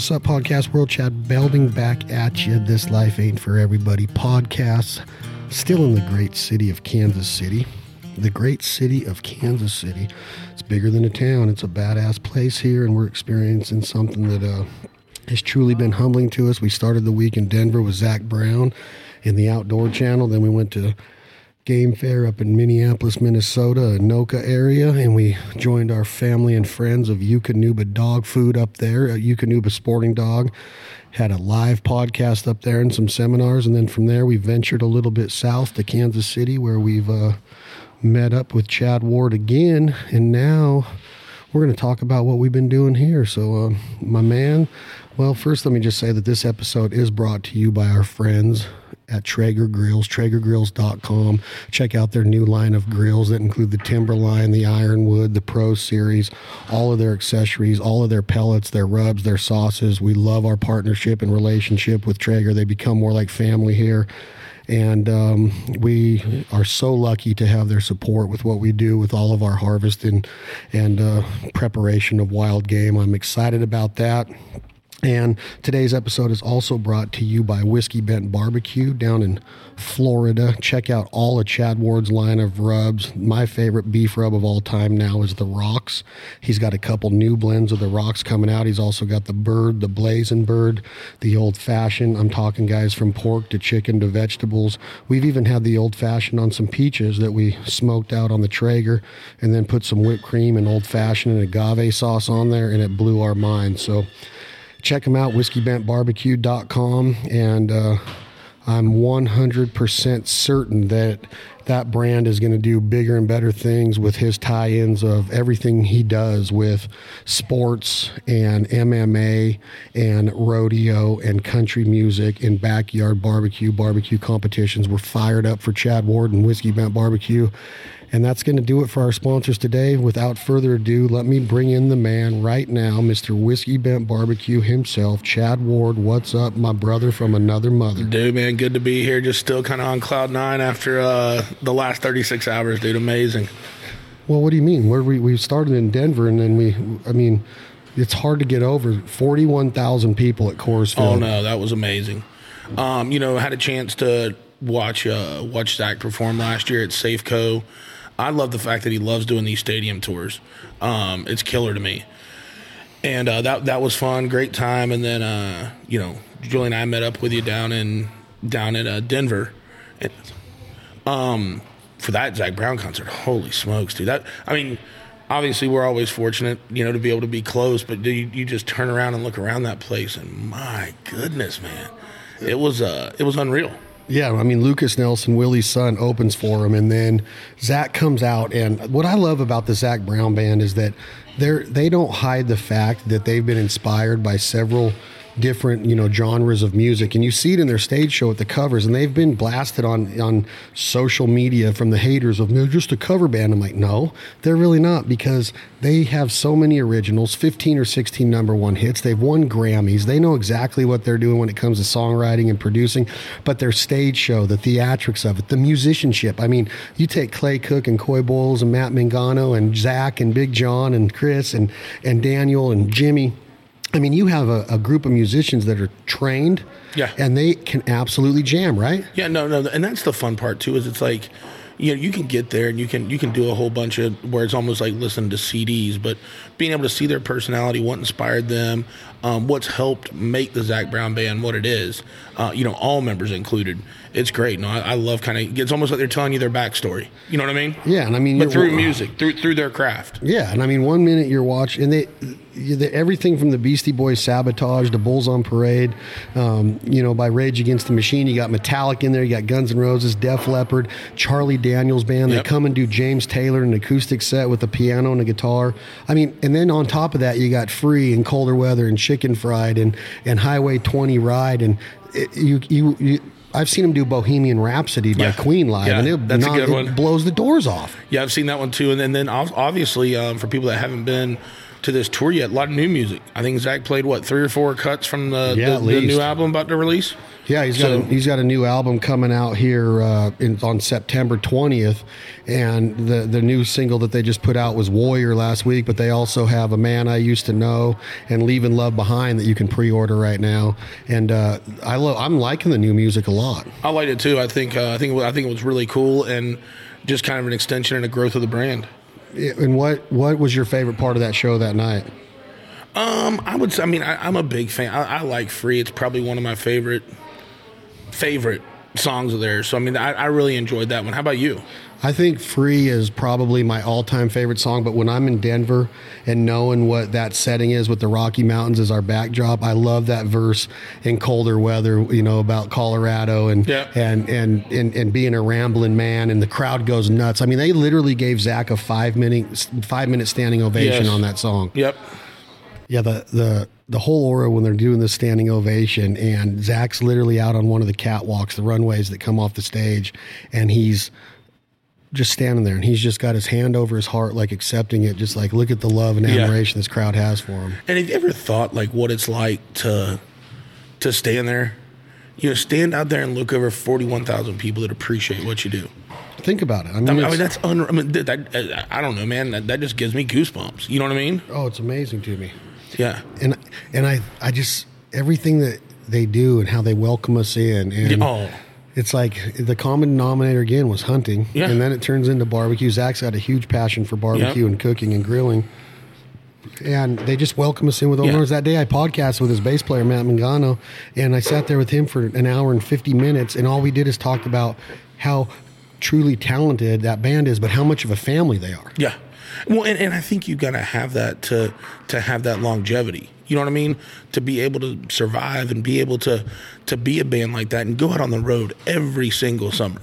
What's up, Podcast World? Chad Belding back at you. This Life Ain't For Everybody podcast. Still in the great city of Kansas City. The great city of Kansas City. It's bigger than a town. It's a badass place here, and we're experiencing something that uh, has truly been humbling to us. We started the week in Denver with Zac Brown in the Outdoor Channel. Then we went to game fair up in Minneapolis, Minnesota, Anoka area, and we joined our family and friends of Eukanuba Dog Food up there, at Eukanuba Sporting Dog. Had a live podcast up there and some seminars, and then from there we ventured a little bit south to Kansas City, where we've uh, met up with Chad Ward again, and now we're going to talk about what we've been doing here. So, uh, my man, well, first let me just say that this episode is brought to you by our friends at Traeger Grills, traegergrills.com. Check out their new line of grills that include the Timberline, the Ironwood, the Pro Series, all of their accessories, all of their pellets, their rubs, their sauces. We love our partnership and relationship with Traeger. They become more like family here. And um, we are so lucky to have their support with what we do with all of our harvest and, and uh, preparation of wild game. I'm excited about that. And today's episode is also brought to you by Whiskey Bent Barbecue down in Florida. Check out all of Chad Ward's line of rubs. My favorite beef rub of all time now is the Rocks. He's got a couple new blends of the Rocks coming out. He's also got the Bird, the Blazing Bird, the Old Fashioned. I'm talking guys from pork to chicken to vegetables. We've even had the Old Fashioned on some peaches that we smoked out on the Traeger and then put some whipped cream and Old Fashioned and agave sauce on there, and it blew our mind. So, check them out whiskeybenbarbecue.com and uh, i'm 100% certain that that brand is going to do bigger and better things with his tie-ins of everything he does with sports and mma and rodeo and country music and backyard barbecue barbecue competitions. We're fired up for chad ward and whiskey bent barbecue and that's going to do it for our sponsors today. Without further ado, let me bring in the man right now, Mr. Whiskey Bent Barbecue himself, Chad Ward. What's up, my brother from another mother? Dude, man, good to be here. Just still kind of on cloud nine after uh, the last 36 hours, dude. Amazing. Well, what do you mean? Where we, we started in Denver, and then we, I mean, it's hard to get over 41,000 people at Coors Field. Oh, no, that was amazing. Um, you know, had a chance to watch uh, watch Zac perform last year at Safeco. I love the fact that he loves doing these stadium tours. Um, it's killer to me. And uh, that that was fun, great time. And then uh, you know, Julie and I met up with you down in down at uh, Denver, and, um, for that Zac Brown concert. Holy smokes, dude! That I mean, obviously we're always fortunate, you know, to be able to be close. But you, you just turn around and look around that place, and my goodness, man, it was uh, it was unreal. Yeah, I mean Lucas Nelson, Willie's son, opens for him, and then Zac comes out. And what I love about the Zac Brown band is that they're they don't hide the fact that they've been inspired by several different you know genres of music. And you see it in their stage show at the covers and they've been blasted on on social media from the haters of they're just a cover band. I'm like no they're really not because they have so many originals 15 or 16 number one hits. They've won grammys. They know exactly what they're doing when it comes to songwriting and producing. But their stage show the theatrics of it the musicianship i mean you take clay cook and coy bowles and matt mangano and Zac and big john and chris and and daniel and jimmy I mean, you have a, a, group of musicians that are trained, yeah, and they can absolutely jam, right? Yeah, no, no, and that's the fun part too. Is it's like, you know, you can get there and you can you can do a whole bunch of where it's almost like listening to CDs, but being able to see their personality, what inspired them, um, what's helped make the Zac Brown band what it is, uh, you know, all members included. It's great. No, I, I love kind of. It's almost like they're telling you their backstory. You know what I mean? Yeah, and I mean, but through music, through through their craft. Yeah, and I mean, one minute you're watching, and they the, everything from the Beastie Boys "Sabotage" to "Bulls on Parade," um, you know, by Rage Against the Machine. You got Metallica in there. You got Guns N' Roses, Def Leppard, Charlie Daniels band. Yep. They come and do James Taylor an acoustic set with a piano and a guitar. I mean, and then on top of that, you got Free and Colder Weather and Chicken Fried and and Highway 20 Ride and it, you you. you I've seen him do Bohemian Rhapsody by Yeah. Queen live, Yeah, and it, that's a good one. blows the doors off. Yeah, I've seen that one too. And then, then obviously, um, for people that haven't been to this tour yet. A lot of new music. I think Zac played what three or four cuts from the, Yeah, the, the new album about to release. Yeah, he's got a, he's got a new album coming out here uh, in, on September 20th, and the the new single that they just put out was Warrior last week. But they also have a man I used to know and Leaving Love Behind that you can pre-order right now. And uh, I love I'm liking the new music a lot. I liked it too. I think uh, I think I think it was really cool and just kind of an extension and a growth of the brand. And what what was your favorite part of that show that night? Um, I would. say- I mean, I, I'm a big fan. I, I like Free. It's probably one of my favorite favorite songs of theirs. So I mean, I, I really enjoyed that one. How about you? I think Free is probably my all time favorite song, but when I'm in Denver and knowing what that setting is with the Rocky Mountains as our backdrop, I love that verse in colder weather, you know, about Colorado and Yeah. and, and and and being a rambling man and the crowd goes nuts. I mean, they literally gave Zac a five minute five minute standing ovation Yes. on that song. Yep. Yeah, the the the whole aura when they're doing this standing ovation, and Zac's literally out on one of the catwalks, the runways that come off the stage, and he's just standing there, and he's just got his hand over his heart, like accepting it, just like look at the love and Yeah. admiration this crowd has for him. And have you ever thought like what it's like to to stand there? You know, stand out there and look over forty one thousand people that appreciate what you do. Think about it. I mean, I mean, I mean that's un- I mean, that, that, I don't know, man. That, that just gives me goosebumps. You know what I mean? oh, it's amazing to me. Yeah. and and I I just everything that they do and how they welcome us in and Oh. It's like the common denominator again was hunting Yeah. and then it turns into barbecue. Zac's got a huge passion for barbecue Yep. and cooking and grilling. And they just welcome us in with open Yeah. arms. That day I podcasted with his bass player, Matt Mangano, and I sat there with him for an hour and 50 minutes, and all we did is talk about how truly talented that band is, but how much of a family they are. Yeah. Well, and, and I think you got to have that to to have that longevity. You know what I mean? To be able to survive and be able to to be a band like that and go out on the road every single summer.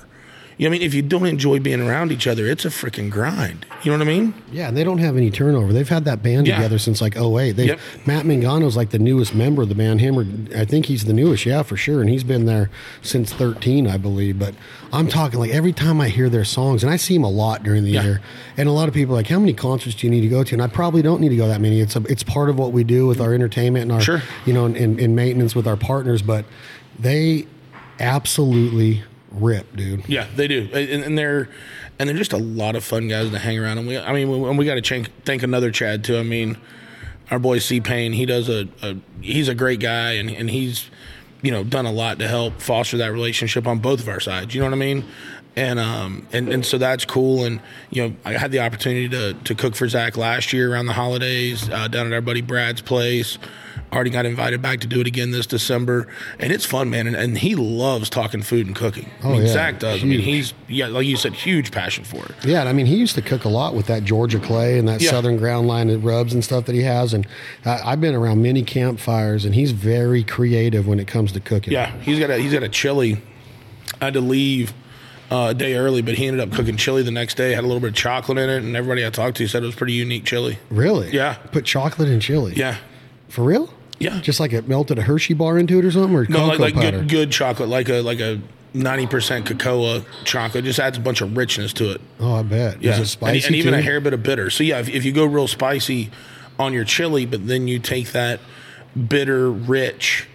You know what I mean? If you don't enjoy being around each other, it's a freaking grind. You know what I mean? Yeah, and they don't have any turnover. They've had that band Yeah. together since like 08. They Yep. Matt Mangano's like the newest member of the band. Him or I think he's the newest, yeah, for sure. And he's been there since 13, I believe. But I'm talking like every time I hear their songs, and I see them a lot during the Yeah. year. And a lot of people are like, how many concerts do you need to go to? And I probably don't need to go that many. It's a, it's part of what we do with our entertainment and our Sure. you know, in, in maintenance with our partners. But they absolutely rip, dude. Yeah, they do, and, and they're and they're just a lot of fun guys to hang around. And we, I mean, we, and we got to ch- thank another Chad too. I mean, our boy C Payne, he does a, a he's a great guy, and and he's you know done a lot to help foster that relationship on both of our sides. You know what I mean? And um and, and so that's cool. And you know, I had the opportunity to to cook for Zac last year around the holidays uh, down at our buddy Brad's place. Already got invited back to do it again this December, and it's fun, man. And, and he loves talking food and cooking. I Oh, mean, yeah. Zac does. I mean, he's yeah, like you said, huge passion for it. Yeah, and I mean, he used to cook a lot with that Georgia clay and that Yeah. southern ground line of rubs and stuff that he has. And I, I've been around many campfires, and he's very creative when it comes to cooking. Yeah, he's got a he's got a chili. I had to leave uh, a day early, but he ended up cooking chili the next day. Had a little bit of chocolate in it, and everybody I talked to said it was pretty unique chili. Really? Yeah. Put chocolate in chili. Yeah, For real? Yeah. Just like it melted a Hershey bar into it or something, or no, cocoa like like powder. good good chocolate, like a like a ninety percent cocoa chocolate. Just adds a bunch of richness to it. Oh, I bet. Yeah, and, spicy and even too? a hair bit of bitter. So yeah, if, if you go real spicy on your chili, but then you take that bitter, rich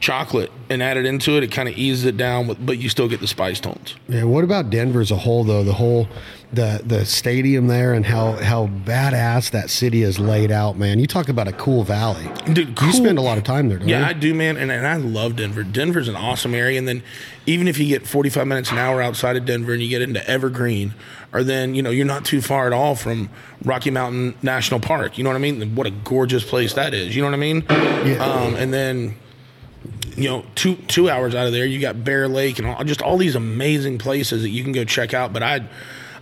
chocolate and add it into it, it kind of eases it down, with, but you still get the spice tones. Yeah. What about Denver as a whole, though? The whole the the stadium there and how how badass that city is laid out, man. You talk about a cool valley. Dude, cool. You spend a lot of time there, don't Yeah, you? I do, man, and, and I love Denver. Denver's an awesome area, and then even if you get forty five minutes an hour outside of Denver and you get into Evergreen, or then you know you're not too far at all from Rocky Mountain National Park. You know what I mean? What a gorgeous place that is. You know what I mean? Yeah. Um, and then you know two two hours out of there you got Bear Lake and all, just all these amazing places that you can go check out. But I.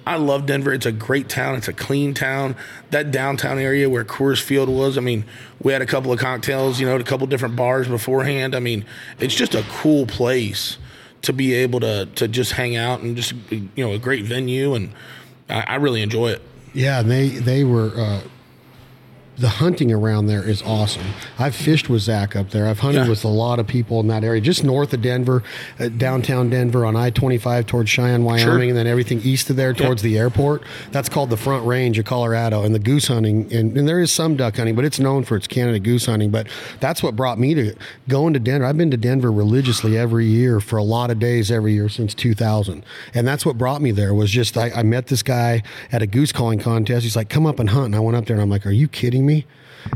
I love Denver. It's a great town. It's a clean town. That downtown area where Coors Field was, I mean, we had a couple of cocktails, you know, at a couple different bars beforehand. I mean, it's just a cool place to be able to to just hang out and just you know a great venue, and I, I really enjoy it. Yeah, they they were uh, the hunting around there is awesome. I've fished with Zac up there. I've hunted Yeah. with a lot of people in that area, just north of Denver, uh, downtown Denver on I 25 towards Cheyenne, Wyoming, Sure. and then everything east of there towards the airport. That's called the Front Range of Colorado. And the goose hunting, and, and there is some duck hunting, but it's known for its Canada goose hunting. But that's what brought me to going to Denver. I've been to Denver religiously every year for a lot of days every year since 2000. And that's what brought me there was just I, I met this guy at a goose calling contest. He's like, come up and hunt. And I went up there and I'm like, are you kidding me?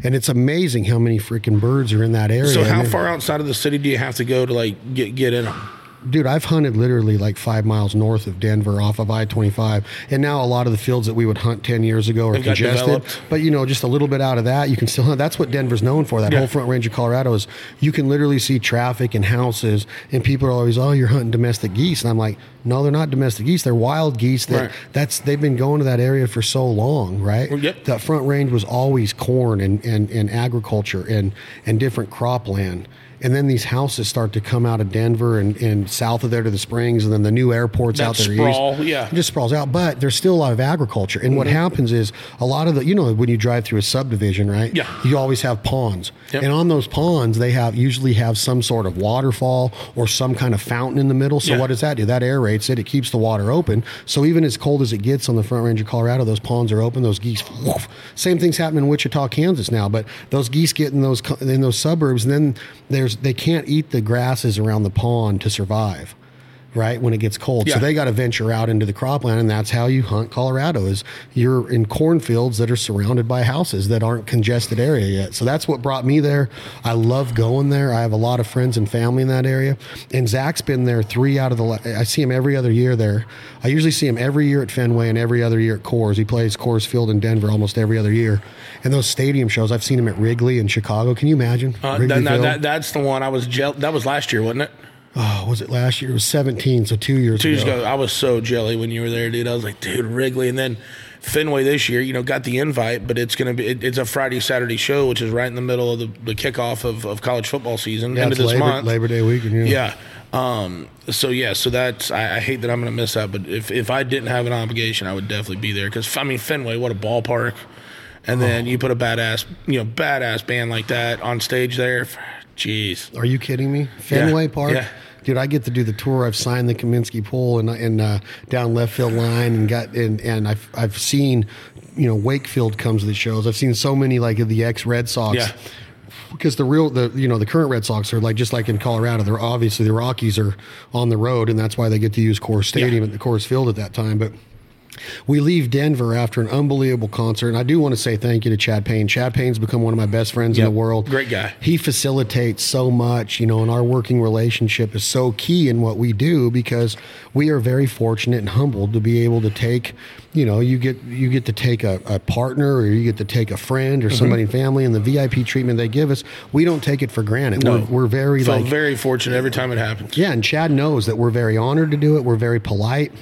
And it's amazing how many freaking birds are in that area. So how far outside of the city do you have to go to like get get in them? Dude, I've hunted literally like five miles north of Denver off of I 25. And now a lot of the fields that we would hunt 10 years ago are congested. But, you know, just a little bit out of that, you can still hunt. That's what Denver's known for. That Yeah. whole front range of Colorado is you can literally see traffic and houses, and people are always, oh, you're hunting domestic geese. And I'm like, no, they're not domestic geese. They're wild geese. That Right. that's they've been going to that area for so long, right? Well, yep. That front range was always corn and, and, and agriculture and, and different cropland. And then these houses start to come out of Denver and, and south of there to the Springs, and then the new airports That out there sprawl, east. yeah. It just sprawls out. But there's still a lot of agriculture. And what mm-hmm. happens is a lot of the, you know, when you drive through a subdivision, right? Yeah. You always have ponds. Yep. And on those ponds, they have usually have some sort of waterfall or some kind of fountain in the middle. So Yeah. what does that do? That aerates it. It keeps the water open. So even as cold as it gets on the front range of Colorado, those ponds are open. Those geese, woof. same thing's happening in Wichita, Kansas now. But those geese get in those in those suburbs, and then there's they can't eat the grasses around the pond to survive. Right when it gets cold, so they got to venture out into the cropland, and that's how you hunt Colorado. Is you're in cornfields that are surrounded by houses that aren't congested area yet. So that's what brought me there. I love going there. I have a lot of friends and family in that area, and Zac's been there three out of the. I see him every other year there. I usually see him every year at Fenway and every other year at Coors. He plays Coors Field in Denver almost every other year. And those stadium shows, I've seen him at Wrigley in Chicago. Can you imagine? Uh, that, that, that's the one I was gel- that was last year, wasn't it? Oh, was it last year? It was 17, so two years Two years ago. ago, I was so jelly when you were there, dude. I was like, dude, Wrigley, and then Fenway this year. You know, got the invite, but it's gonna be it, it's a Friday Saturday show, which is right in the middle of the, the kickoff of, of college football season, Yeah, end of this Labor, month. Labor Day weekend. Yeah. Yeah. Um, so yeah, so that's I, I hate that I'm going to miss that, but if if I didn't have an obligation, I would definitely be there because I mean Fenway, what a ballpark, and then Oh. you put a badass you know badass band like that on stage there. Jeez, Are you kidding me? Fenway Yeah, Park. yeah. Dude, I get to do the tour. I've signed the Kaminsky pole and and uh, down left field line, and got and and I've I've seen, you know, Wakefield comes to the shows. I've seen so many like the ex Red Sox. Yeah. Because the real the you know the current Red Sox are like just like in Colorado. They're obviously the Rockies are on the road, and that's why they get to use Coors Stadium at the Coors Field at that time. But we leave Denver after an unbelievable concert, and I do want to say thank you to Chad Payne. Chad Payne's become one of my best friends in the world. Great guy. He facilitates so much, you know, and our working relationship is so key in what we do because we are very fortunate and humbled to be able to take, you know, you get you get to take a, a partner or you get to take a friend Mm-hmm. or somebody in family, and the VIP treatment they give us, we don't take it for granted. No. We're, we're very feel like very fortunate every time it happens. yeah, and Chad knows that we're very honored to do it. We're very polite.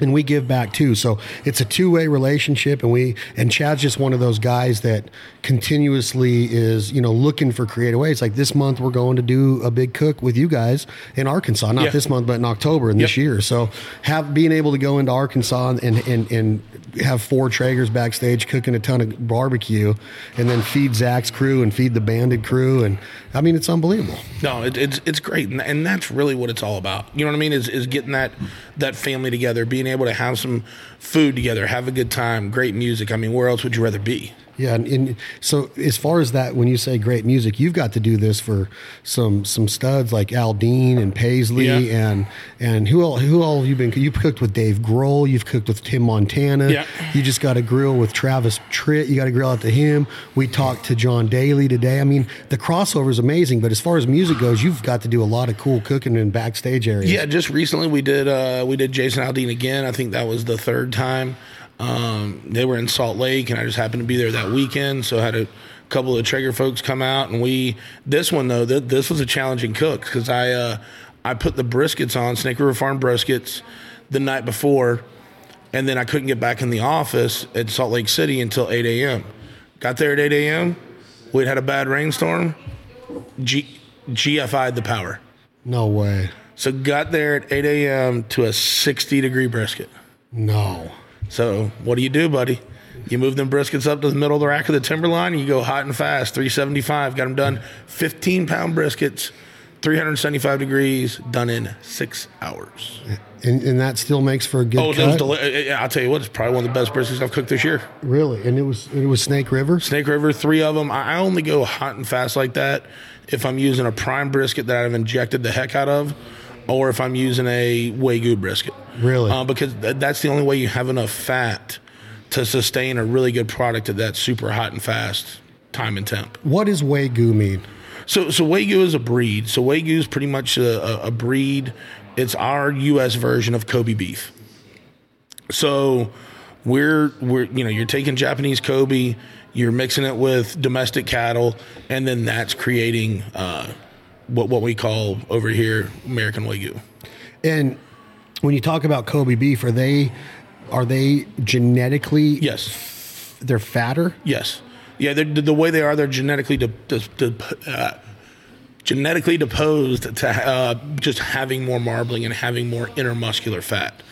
And we give back too. So it's a two-way relationship and we and Chad's just one of those guys that continuously is, you know, looking for creative ways. Like this month we're going to do a big cook with you guys in Arkansas. Not Yeah. this month, but in October and this year. So have being able to go into Arkansas and and, and have four Traegers backstage cooking a ton of barbecue and then feed Zac's crew and feed the banded crew and I mean it's unbelievable. No, it, it's it's great, and, and that's really what it's all about. You know what I mean? Is is getting that that family together, being able to have some food together, have a good time, great music. I mean, where else would you rather be? Yeah, and, and so as far as that, when you say great music, you've got to do this for some some studs like Aldean and Paisley Yeah. and and who all who all have you been? You've cooked with Dave Grohl, you've cooked with Tim Montana. Yeah. You just got to grill with Travis Tritt. You got to grill out to him. We talked to John Daly today. I mean, the crossover is amazing, but as far as music goes, you've got to do a lot of cool cooking in backstage areas. Yeah, just recently we did uh, we did Jason Aldean again. I think that was the third time. Um, they were in Salt Lake, and I just happened to be there that weekend, so I had a couple of Traeger folks come out, and we. This one though, th- this was a challenging cook because I uh, I put the briskets on Snake River Farm briskets the night before, and then I couldn't get back in the office at Salt Lake City until 8 a.m. Got there at 8 a.m. We'd had a bad rainstorm. G- GFI'd the power. No way. So got there at 8 a.m. to a 60 degree brisket. No. So what do you do, buddy? You move them briskets up to the middle of the rack of the timberline. You go hot and fast. 375. Got them done. 15 pound briskets. 375 degrees. Done in six hours. And, and that still makes for a good Oh, cut. deli- I'll tell you what. It's probably one of the best briskets I've cooked this year. really, and it was it was Snake River. Snake River, three of them. I only go hot and fast like that if I'm using a prime brisket that I've injected the heck out of, or if I'm using a Wagyu brisket. Really? Uh, because th- that's the only way you have enough fat to sustain a really good product at that super hot and fast time and temp. What does Wagyu mean? So, so Wagyu is a breed. So Wagyu is pretty much a, a, a breed. It's our U.S. version of Kobe beef. So we're we're you know you're taking Japanese Kobe, you're mixing it with domestic cattle, and then that's creating uh, what what we call over here American Wagyu. And when you talk about Kobe beef, are they are they genetically Yes, they're fatter? yes, yeah. They're, the way they are, they're genetically de- de- de- uh, genetically deposed to uh, just having more marbling and having more intermuscular fat,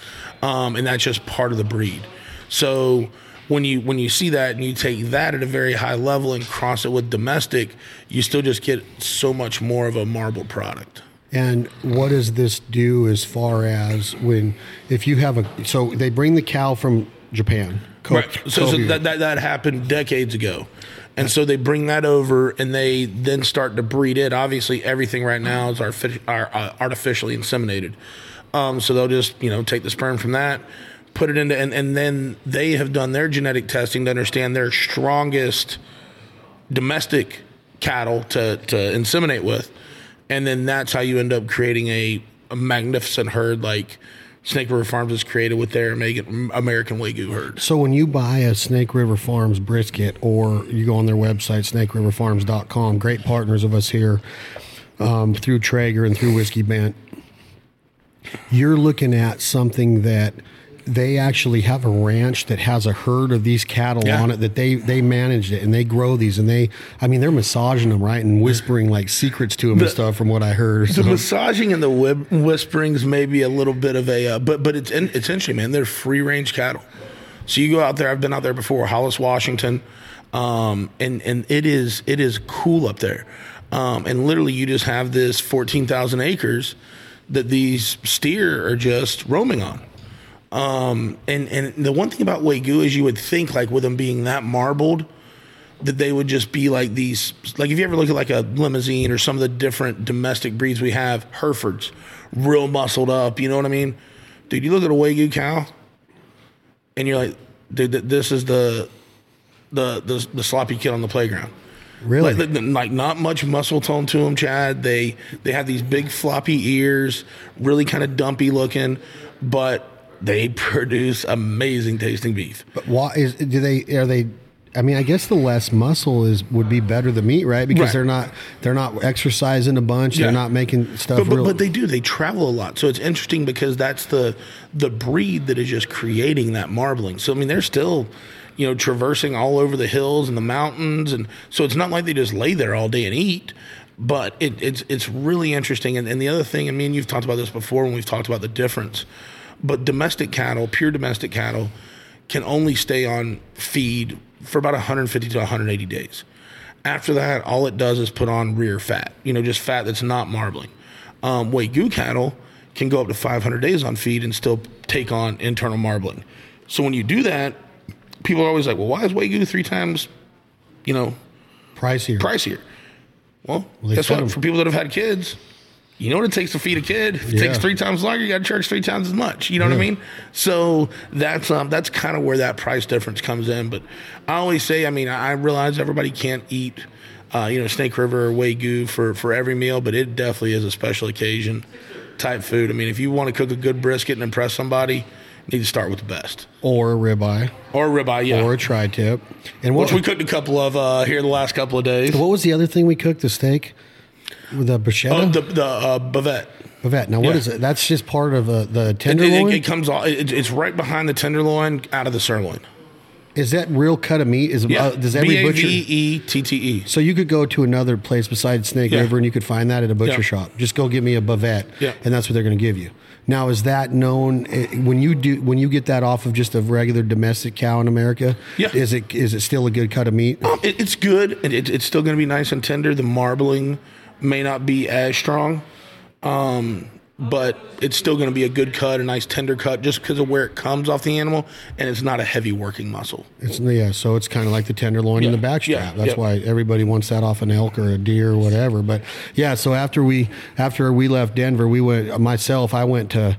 um, and that's just part of the breed. So when you when you see that and you take that at a very high level and cross it with domestic, you still just get so much more of a marble product. And what does this do as far as when if you have a so they bring the cow from Japan, Co- Right. So, so that, that that happened decades ago, and so they bring that over and they then start to breed it. Obviously, everything right now is uh, artificially inseminated. Um, so they'll just you know take the sperm from that, put it into, and, and then they have done their genetic testing to understand their strongest domestic cattle to to inseminate with, and then that's how you end up creating a, a magnificent herd like. Snake River Farms has created with their American Wagyu herd. So when you buy a Snake River Farms brisket or you go on their website, snakeriverfarms.com, great partners of us here um, through Traeger and through Whiskey Bent, you're looking at something that they actually have a ranch that has a herd of these cattle Yeah. on it that they they manage it and they grow these and they I mean they're massaging them right and whispering like secrets to them and stuff from what I heard. The So- massaging and the whip, whisperings may be a little bit of a, uh, but but it's in, it's interesting, man. They're free range cattle. So you go out there. I've been out there before, Hollis, Washington, um, and and it is it is cool up there. Um, and literally, you just have this fourteen thousand acres that these steer are just roaming on. Um, and and the one thing about Wagyu is you would think like with them being that marbled that they would just be like these like if you ever look at like a limousin or some of the different domestic breeds we have herefords real muscled up you know what i mean dude you look at a wagyu cow and you're like dude this is the the the, the sloppy kid on the playground really? like, like, not much muscle tone to them, Chad. They they have these big floppy ears, really kind of dumpy looking, but they produce amazing tasting beef. But why is do they are they? I mean, I guess the less muscle is would be better the meat, right? Because Right. they're not they're not exercising a bunch. Yeah. They're not making stuff. But, but, real, but they do. They travel a lot, so it's interesting because that's the the breed that is just creating that marbling. So I mean, they're still, you know, traversing all over the hills and the mountains, and so it's not like they just lay there all day and eat. But it, it's it's really interesting. And, and the other thing, I mean, you've talked about this before when we've talked about the difference. But domestic cattle, pure domestic cattle, can only stay on feed for about 150 to 180 days. After that, all it does is put on rear fat, you know, just fat that's not marbling. Um, Wagyu cattle can go up to 500 days on feed and still take on internal marbling. So when you do that, people are always like, well, why is Wagyu three times, you know, pricier. pricier? Well, they guess what? For people that have had kids, you know what it takes to feed a kid. If it Yeah. takes three times longer, you got to charge three times as much. You know what I mean? So that's um, that's kind of where that price difference comes in. But I always say, I mean, I realize everybody can't eat, uh, you know, Snake River or Wagyu for for every meal, but it definitely is a special occasion type food. I mean, if you want to cook a good brisket and impress somebody, you need to start with the best or a ribeye or ribeye, yeah. or a tri-tip. And what which we cooked a couple of uh, here the last couple of days. what was the other thing we cooked? The steak the bruschetta. Oh, the the uh, bavette. Bavette. Now, what yeah. is it? That's just part of uh, the It, tenderloin. it, it comes off. It, it's right behind the tenderloin, out of the sirloin. Is that real cut of meat? Is uh, does every B A butcher? V E T T E. So you could go to another place besides Snake Yeah. River and you could find that at a butcher Yeah. shop. Just go give me a bavette, Yeah. and that's what they're going to give you. Now, is that known eh, when you do when you get that off of just a regular domestic cow in America? Yeah. Is it is it still a good cut of meat? Um, it, it's good. It, it, it's still going to be nice and tender. The marbling may not be as strong, um, but it's still going to be a good cut, a nice tender cut, just because of where it comes off the animal, and it's not a heavy working muscle. It's yeah, so it's kind of like the tenderloin in Yeah. the backstrap. Yeah. That's why everybody wants that off an elk or a deer or whatever. But yeah, so after we after we left Denver, we went myself. I went to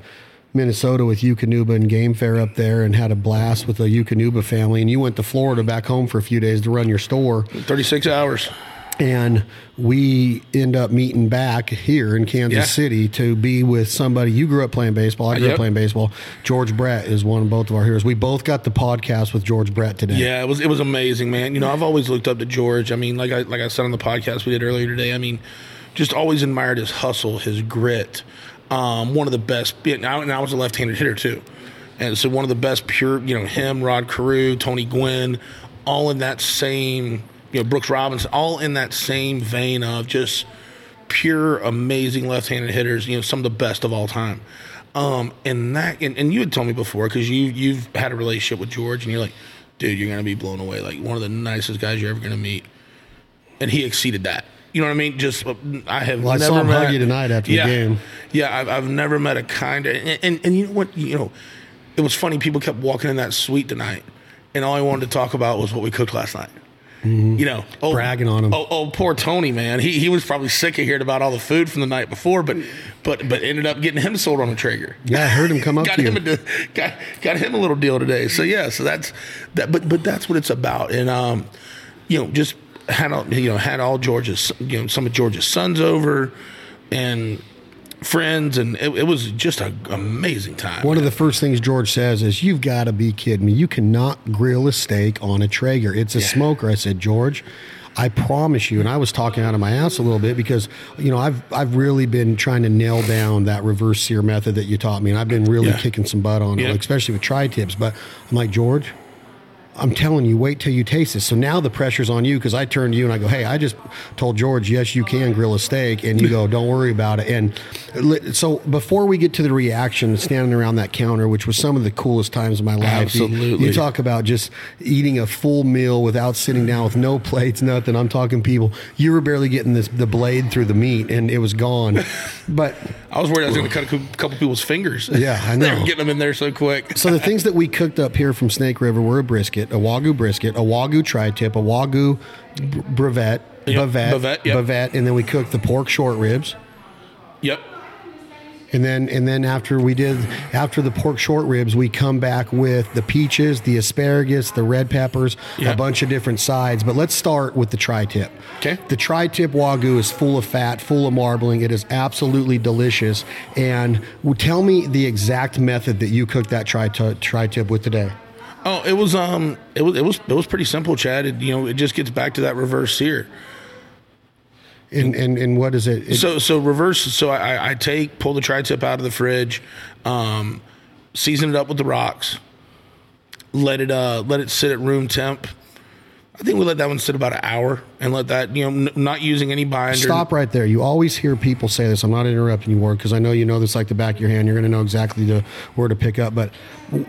Minnesota with Eukanuba and Game Fair up there and had a blast with the Eukanuba family. And you went to Florida back home for a few days to run your store. Thirty six hours. And we end up meeting back here in Kansas Yeah. City to be with somebody. You grew up playing baseball. I grew up playing baseball. George Brett is one of both of our heroes. We both got the podcast with George Brett today. Yeah, it was it was amazing, man. You know, I've always looked up to George. I mean, like I like I said on the podcast we did earlier today. I mean, just always admired his hustle, his grit. Um, one of the best. And I, and I was a left-handed hitter too, and so one of the best pure. You know, him, Rod Carew, Tony Gwynn, all in that same. You know, Brooks Robinson, all in that same vein of just pure, amazing left-handed hitters. You know, some of the best of all time. Um, and that, and, and you had told me before because you you've had a relationship with George, and you're like, dude, you're gonna be blown away. Like one of the nicest guys you're ever gonna meet, and he exceeded that. You know what I mean? Just uh, I have Well, I never saw him met, hug you tonight after the game. Yeah, I've, I've never met a kinder. And, and and you know what? You know, it was funny. People kept walking in that suite tonight, and all I wanted to talk about was what we cooked last night. You know, oh, Mm-hmm. Bragging on him. Oh, oh, poor Tony, man. He he was probably sick of hearing about all the food from the night before, but but but ended up getting him sold on a Traeger. Yeah, I heard him come up got to him you. a got got him a little deal today. So yeah, so that's that. But but that's what it's about. And um, you know, just had all you know had all George's you know some of George's sons over, and friends, and it, it was just an amazing time. One of the first things George says is, "You've got to be kidding me! You cannot grill a steak on a Traeger. It's a smoker." I said, "George." I promise you, and I was talking out of my ass a little bit because you know I've I've really been trying to nail down that reverse sear method that you taught me, and I've been really Yeah. kicking some butt on Yeah. it, especially with tri tips. But I'm like George, I'm telling you, wait till you taste this. So now the pressure's on you because I turn to you and I go, hey, I just told George, yes, you can grill a steak. And you go, don't worry about it. And so before we get to the reaction, standing around that counter, which was some of the coolest times of my life. You- Absolutely. You, talk about just eating a full meal without sitting down with no plates, nothing. I'm talking people, you were barely getting this the blade through the meat and it was gone. But I was worried I was going to cut a couple people's fingers. Yeah, I they know. were getting them in there so quick. So the things that we cooked up here from Snake River were a brisket, a wagyu brisket, a wagyu tri-tip, a wagyu brevet, Yep, bavette, bavette, yep. bavette, and then we cooked the pork short ribs. Yep. And then and then after we did after the pork short ribs, we come back with the peaches, the asparagus, the red peppers, Yeah. a bunch of different sides. But let's start with the tri-tip. Okay. The tri-tip wagyu is full of fat, full of marbling. It is absolutely delicious. And tell me the exact method that you cooked that tri- tri-tip with today. Oh, it was um, it was it was it was pretty simple, Chad. It, you know, it just gets back to that reverse sear. And and, and what is it? it So so reverse. So I, I take pull the tri tip out of the fridge, um, season it up with the rocks, let it uh let it sit at room temp. I think we let that one sit about an hour and let that you know n- not using any binder. Stop right there. You always hear people say this. I'm not interrupting you, Ward, because I know you know this like the back of your hand. You're going to know exactly the where to pick up. But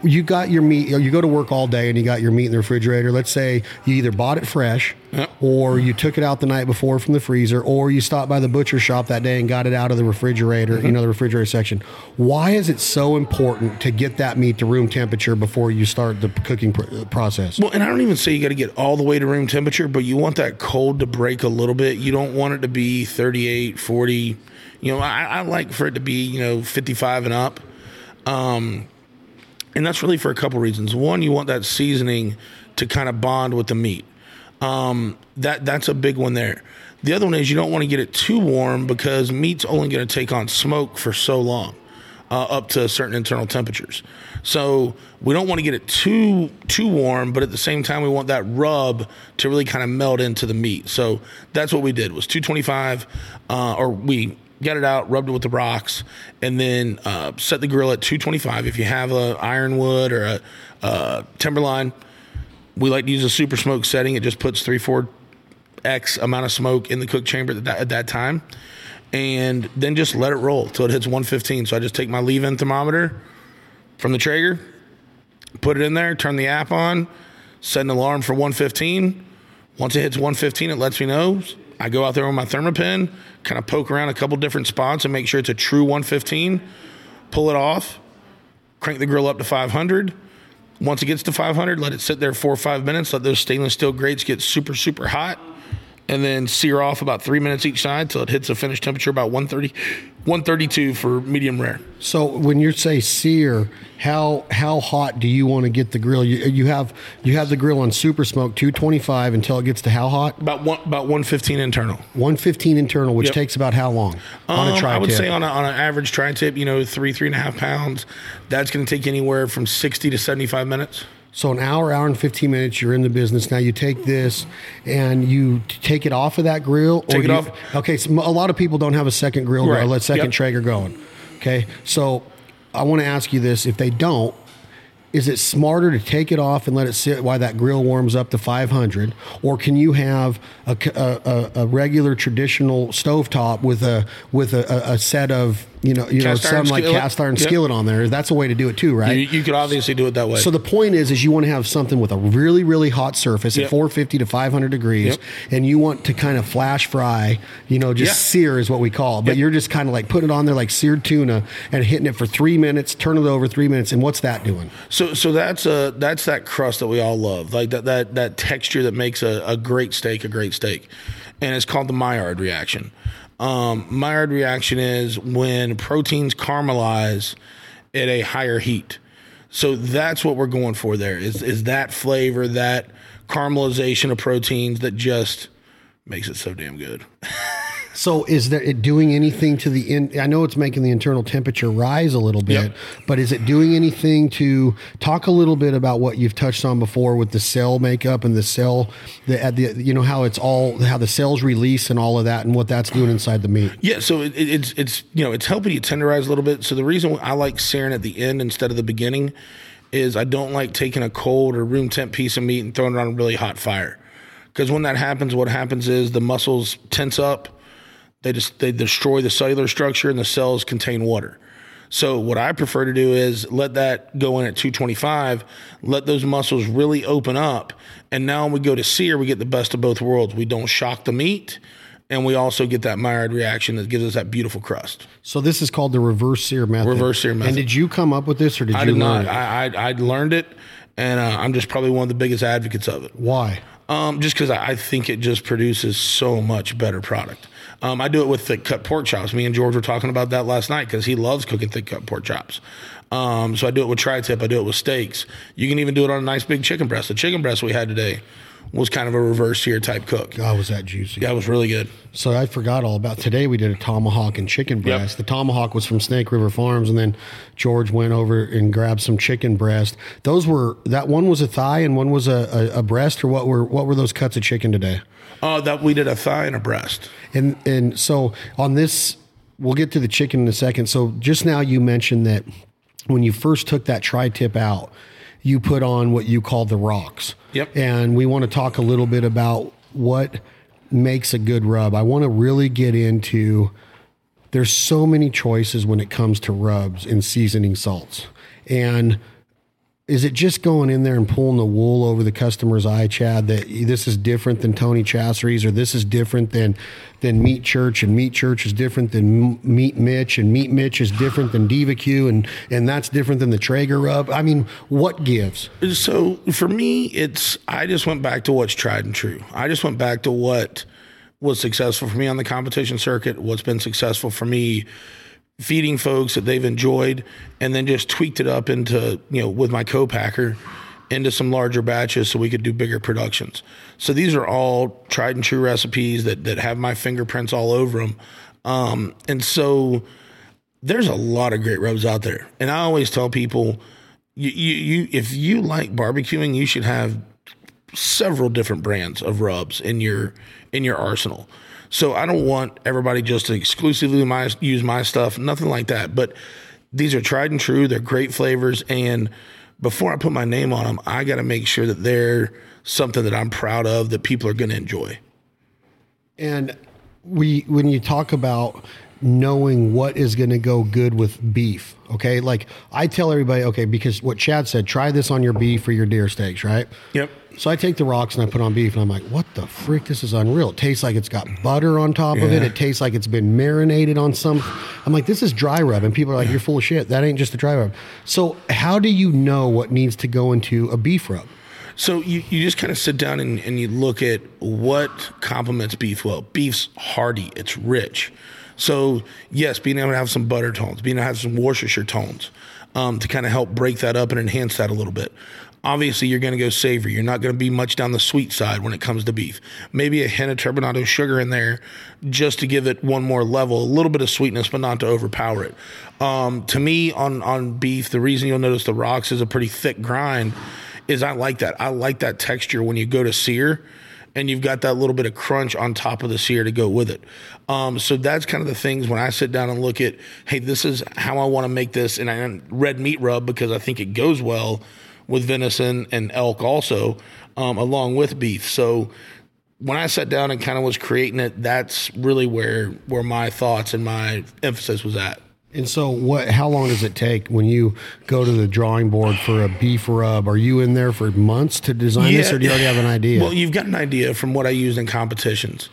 you got your meat. You go to work all day and you got your meat in the refrigerator. Let's say you either bought it fresh, Yep. or you took it out the night before from the freezer, or you stopped by the butcher shop that day and got it out of the refrigerator. You mm-hmm. know the refrigerator section. Why is it so important to get that meat to room temperature before you start the cooking pr- uh, process? Well, and I don't even say you got to get all the way to room temperature, but you want that cold to break a little bit. You don't want it to be 38, 40. You know, I, I like for it to be, you know, 55 and up. Um, and that's really for a couple reasons. One, you want that seasoning to kind of bond with the meat. Um, that that's a big one there. The other one is you don't want to get it too warm because meat's only going to take on smoke for so long, uh, up to certain internal temperatures. So we don't want to get it too too warm, but at the same time we want that rub to really kind of melt into the meat. So that's what we did was 225, uh, or we got it out, rubbed it with the rocks, and then uh, set the grill at 225. If you have a ironwood or a, a timberline, We like to use a super smoke setting. It just puts three, four X amount of smoke in the cook chamber at that, at that time. And then just let it roll till it hits 115. So I just take my leave in thermometer from the Traeger, put it in there, turn the app on, set an alarm for 115. Once it hits 115, it lets me know. I go out there with my thermapen, kind of poke around a couple different spots and make sure it's a true 115, pull it off, crank the grill up to 500. Once it gets to 500, let it sit there four or five minutes, let those stainless steel grates get super, super hot and then sear off about three minutes each side till it hits a finished temperature about 130, 132 for medium rare. So when you say sear, how how hot do you want to get the grill? You, you have you have the grill on super smoke 225 until it gets to how hot? About one, about 115 internal. 115 internal, which Yep. takes about how long on a Um, tri I would say on, a, on an average tri tip, you know, three, three and a half pounds, that's going to take anywhere from 60 to 75 minutes. So an hour, hour and 15 minutes, you're in the business. Now you take this and you take it off of that grill. or Take it you- off. Okay, so a lot of people don't have a second grill Right. or a second Yep. Traeger going. Okay, so I want to ask you this: If they don't, is it smarter to take it off and let it sit while that grill warms up to 500, or can you have a regular traditional stovetop with a with a, a, a set of you know you Cast know some like skillet. cast iron Yep. skillet on there? That's a way to do it too, right? You, you could obviously do it that way. So the point is, is you want to have something with a really, really hot surface at 450 to 500 degrees, Yep. and you want to kind of flash fry, you know, just Yeah. sear is what we call. it. But Yep. you're just kind of like putting it on there like seared tuna and hitting it for three minutes, turn it over three minutes, and what's that doing? So so that's a that's that crust that we all love, like that that that texture that makes a, a great steak a great steak, and it's called the Maillard reaction. Um, reaction is when proteins caramelize at a higher heat. So that's what we're going for there is is that flavor, that caramelization of proteins that just makes it so damn good. So is there it doing anything to the in? I know it's making the internal temperature rise a little bit, Yep. but is it doing anything to talk a little bit about what you've touched on before with the cell makeup and the cell, the, at the you know how it's all how the cells release and all of that and what that's doing inside the meat. Yeah, so it, it, it's it's you know it's helping you tenderize a little bit. So the reason I like searing at the end instead of the beginning is I don't like taking a cold or room temp piece of meat and throwing it on a really hot fire. Because when that happens, what happens is the muscles tense up, they just they destroy the cellular structure and the cells contain water. So what I prefer to do is let that go in at 225, let those muscles really open up, and now when we go to sear, we get the best of both worlds. We don't shock the meat, and we also get that Maillard reaction that gives us that beautiful crust. So this is called the reverse sear method. Reverse sear method. And did you come up with this or did I you did learn not. it? I, I I learned it, and uh, I'm just probably one of the biggest advocates of it. Why? Um, just because I I think it just produces so much better product. Um, I do it with thick cut pork chops. Me and George were talking about that last night because he loves cooking thick cut pork chops. Um, so I do it with tri tip. I do it with steaks. You can even do it on a nice big chicken breast. The chicken breast we had today was kind of a reverse sear type cook. God, was that juicy? Yeah, it was really good. So I forgot all about today. We did a tomahawk and chicken breast. The tomahawk was from Snake River Farms, and then George went over and grabbed some chicken breast. Those were that one was a thigh and one was a, a, a breast, or what were what were those cuts of chicken today? Oh, that we did a thigh and a breast. And and so on this, we'll get to the chicken in a second. So just now you mentioned that when you first took that tri tip out, you put on what you call the rocks. Yep. And we want to talk a little bit about what makes a good rub. I want to really get into there's so many choices when it comes to rubs and seasoning salts. And is it just going in there and pulling the wool over the customer's eye, Chad, that this is different than Tony Chachere's or this is different than than Meat Church and Meat Church is different than Meat Mitch and Meat Mitch is different than Diva Q and and that's different than the Traeger rub? I mean, what gives? So for me, it's I just went back to what's tried and true. I just went back to what was successful for me on the competition circuit, what's been successful for me feeding folks that they've enjoyed, and then just tweaked it up into, you know, with my co-packer into some larger batches so we could do bigger productions. So these are all tried and true recipes that that have my fingerprints all over them. Um, and so there's a lot of great rubs out there. And I always tell people, you, you, you if you like barbecuing, you should have several different brands of rubs in your in your arsenal. So I don't want everybody just to exclusively my, use my stuff, nothing like that. But these are tried and true. They're great flavors, and before I put my name on them, I got to make sure that they're something that I'm proud of that people are going to enjoy. And we, when you talk about knowing what is going to go good with beef, okay, like I tell everybody, okay, because what Chad said, try this on your beef or your deer steaks, right? Yep. So I take the rocks and I put on beef, and I'm like, "What the frick? This is unreal." It tastes like it's got butter on top of it. It tastes like it's been marinated on some. I'm like, "This is dry rub," and people are like, "You're full of shit. That ain't just a dry rub." So how do you know what needs to go into a beef rub? So you, you just kind of sit down and, and you look at what complements beef well. Beef's hearty, it's rich. So yes, being able to have some butter tones, being able to have some Worcestershire tones, um, to kind of help break that up and enhance that a little bit. Obviously, you're going to go savory. You're not going to be much down the sweet side when it comes to beef. Maybe a hint of turbinado sugar in there just to give it one more level, a little bit of sweetness, but not to overpower it. Um, to me, on on beef, the reason you'll notice the rocks is a pretty thick grind is I like that. I like that texture when you go to sear and you've got that little bit of crunch on top of the sear to go with it. Um, so that's kind of the things when I sit down and look at, hey, this is how I want to make this, and I red meat rub because I think it goes well with venison and elk also, um, along with beef. So when I sat down and kind of was creating it, that's really where where my thoughts and my emphasis was at. And so, what? How long does it take when you go to the drawing board for a beef rub? Are you in there for months to design this, or do you already have an idea? Well, you've got an idea from what I used in competitions.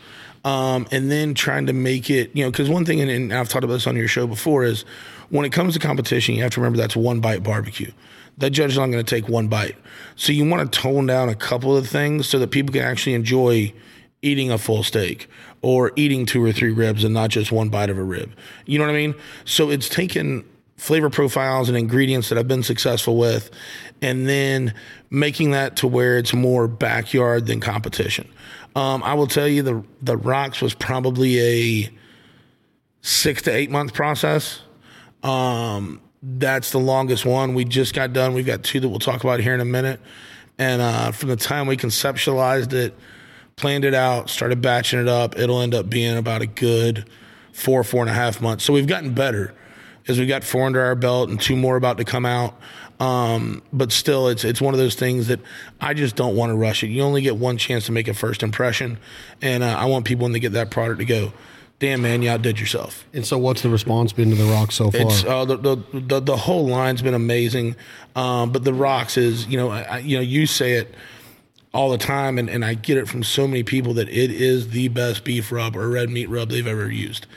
Um, and then trying to make it, you know, because one thing, and, and I've talked about this on your show before, is when it comes to competition, you have to remember that's one bite barbecue. That judge is not going to take one bite. So you want to tone down a couple of things so that people can actually enjoy eating a full steak or eating two or three ribs and not just one bite of a rib. You know what I mean? So it's taken flavor profiles and ingredients that I've been successful with and then making that to where it's more backyard than competition. Um, I will tell you the the rocks was probably a six to eight month process. Um, that's the longest one. We just got done. We've got two that we'll talk about here in a minute. And uh, from the time we conceptualized it, planned it out, started batching it up, it'll end up being about a good four, four and a half months. So we've gotten better as we got four under our belt and two more about to come out. Um, but still, it's it's one of those things that I just don't want to rush it. You only get one chance to make a first impression, and uh, I want people when they get that product to go, "Damn man, you outdid yourself." and so, what's the response been to the rock so far? It's uh, the, the the the whole line's been amazing, um, but the rocks is you know I, I- you know you say it all the time, and, and I get it from so many people that it is the best beef rub or red meat rub they've ever used,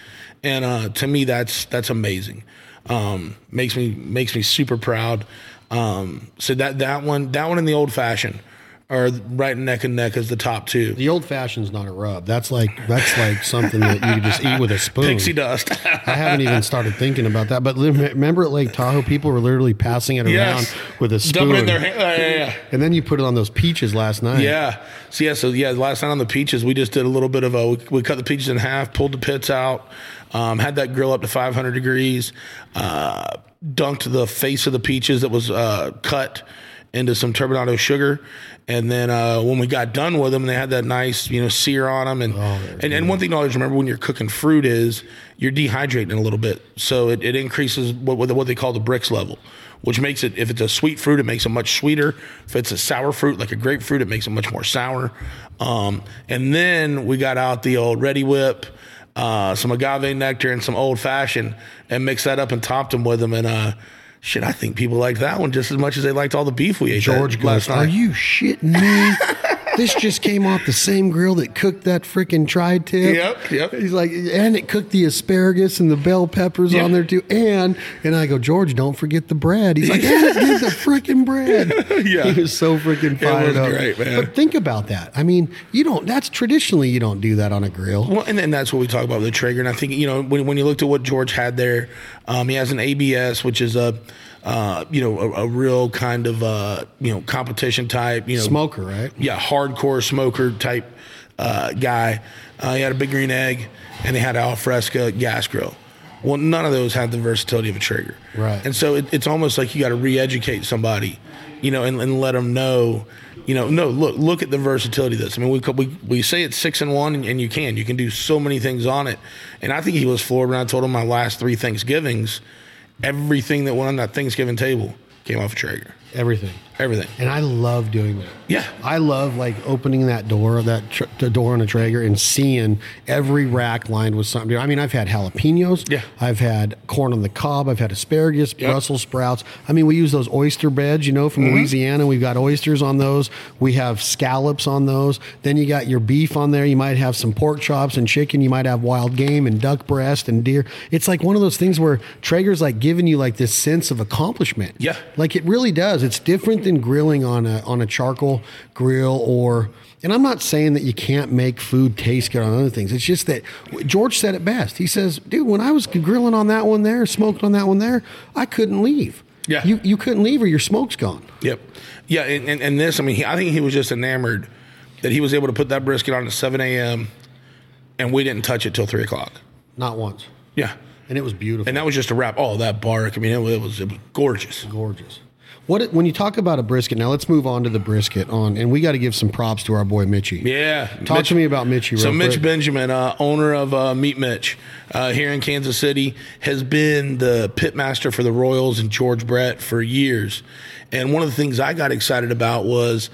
and uh, to me that's that's amazing. Um, makes me makes me super proud. Um, so that that one that one in the old fashioned are right neck and neck as the top two. the old fashioned's not a rub. That's like that's like something that you just eat with a spoon. Pixie dust. I haven't even started thinking about that. But remember at Lake Tahoe, people were literally passing it around yes, with a spoon, in their hand. Uh, yeah, yeah. and then you put it on those peaches last night. Yeah. So yeah. So yeah. Last night on the peaches, we just did a little bit of a. We, we cut the peaches in half, pulled the pits out, um, had that grill up to 500 degrees, uh, dunked the face of the peaches that was uh, cut into some turbinado sugar, and then uh, when we got done with them, they had that nice you know sear on them. And and, and one thing to always remember when you're cooking fruit is you're dehydrating a little bit, so it, it increases what what what they call the Brix level which makes it if it's a sweet fruit it makes it much sweeter. If it's a sour fruit like a grapefruit it makes it much more sour. Um, and then we got out the old Reddi-wip uh, some agave nectar and some old fashioned and mixed that up and topped them with them. And uh, shit i think people liked that one just as much as they liked all the beef we ate George that goes, last "Are you shitting me? this just came off the same grill that cooked that freaking tri-tip." Yep, yep. He's like, and it cooked the asparagus and the bell peppers Yeah. on there too. And and I go, George, don't forget the bread. He's like, it the freaking bread. Yeah. he was so freaking fired was up. great, man. But think about that. I mean, you don't. That's traditionally you don't do that on a grill. Well, and then that's what we talk about with the Traeger. And I think, you know, when, when you looked at what George had there, um, he has an ABS, which is a, uh, you know, a, a real kind of, uh, you know, competition type, you know, Smoker, right? yeah, hardcore smoker type uh, guy. Uh, he had a big green egg, and he had an Alfresco gas grill. Well, none of those had the versatility of a Traeger, Right. And so it, it's almost like you got to re-educate somebody, you know, and, and let them know, you know, no, look, look at the versatility of this. I mean, we we, we say it's six and one, and, and you can, you can do so many things on it. And I think he was floored when I told him my last three Thanksgivings, everything that went on that Thanksgiving table came off a Traeger. Everything. Everything. And I love doing that. Yeah. I love like opening that door, that tr- the door on a Traeger, and seeing every rack lined with something. I mean, I've had jalapenos. Yeah. I've had corn on the cob. I've had asparagus, Brussels sprouts. I mean, we use those oyster beds, you know, from Mm-hmm. Louisiana. We've got oysters on those. We have scallops on those. Then you got your beef on there. You might have some pork chops and chicken. You might have wild game and duck breast and deer. It's like one of those things where Traeger's like giving you like this sense of accomplishment. Yeah. Like it really does. It's different than grilling on a on a charcoal grill or and I'm not saying that you can't make food taste good on other things. It's just that George said it best. He says, "Dude, when I was grilling on that one there, smoked on that one there, I couldn't leave. Yeah. you you couldn't leave or your smoke's gone. Yep. Yeah, and, and, and this, I mean, he, I think he was just enamored that he was able to put that brisket on at 7 a.m. and we didn't touch it till 3 o'clock. Not once, Yeah. and it was beautiful, And that was just a wrap. Oh, that bark. I mean, it was, it was gorgeous. gorgeous." What when you talk about a brisket? Now let's move on to the brisket on, and we got to give some props to our boy Mitchy. Yeah. Talk Mitch- to me about Mitchy. So Mitch quick. Benjamin, uh, owner of uh, Meat Mitch uh, here in Kansas City, has been the pitmaster for the Royals and George Brett for years. And one of the things I got excited about was,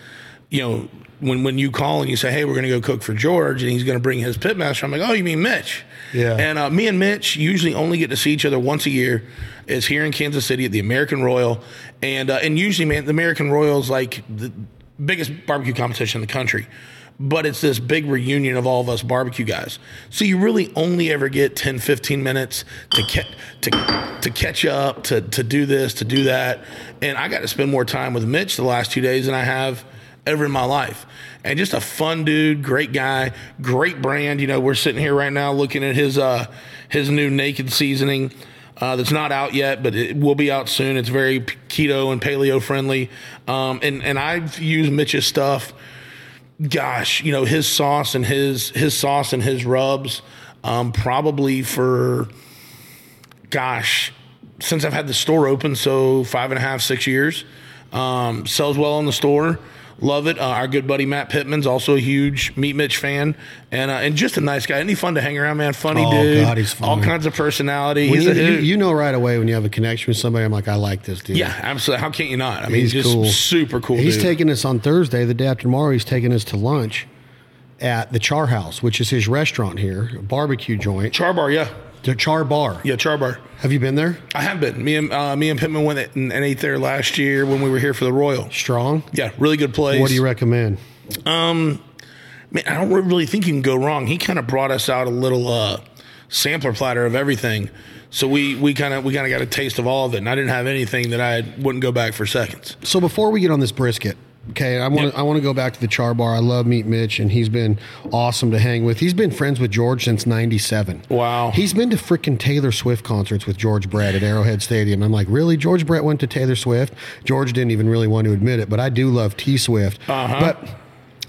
you know, when when you call and you say, "Hey, we're going to go cook for George," and he's going to bring his pitmaster, I'm like, "Oh, you mean Mitch?" Yeah. And uh, me and Mitch usually only get to see each other once a year. Is here in Kansas City at the American Royal, and uh, and usually, man, the American Royal is like the biggest barbecue competition in the country. But it's this big reunion of all of us barbecue guys. So you really only ever get 10, 15 minutes to ca- to to catch up, to to do this, to do that. And I got to spend more time with Mitch the last two days than I have ever in my life. And just a fun dude, great guy, great brand. You know, we're sitting here right now looking at his uh his new naked seasoning. Uh, that's not out yet, but it will be out soon. It's very keto and paleo friendly, um, and and I've used Mitch's stuff. Gosh, you know his sauce and his his sauce and his rubs, um, probably for gosh, since I've had the store open, so five and a half, six years. Um, sells well in the store. Love it. Uh, our good buddy Matt Pittman's also a huge Meat Mitch fan, and uh, and just a nice guy. Isn't fun to hang around, man? Funny Oh, dude. God, he's All kinds of personality. He's you, a, you, you know right away when you have a connection with somebody. I'm like, I like this dude. yeah, absolutely. How can't you not? I mean, He's just cool. super cool. He's dude. taking us on Thursday, the day after tomorrow. He's taking us to lunch at the Char House, which is his restaurant here, a barbecue joint. Char Bar, yeah, The Char Bar. yeah, Char Bar. Have you been there? I have been. Me and uh, me and Pittman went and, and ate there last year when we were here for the Royal. Strong. Yeah, really good place. What do you recommend? Um, Man, I don't really think you can go wrong. He kind of brought us out a little uh, sampler platter of everything, so we we kind of we kind of got a taste of all of it. And I didn't have anything that I wouldn't go back for seconds. So before we get on this brisket, okay, I want to. I want to go back to the Char Bar. I love Meat Mitch, and he's been awesome to hang with. He's been friends with George since '97. Wow. He's been to freaking Taylor Swift concerts with George Brett at Arrowhead Stadium. I'm like, really? George Brett went to Taylor Swift. George didn't even really want to admit it, but I do love T Swift. Uh-huh. But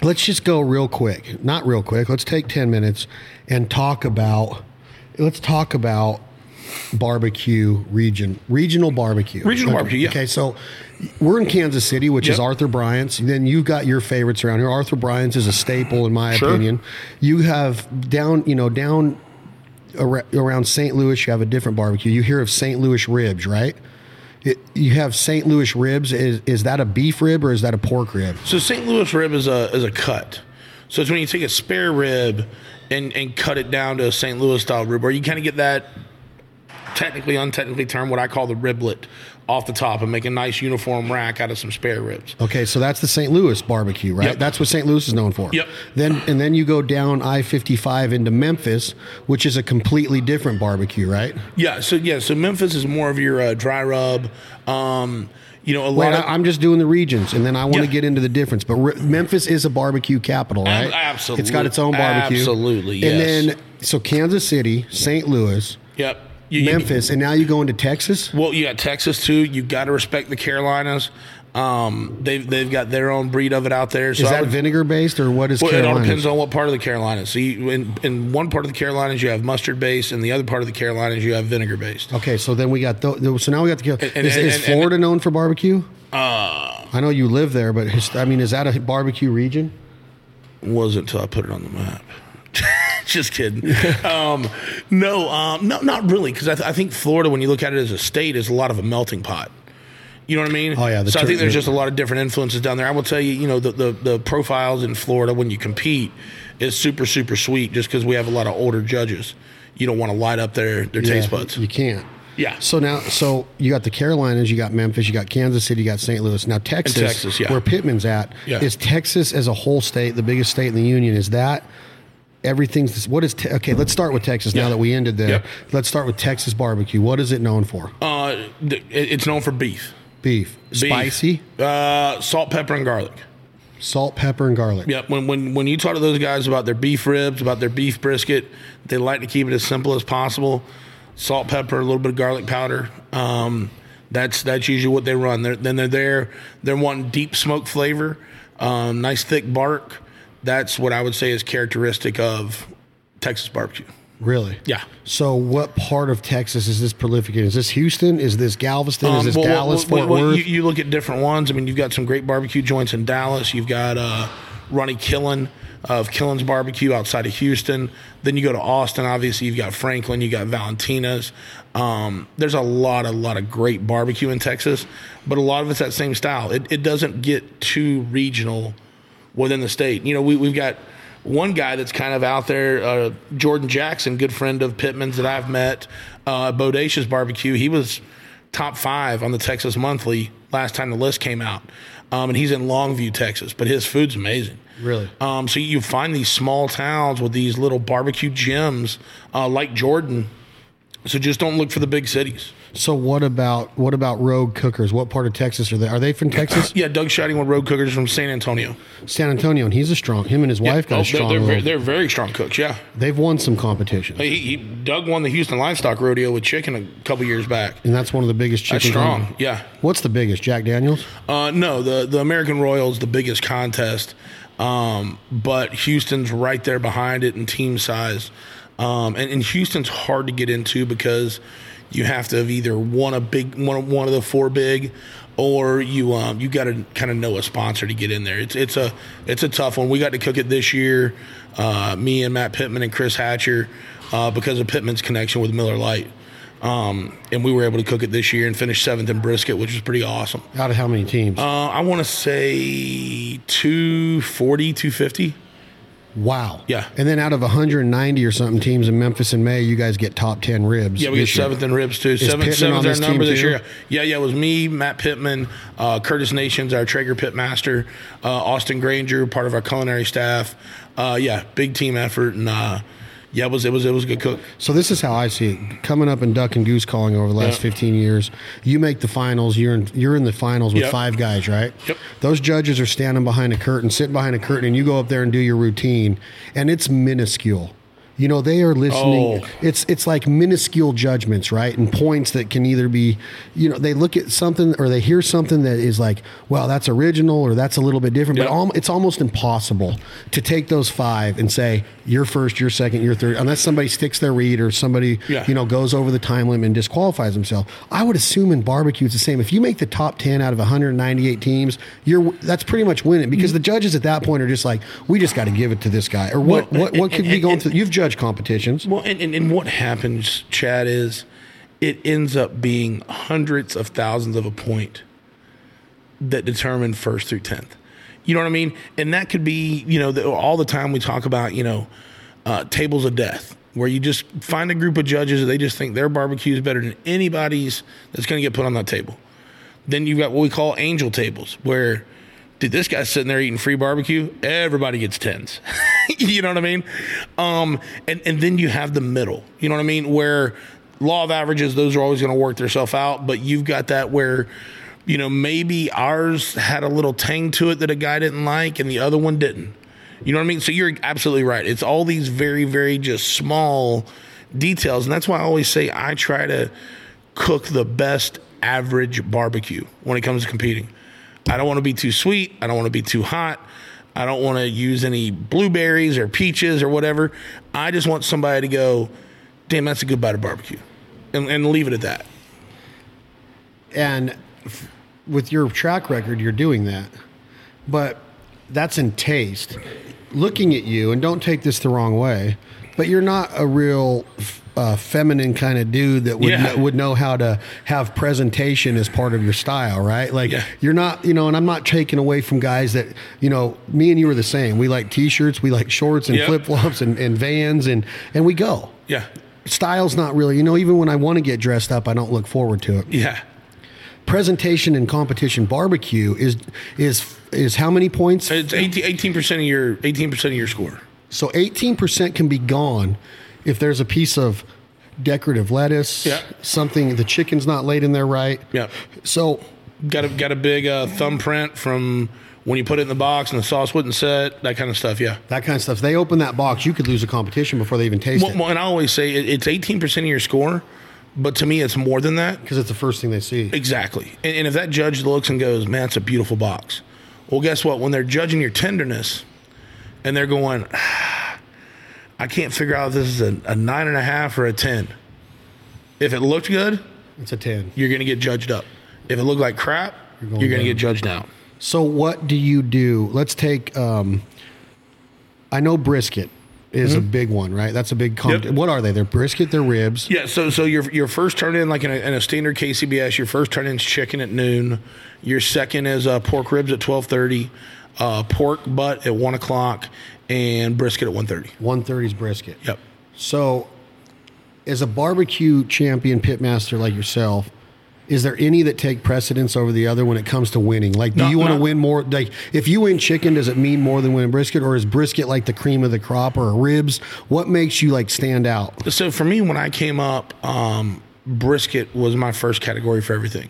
let's just go real quick. Not real quick. Let's take 10 minutes and talk about. Let's talk about barbecue region, regional barbecue. Regional Okay. barbecue, yeah. Okay, so we're in Kansas City, which is Arthur Bryant's. Then you've got your favorites around here. Arthur Bryant's is a staple, in my Sure. opinion. You have down, you know, down around St. Louis, you have a different barbecue. You hear of St. Louis ribs, right? It, you have St. Louis ribs. Is is that a beef rib or is that a pork rib? So St. Louis rib is a is a cut. So it's when you take a spare rib and and cut it down to a St. Louis style rib, where you kind of get that technically, untechnically term, what I call the riblet off the top, and make a nice uniform rack out of some spare ribs. Okay, so that's the St. Louis barbecue, right? Yep. That's what St. Louis is known for. Yep. Then and then you go down I fifty five into Memphis, which is a completely different barbecue, right? Yeah. So yeah. So Memphis is more of your uh, dry rub. Um, you know, a Wait, lot of I'm just doing the regions, and then I want to get into the difference. But re- Memphis is a barbecue capital, right? Absolutely. It's got its own barbecue. Absolutely, And then so Kansas City, St. Louis, Yep. You, you- Memphis, and now you go into Texas. well, you got Texas too. You got to respect the Carolinas. Um, they've they've got their own breed of it out there. So Is that would- vinegar based or what is Well, it all depends on what part of the Carolinas. So you, in, in one part of the Carolinas, you have mustard based, and the other part of the Carolinas, you have vinegar based. Okay, so then we got th- so now we got the. And- is, and- is and- Florida known for barbecue? Uh, I know you live there, but his, I mean, is that a barbecue region? wasn't until I put it on the map. Just kidding. um, no, um, no, not really, because I, th- I think Florida, when you look at it as a state, is a lot of a melting pot. You know what I mean? Oh, yeah, so I think there's just a lot of different influences down there. I will tell you, you know, the the, the profiles in Florida when you compete is super super sweet. Just because we have a lot of older judges, you don't want to light up their their taste buds. You can't. Yeah. So now, so you got the Carolinas, you got Memphis, you got Kansas City, you got St. Louis. Now Texas, Texas, yeah. where Pittman's at, Yeah. is Texas as a whole state the biggest state in the union? Is that everything's? What is? Te- okay, let's start with Texas. Now Yeah. that we ended there, Yep. let's start with Texas barbecue. What is it known for? Uh, th- it's known for beef, Beef, Beef. spicy, uh, salt, pepper, and garlic. salt, pepper, and garlic. Yeah, when when when you talk to those guys about their beef ribs, about their beef brisket, they like to keep it as simple as possible. Salt, pepper, a little bit of garlic powder. Um, that's that's usually what they run. They're, then they're there. They're wanting deep smoke flavor, um, nice thick bark. That's what I would say is characteristic of Texas barbecue. Really? Yeah. So, what part of Texas is this prolific in? Is this Houston? Is this Galveston? is Um, this well, Dallas, well, Fort well, Worth? You, you look at different ones. I mean, you've got some great barbecue joints in Dallas. You've got uh, Ronnie Killen of Killen's Barbecue outside of Houston. Then you go to Austin. Obviously, you've got Franklin. You got Valentina's. Um, there's a lot, a lot of great barbecue in Texas, but a lot of it's that same style. It, it doesn't get too regional within the state. You know, we, we've got one guy that's kind of out there, uh, Jordan Jackson, good friend of Pittman's that I've met, uh, Bodacious Barbecue. He was top five on the Texas Monthly last time the list came out. Um, and he's in Longview, Texas, but his food's amazing. Really? Um, so you find these small towns with these little barbecue gyms uh, like Jordan. So just don't look for the big cities. So, what about what about Rogue Cookers? What part of Texas are they? Are they from Texas? Yeah, Doug with Road Cookers from San Antonio. San Antonio, and he's a strong. Him and his wife got Oh, a strong. they're, they're, very, they're very strong cooks, yeah. they've won some competitions, He, he Doug won the Houston Livestock Rodeo with chicken a couple years back. and that's one of the biggest That's chickens. on- strong, yeah. What's the biggest? Jack Daniels. Uh, no, the the American Royal is the biggest contest, um, but Houston's right there behind it in team size. Um, and, and Houston's hard to get into because you have to have either won a big one, of- one of the four big, or you um, you got to kind of know a sponsor to get in there. It's it's a it's a tough one. We got to cook it this year, uh, me and Matt Pittman and Chris Hatcher, uh, because of Pittman's connection with Miller Lite. Um, and we were able to cook it this year and finish seventh in brisket, which was pretty awesome. Out of how many teams? Uh, I want to say 240, 250. Wow. yeah. And then out of 190 or something teams in Memphis in May, you guys get top 10 ribs. Yeah, we get seventh in ribs too. Seventh, Pittman seventh our number this too? year. Yeah, yeah, it was me, Matt Pittman, uh, Curtis Nations, our Traeger pitmaster, uh, Austin Granger, part of our culinary staff. Uh, yeah, big team effort, and uh, yeah, it was it was it was a good cook. So this is how I see it. Coming up in duck and goose calling over the last Yeah. 15 years, you make the finals. You're in you're in the finals with Yep. five guys, right? Yep. Those judges are standing behind a curtain, sitting behind a curtain, and you go up there and do your routine, and it's minuscule. You know they are listening. Oh. It's it's like minuscule judgments, right? And points that can either be, you know, they look at something or they hear something that is like, well, that's original or that's a little bit different. Yep. But al- it's almost impossible to take those five and say you're first, you're second, you're third, unless somebody sticks their read or somebody Yeah. you know goes over the time limit and disqualifies himself. I would assume in barbecue it's the same. If you make the top ten out of 198 teams, you're that's pretty much winning because mm-hmm. the judges at that point are just like, we just got to give it to this guy or what Well, what what could and- be and- going and- through. You've judged competitions. Well, and, and, and what happens, Chad, is it ends up being hundreds of thousands of a point that determine first through 10th. You know what I mean? And that could be, you know, the, all the time we talk about, you know, uh, tables of death, where you just find a group of judges that they just think their barbecue is better than anybody's that's going to get put on that table. Then you've got what we call angel tables, where dude, this guy's sitting there eating free barbecue. Everybody gets tens. you know what I mean? Um, and and then you have the middle. You know what I mean? Where law of averages, those are always going to work themselves out. But you've got that where, you know, maybe ours had a little tang to it that a guy didn't like, and the other one didn't. You know what I mean? So you're absolutely right. It's all these very, very just small details, and that's why I always say I try to cook the best average barbecue when it comes to competing. I don't want to be too sweet. I don't want to be too hot. I don't want to use any blueberries or peaches or whatever. I just want somebody to go, damn, that's a good bite of barbecue. And, and leave it at that. And f- with your track record, you're doing that. But that's in taste. Looking at you, and don't take this the wrong way, but you're not a real f- uh, feminine kind of dude that would Yeah. know, would know how to have presentation as part of your style, right? Like Yeah. you're not, you know, and I'm not taking away from guys that, you know, me and you are the same. We like t-shirts, we like shorts and Yep. flip flops and, and vans, and and we go. Yeah. Style's not really, you know, even when I want to get dressed up, I don't look forward to it. Yeah. Presentation and competition barbecue is is is how many points? It's 18 percent of your eighteen percent of your score. So 18% can be gone if there's a piece of decorative lettuce, Yeah. something the chicken's not laid in there right. Yeah. So Got a got a big uh, thumbprint from when you put it in the box and the sauce wouldn't set. That kind of stuff. Yeah. that kind of stuff. If they open that box, you could lose a competition before they even taste Well, it well, and I always say it, it's eighteen percent of your score, but to me, it's more than that. because it's the first thing they see. Exactly. And, and if that judge looks and goes, man, it's a beautiful box. Well, guess what? When they're judging your tenderness and they're going, "Ah, I can't figure out if this is a, a nine and a half or a 10. If it looked good, It's a 10. you're going to get judged up. If it looked like crap, you're going to get judged down. So what do you do? Let's take um I know brisket is a big one, right? That's a big comp- Mm-hmm. Yep. What are they? They're brisket, they're ribs. Yeah, so so your your first turn in like in a, in a standard KCBS, your first turn in is chicken at noon. Your second is uh, pork ribs at twelve thirty, uh, pork butt at one o'clock, and brisket at one thirty. 130 is brisket. Yep. So, as a barbecue champion pitmaster like yourself, is there any that take precedence over the other when it comes to winning? Like, do No, you want to no. win more? Like, if you win chicken, does it mean more than winning brisket, or is brisket like the cream of the crop, or ribs? What makes you like stand out? So for me, when I came up, um, brisket was my first category for everything.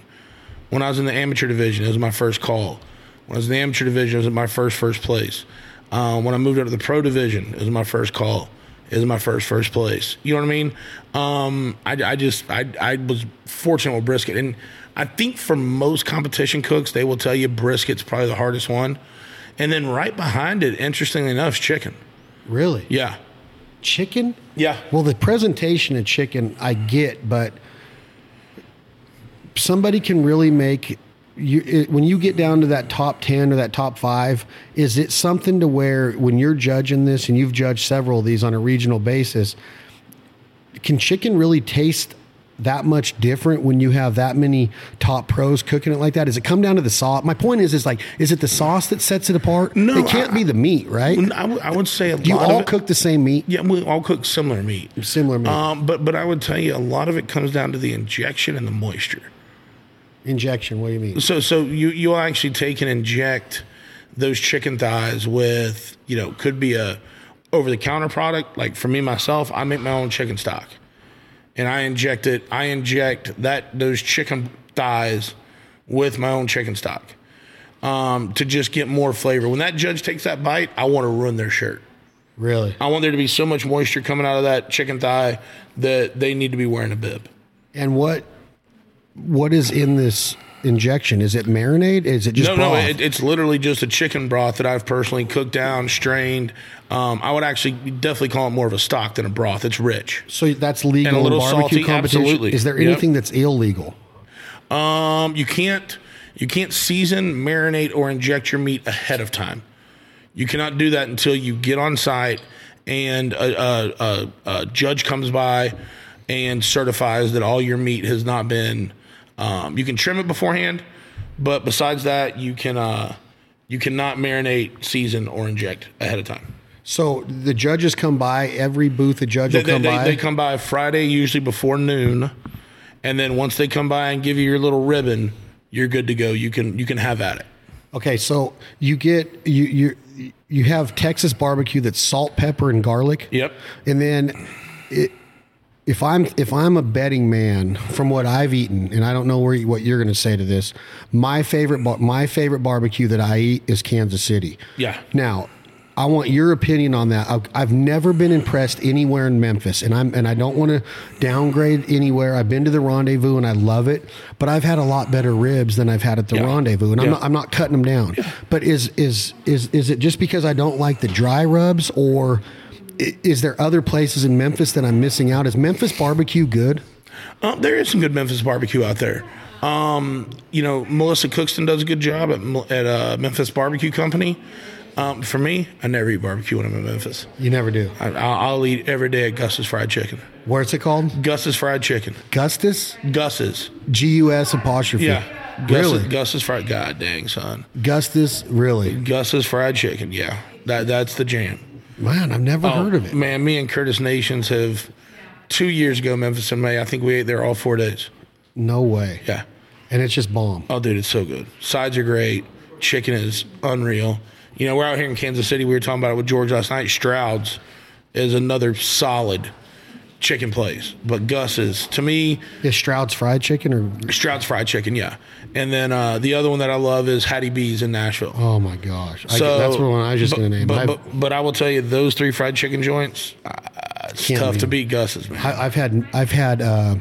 When I was in the amateur division, it was my first call. When I was in the amateur division, it was my first first place. Um, when I moved up to the pro division, it was my first call. It was my first first place. You know what I mean? Um, I, I just I, I was fortunate with brisket, and I think for most competition cooks, they will tell you brisket's probably the hardest one. And then right behind it, interestingly enough, is chicken. Really? Yeah, Chicken? yeah. Well, the presentation of chicken I get, but somebody can really make you it, when you get down to that top 10 or that top 5 is it something to where when you're judging this and you've judged several of these on a regional basis can chicken really taste that much different when you have that many top pros cooking it like that? Does it come down to the sauce? My point is, is like, is it the sauce that sets it apart? No, it can't I- be the meat, right? I would- say a Do you all it, cook the same meat? Yeah, we all cook similar meat. Similar meat. Um, but but I would tell you a lot of it comes down to the injection and the moisture. Injection. What do you mean? So so you you actually take and inject those chicken thighs with you know could be a over the counter product. Like for me myself, I make my own chicken stock, and I inject it. I inject that those chicken thighs with my own chicken stock um, to just get more flavor. When that judge takes that bite, I want to ruin their shirt. Really? I want there to be so much moisture coming out of that chicken thigh that they need to be wearing a bib. And what what is in this injection? Is it marinade? Is it just no, broth? no, it, it's literally just a chicken broth that I've personally cooked down, strained. Um, I would actually definitely call it more of a stock than a broth. It's rich. so that's legal And a in little barbecue salty, competition. absolutely. Is there Yep. anything that's illegal? Um, you can't you can't season, marinate, or inject your meat ahead of time. You cannot do that until you get on site and a, a, a, a judge comes by and certifies that all your meat has not been. Um, you can trim it beforehand, but besides that, you can uh, you cannot marinate, season, or inject ahead of time. So the judges come by every booth. The judge They, will come they, by. they come by Friday, usually before noon, and then once they come by and give you your little ribbon, you're good to go. You can you can have at it. okay, so you get you you you have Texas barbecue that's salt, pepper, and garlic. Yep. And then it, if I'm if I'm a betting man from what I've eaten, and I don't know where you, what you're going to say to this, my favorite bar, my favorite barbecue that I eat is Kansas City. Yeah. Now, I want your opinion on that. I've, I've never been impressed anywhere in Memphis, and I'm and I don't want to downgrade anywhere. I've been to the Rendezvous and I love it, but I've had a lot better ribs than I've had at the Yeah. Rendezvous, and I'm not I'm not cutting them down. But is is is is it just because I don't like the dry rubs, or is there other places in Memphis that I'm missing out? Is Memphis barbecue good? Um, there is some good Memphis barbecue out there. Um, you know, Melissa Cookston does a good job at at uh, Memphis Barbecue Company. Um, for me, I never eat barbecue when I'm in Memphis. You never do. I, I'll, I'll eat every day at Gus's Fried Chicken. Where's it called? Gus's Fried Chicken. Gustus? Gus's. G U S apostrophe. Yeah. Gus's, Really? Gus's Fried. God dang, son. Gustus, really? Gus's Fried Chicken. Yeah. That that's the jam. Man, I've never oh, heard of it. Man, me and Curtis Nations have two years ago, Memphis in May. I think we ate there all four days. No way. Yeah. And it's just bomb. Oh, dude, it's so good. Sides are great. Chicken is unreal. You know, we're out here in Kansas City. We were talking about it with George last night. Stroud's is another solid chicken place. But Gus's, to me, Is Stroud's fried chicken or? Stroud's fried chicken, yeah. And then uh, the other one that I love is Hattie B's in Nashville. Oh my gosh! I, that's the one I was just going to name. But, but, but I will tell you, those three fried chicken joints, uh, it's Can't tough to beat Gus's, man. I, I've had I've had uh,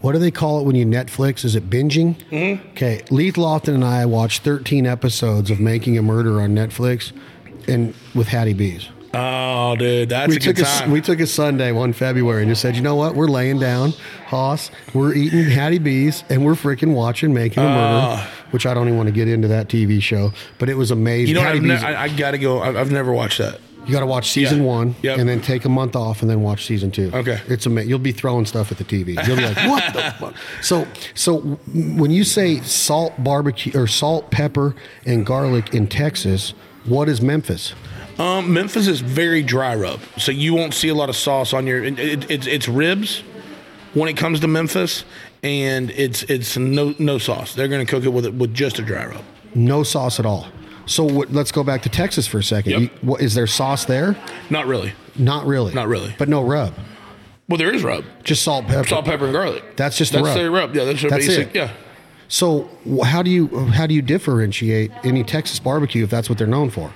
what do they call it when you Netflix? Is it binging? Mm-hmm. Okay, Leith Lofton and I watched 13 episodes of Making a Murder on Netflix, and with Hattie B's. Oh, dude, that's We a good took a, time. we took a Sunday one February and just said, you know what? We're laying down, Hoss. We're eating Hattie B's and we're freaking watching Making a Murder, ah. which I don't even want to get into that TV show, but it was amazing. you know? Hattie I've ne- I, I got to go. I've, I've never watched that. you got to watch season Yeah. one Yep. and then take a month off and then watch season two. Okay. it's amazing. You'll be throwing stuff at the TV. You'll be like, what the fuck? So, so when you say salt barbecue or salt, pepper, and garlic in Texas, what is Memphis? Um, Memphis is very dry rub, so you won't see a lot of sauce on your. It, it, it's it's ribs when it comes to Memphis, and it's it's no no sauce. They're going to cook it with with just a dry rub. No sauce at all. So what, let's go back to Texas for a second. Yep. You, what, is there sauce there? Not really. Not really. Not really. But no rub. Well, there is rub, Just salt, pepper. salt, pepper, and garlic. That's just the that's rub. rub. Yeah, that's their That's basic. it. Yeah. So how do you how do you differentiate any Texas barbecue if that's what they're known for?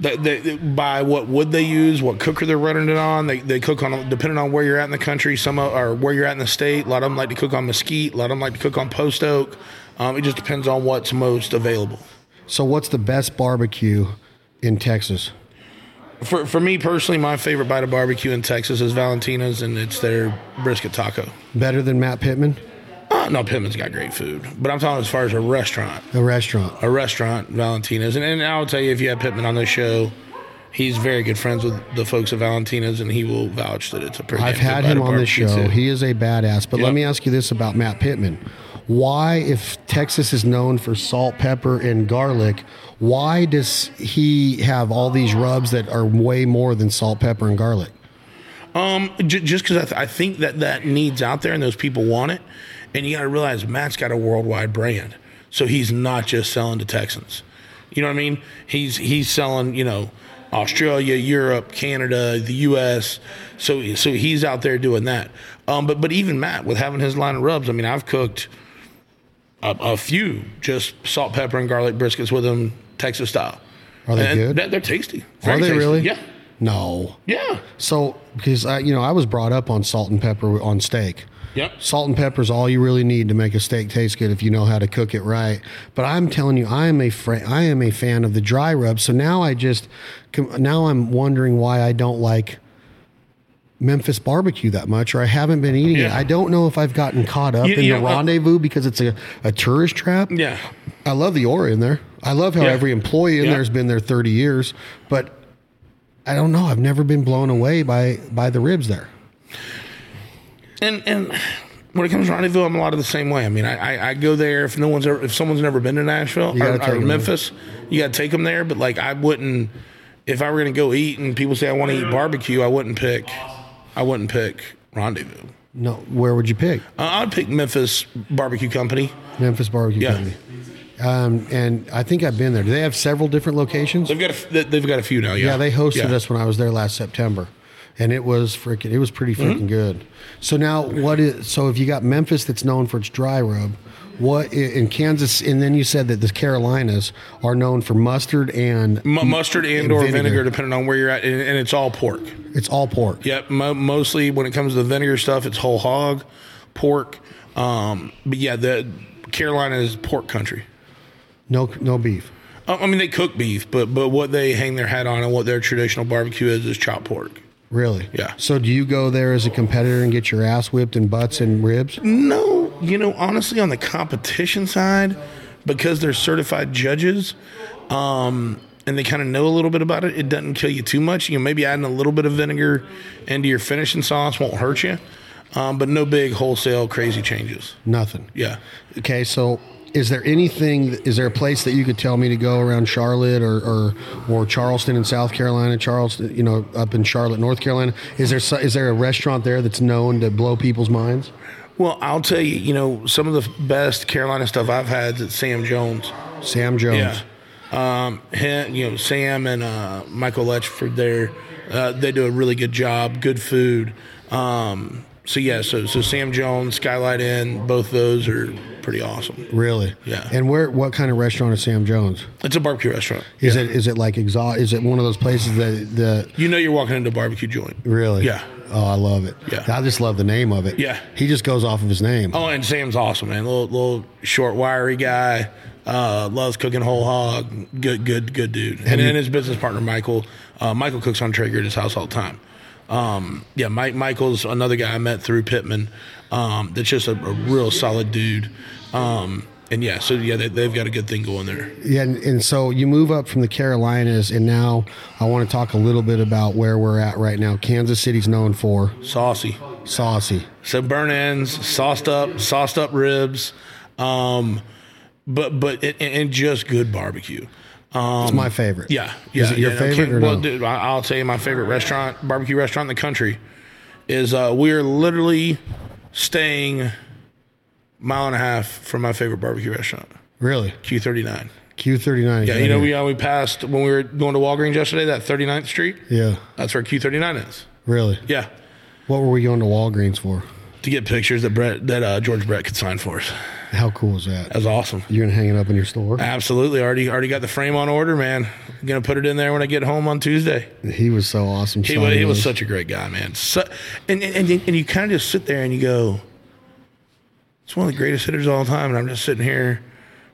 They, they, they- by what wood they use, what cooker they're running it on. They, they cook on depending on where you're at in the country. Some of, or where you're at in the state. A lot of them like to cook on mesquite. A lot of them like to cook on post oak. Um, it just depends on what's most available. So what's the best barbecue in Texas? For for me personally, my favorite bite of barbecue in Texas is Valentina's, and it's their brisket taco. Better than Matt Pittman? No, Pittman's got great food, but I'm talking as far as a restaurant. A restaurant. A restaurant, Valentina's, and, and I'll tell you, if you have Pittman on the show, he's very good friends with the folks at Valentina's, and he will vouch that it's a pretty. I've had him on the show. He is a badass. But let me ask you this about Matt Pittman. Why, if Texas is known for salt, pepper, and garlic, why does he have all these rubs that are way more than salt, pepper, and garlic? Um, j- just because I, th- I think that that needs out there and those people want it, and you got to realize Matt's got a worldwide brand, so he's not just selling to Texans. You know what I mean? He's he's selling, you know, Australia, Europe, Canada, the U.S. So so he's out there doing that. Um, but but even Matt with having his line of rubs, I mean, I've cooked a, a few just salt, pepper, and garlic briskets with him, Texas style. Are they And good? They're, tasty. Are they tasty. really? Yeah. No. Yeah. So, because I, you know, I was brought up on salt and pepper on steak. Yep. Salt and pepper is all you really need to make a steak taste good if you know how to cook it right. But I'm telling you, I am a fra- I am a fan of the dry rub. So now I just now I'm wondering why I don't like Memphis barbecue that much, or I haven't been eating it. I don't know if I've gotten caught up You- in you the know, uh, rendezvous because it's a, a tourist trap. Yeah. I love the aura in there. I love how Yeah. every employee in Yeah. there has been there 30 years, but I don't know. I've never been blown away by by the ribs there. And and when it comes to rendezvous, I'm a lot of the same way. I mean, I, I, I go there if no one's ever, if someone's never been to Nashville or, or. Memphis, you got to take them there. But like, I wouldn't if I were going to go eat and people say I want to eat barbecue, I wouldn't pick I wouldn't pick rendezvous. No, where would you pick? Uh, I'd pick Memphis Barbecue Company. Memphis Barbecue Yeah. Company. Um, and I think I've been there. Do they have several different locations? They've got a, they've got a few now. Yeah, Yeah, they hosted Yeah. us when I was there last September, and it was freaking. It was pretty Mm-hmm. freaking good. So now, what is? So if you got Memphis that's known for its dry rub, what in Kansas? And then you said that the Carolinas are known for mustard and M- mustard and, or vinegar. vinegar. depending on where you're at, and, and it's all pork. it's all pork. Yep. Mo- mostly when it comes to the vinegar stuff, it's whole hog, pork. Um, but yeah, the Carolina is pork country. No, no beef. I mean, they cook beef, but but what they hang their hat on and what their traditional barbecue is is chopped pork. Really? Yeah. So do you go there as a competitor and get your ass whipped and butts and ribs? No, you know, honestly, on the competition side, because they're certified judges, um, and they kind of know a little bit about it, it doesn't kill you too much. You know, maybe adding a little bit of vinegar into your finishing sauce won't hurt you, um, but no big wholesale crazy changes. Nothing. Yeah. Okay, so is there anything? Is there a place that you could tell me to go around Charlotte or or, or Charleston in South Carolina, Charleston, you know, up in Charlotte, North Carolina? Is there is there a restaurant there that's known to blow people's minds? Well, I'll tell you, you know, some of the best Carolina stuff I've had is at Sam Jones. Sam Jones. Yeah. Um, him, you know, Sam and uh, Michael Letchworth there, uh, they do a really good job. Good food. Um, so yeah, so so Sam Jones, Skylight Inn, both those are pretty awesome. Really? Yeah. And where? What kind of restaurant is Sam Jones? It's a barbecue restaurant. Is it is it like exhaust? Is it one of those places that the You know you're walking into a barbecue joint. really? Yeah. Oh, I love it. Yeah. I just love the name of it. Yeah. He just goes off of his name. Oh, and Sam's awesome, man. Little little short, wiry guy. Uh, loves cooking whole hog. Good, good, good dude. And then his business partner Michael. Uh, Michael cooks on Traeger at his house all the time. Um, yeah, Mike Michael's another guy I met through Pittman. Um, that's just a, a real solid dude. Um, and yeah, so yeah, they, they've got a good thing going there. Yeah, and, and so you move up from the Carolinas, and now I want to talk a little bit about where we're at right now. Kansas City's known for Saucy. saucy. So burn ends, sauced up, sauced up ribs, um, but but and, and just good barbecue. Um, It's my favorite. Yeah, yeah. Is it your favorite okay, or well, no? dude, I'll tell you my favorite restaurant, barbecue restaurant in the country, is uh, we're literally staying mile and a half from my favorite barbecue restaurant, Really? Q thirty nine. Q39. Yeah, you know we uh, we passed when we were going to Walgreens yesterday, that 39th Street. Yeah, That's where Q thirty nine is. really. Yeah, What were we going to Walgreens for? To get pictures that Brett that uh, George Brett could sign for us. How cool is that? That was awesome. You're gonna hang it up in your store? Absolutely, already already got the frame on order, man. I'm gonna put it in there when I get home on Tuesday. He was so awesome. He, was, he was such a great guy, man. So, and, and and you kind of just sit there and you go, "It's one of the greatest hitters of all time." And I'm just sitting here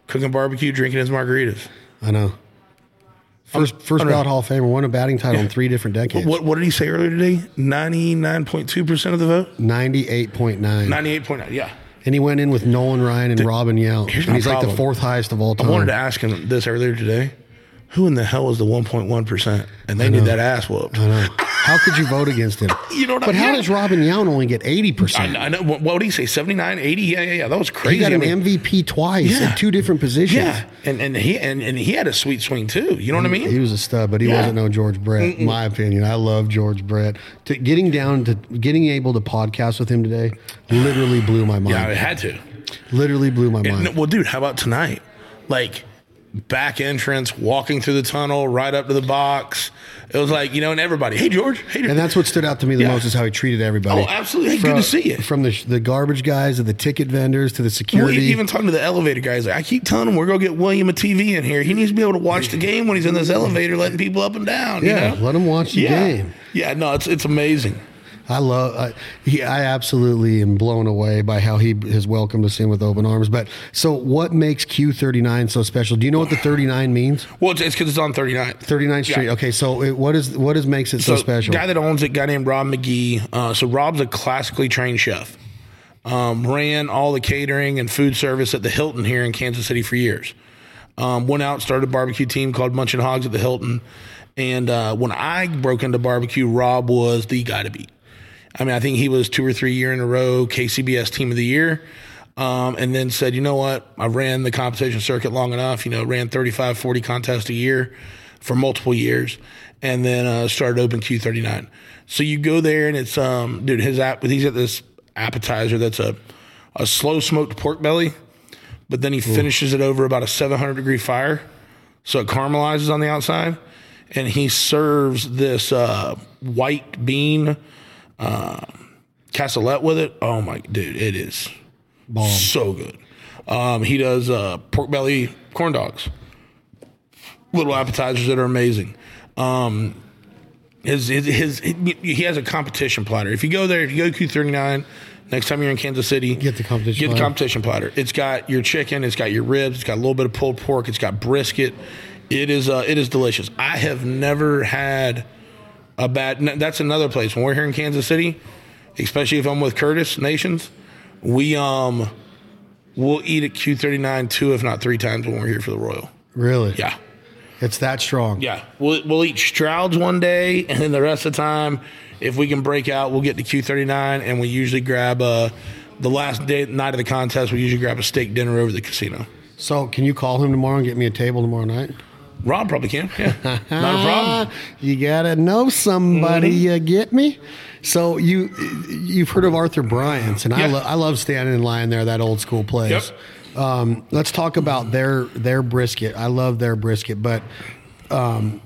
cooking barbecue, drinking his margaritas. I know. First, first ballot Hall of Famer, won a batting title in three different decades. What what did he say earlier today? Ninety nine point two percent of the vote. Ninety-eight point nine, Ninety eight point nine. Yeah. and he went in with Nolan Ryan and Robin Yount, and he's like the fourth highest of all time. I wanted to ask him this earlier today. Who in the hell was the one point one percent? And they need that ass whooped. I know. How could you vote against him? You know what I But how does Robin Yount only get eighty I, percent? I know. What, what did he say? 79, 80? Yeah, yeah, yeah. That was crazy. He got I an mean- MVP twice Yeah. at two different positions. Yeah, and and he and, and he had a sweet swing too. You know what I mean? He was a stud, but he Yeah. wasn't no George Brett, in my opinion. I love George Brett. To, getting down to getting able to podcast with him today literally blew my mind. yeah, I had to. literally blew my mind. No, well, dude, how about tonight? Like back entrance, walking through the tunnel, right up to the box. It was like you know, and everybody, hey George, hey. George. and that's what stood out to me the Yeah. most is how he treated everybody. Oh, absolutely. Hey, From, good to see you. From the the garbage guys to the ticket vendors to the security. even talking to the elevator guys, like I keep telling him we're gonna get William a TV in here. He needs to be able to watch the game when he's in this elevator, letting people up and down. you yeah, know? let him watch the yeah. game. Yeah, no, it's it's amazing. I love. I, he, I absolutely am blown away by how he has welcomed us in with open arms. But so, what makes Q thirty nine so special? Do you know what the thirty nine means? Well, it's because it's on 39th. 39th Street. Yeah. Okay, so it, what is what is makes it so, special? The guy that owns it, guy named Rob Magee. Uh, so Rob's a classically trained chef. Um, ran all the catering and food service at the Hilton here in Kansas City for years. Um, went out, started a barbecue team called Munchin Hogs at the Hilton. And uh, when I broke into barbecue, Rob was the guy to beat. I mean, I think he was two or three year in a row KCBS Team of the Year. Um, and then said, you know what? I ran the competition circuit long enough. You know, ran 35, 40 contests a year for multiple years, and then uh, started Open Q39. So you go there, and it's um, dude, his app. He's got this appetizer that's a a slow smoked pork belly, but then he finishes it over about a 700 degree fire, so it caramelizes on the outside, and he serves this uh, white bean uh, cassoulet with it. Oh my dude, it is so good. Um, he does uh, pork belly corn dogs, little appetizers that are amazing. Um, his, his, his, he has a competition platter. If you go there, if you go to Q39, next time you're in Kansas City, Get the competition Get the platter. competition platter. It's got your chicken, it's got your ribs, it's got a little bit of pulled pork, it's got brisket. It is uh, it is delicious. I have never had a bad. That's another place when we're here in Kansas City, especially if I'm with Curtis Nations. We um we'll eat at Q39 two if not three times when we're here for the Royal. really? Yeah. It's that strong. Yeah, we'll we'll eat Strouds one day, and then the rest of the time, if we can break out, we'll get to Q39, and we usually grab uh, the last day night of the contest. We usually grab a steak dinner over the casino. So, can you call him tomorrow and get me a table tomorrow night? Rob probably can. Yeah, not a problem. You gotta know somebody. Mm-hmm. You get me? So you you've heard of Arthur Bryant's, and I lo- I love standing in line there. That old school place. Yep. Um, let's talk about their their brisket. I love their brisket, but um,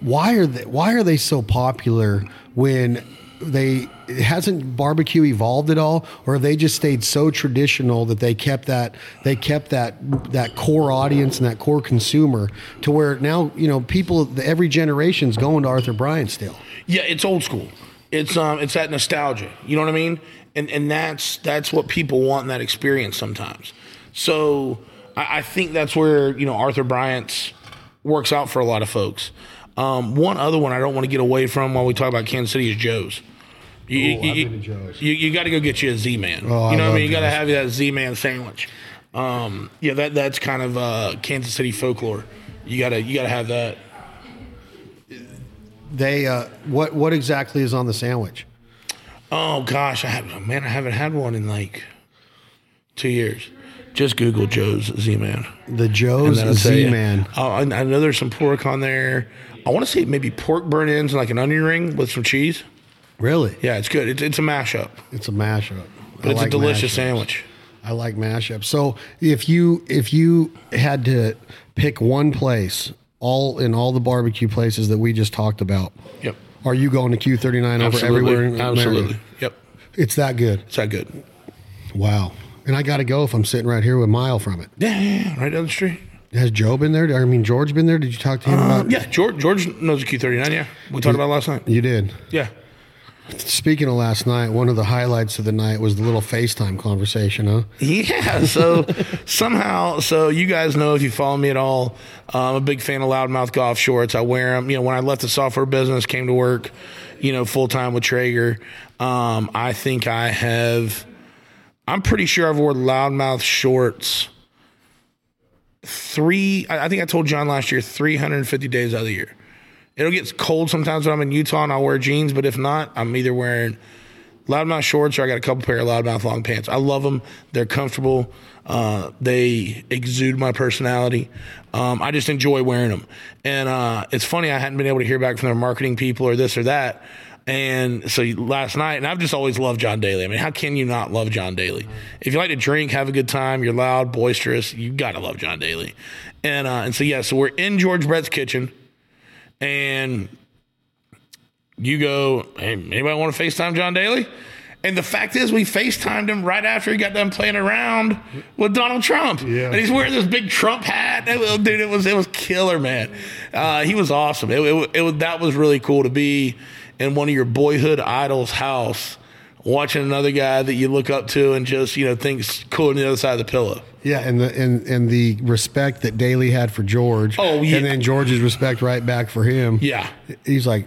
why are they why are they so popular when they hasn't barbecue evolved at all or they just stayed so traditional that they kept that they kept that that core audience and that core consumer to where now you know people every generation's going to Arthur Bryant still Yeah, it's old school. It's um, it's that nostalgia. You know what I mean? And and that's that's what people want in that experience sometimes. So I, I think that's where you know Arthur Bryant's works out for a lot of folks. Um, one other one I don't want to get away from while we talk about Kansas City is Joe's. You, you, you, been to Joe's. you, you got to go get you a Z Man. Oh, you know what I mean? You got to have that Z Man sandwich. Um, yeah, that that's kind of uh, Kansas City folklore. You gotta you gotta have that. they uh, what what exactly is on the sandwich Oh gosh, I have man, I haven't had one in like two years. Just Google Joe's Z Man. the Joe's Z Man Oh, I, I know there's some pork on there. I want to say maybe pork burnt ends and like an onion ring with some cheese. Really Yeah, it's good. It's, it's a mashup, it's a mashup but it's a delicious sandwich. I like mashup. So if you if you had to pick one place, all in all the barbecue places that we just talked about, Yep, are you going to Q thirty nine over absolutely, everywhere in absolutely. Yep, It's that good. it's that good. Wow. And I got to go if I'm sitting right here with a mile from it. Yeah, yeah, yeah, right down the street. Has Joe been there? I mean, George been there? Did you talk to him about? Um, yeah, George George knows the Q39. Yeah, we talked about it last night. You did. Yeah. Speaking of last night, one of the highlights of the night was the little FaceTime conversation, huh? Yeah, so somehow, so you guys know if you follow me at all, uh, I'm a big fan of loudmouth golf shorts. I wear them. You know, when I left the software business, came to work, you know, full time with Traeger. Um, I think I have. I'm pretty sure I've worn loudmouth shorts. Three, I I think I told John last year, 350 days out of the year. It'll get cold sometimes when I'm in Utah and I'll wear jeans, but if not, I'm either wearing loudmouth shorts or I got a couple pair of loudmouth long pants. I love them. They're comfortable. Uh, they exude my personality. Um, I just enjoy wearing them. And uh, it's funny, I hadn't been able to hear back from their marketing people or this or that. And so last night, and I've just always loved John Daly. I mean, how can you not love John Daly? If you like to drink, have a good time, you're loud, boisterous, you got to love John Daly. And uh, and so yeah, so we're in George Brett's kitchen, and you go, hey, anybody want to FaceTime John Daly? And the fact is, we FaceTimed him right after he got done playing around with Donald Trump. Yeah. And he's wearing this big Trump hat. It dude, it was it was killer, man. Uh, he was awesome. It, it, it that was really cool to be in one of your boyhood idols' house, watching another guy that you look up to and just you know thinks cool on the other side of the pillow. Yeah, and the and, and the respect that Daly had for George. Oh, yeah. And then George's respect right back for him. Yeah. He's like,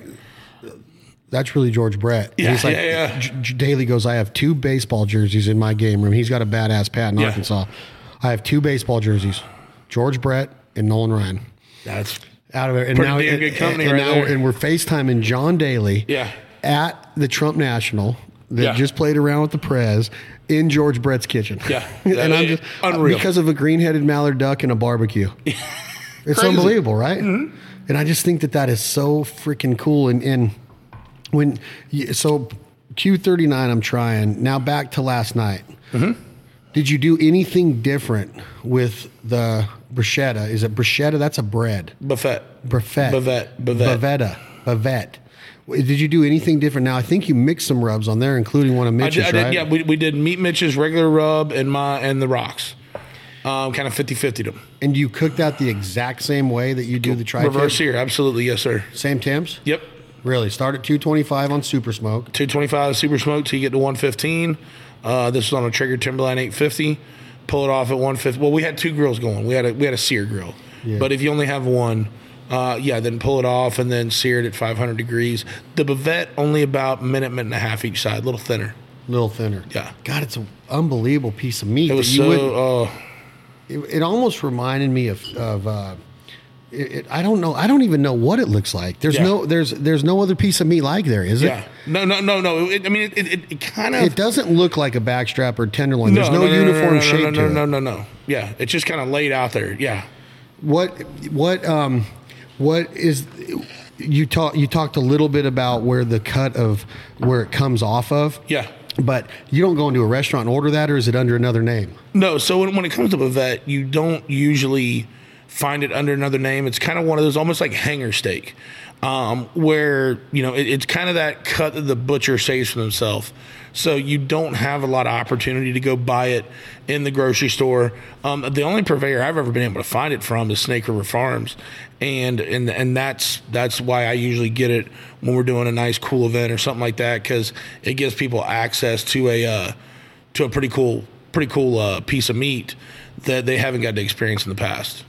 that's really George Brett. Yeah, he's like, yeah, yeah. Daly goes, I have two baseball jerseys in my game room. He's got a badass pat in Yeah. Arkansas. I have two baseball jerseys, George Brett and Nolan Ryan. That's Out of it, and now company and, right now, and we're FaceTiming John Daly. Yeah. At the Trump National that Yeah. just played around with the Prez in George Brett's kitchen. Yeah. and I'm just unreal. because of a green-headed mallard duck and a barbecue. It's. Mm-hmm. unbelievable, right? And I just think that that is so freaking cool. And, and when you, so Q39, I'm trying now. Back to last night. Mm-hmm. Did you do anything different with the bruschetta? Is it bruschetta? That's a bread. buffet. Buffet. Bavette. Bavette. Bavetta. Bavette. Did you do anything different? Now I think you mixed some rubs on there, including one of I Mitch's, did, I did right? yeah, we, we did meat Mitch's regular rub and my and the rocks. Um, kind of 50 50 them. And you cooked that the exact same way that you do the tri Reverse here, absolutely, yes, sir. Same temps? Yep. Really? Start at 225 on Super Smoke. 225 super smoke till you get to 115. Uh, this is on a Traeger Timberline 850. Pull it off at 150. Well, we had two grills going. We had a we had a sear grill, but if you only have one, uh, yeah, then pull it off and then sear it at 500 degrees. The bavette only about minute minute and a half each side, a little thinner. A little thinner. Yeah. God, it's an unbelievable piece of meat. It was so. Uh, it, it almost reminded me of, of uh, it, it, I don't know. I don't even know what it looks like. There's Yeah. no there's there's no other piece of meat like there, is it? No, no, no, no. It, I mean, it, it, kind of. It doesn't look like a backstrap or tenderloin. There's no, uniform no, shape no, to no, it. No, no, no, Yeah, it's just kind of laid out there. Yeah. What what um what is you talk you talked a little bit about where the cut of where it comes off of. Yeah. But you don't go into a restaurant and order that, or is it under another name? No, so when, when it comes to bavette, you don't usually find it under another name. It's kind of one of those almost like hanger steak, um, where you know it, it's kind of that cut that the butcher saves for themselves. So you don't have a lot of opportunity to go buy it in the grocery store. Um, the only purveyor I've ever been able to find it from is Snake River Farms, and and and that's that's why I usually get it when we're doing a nice cool event or something like that because it gives people access to a uh, to a pretty cool pretty cool uh, piece of meat that they haven't got to experience in the past.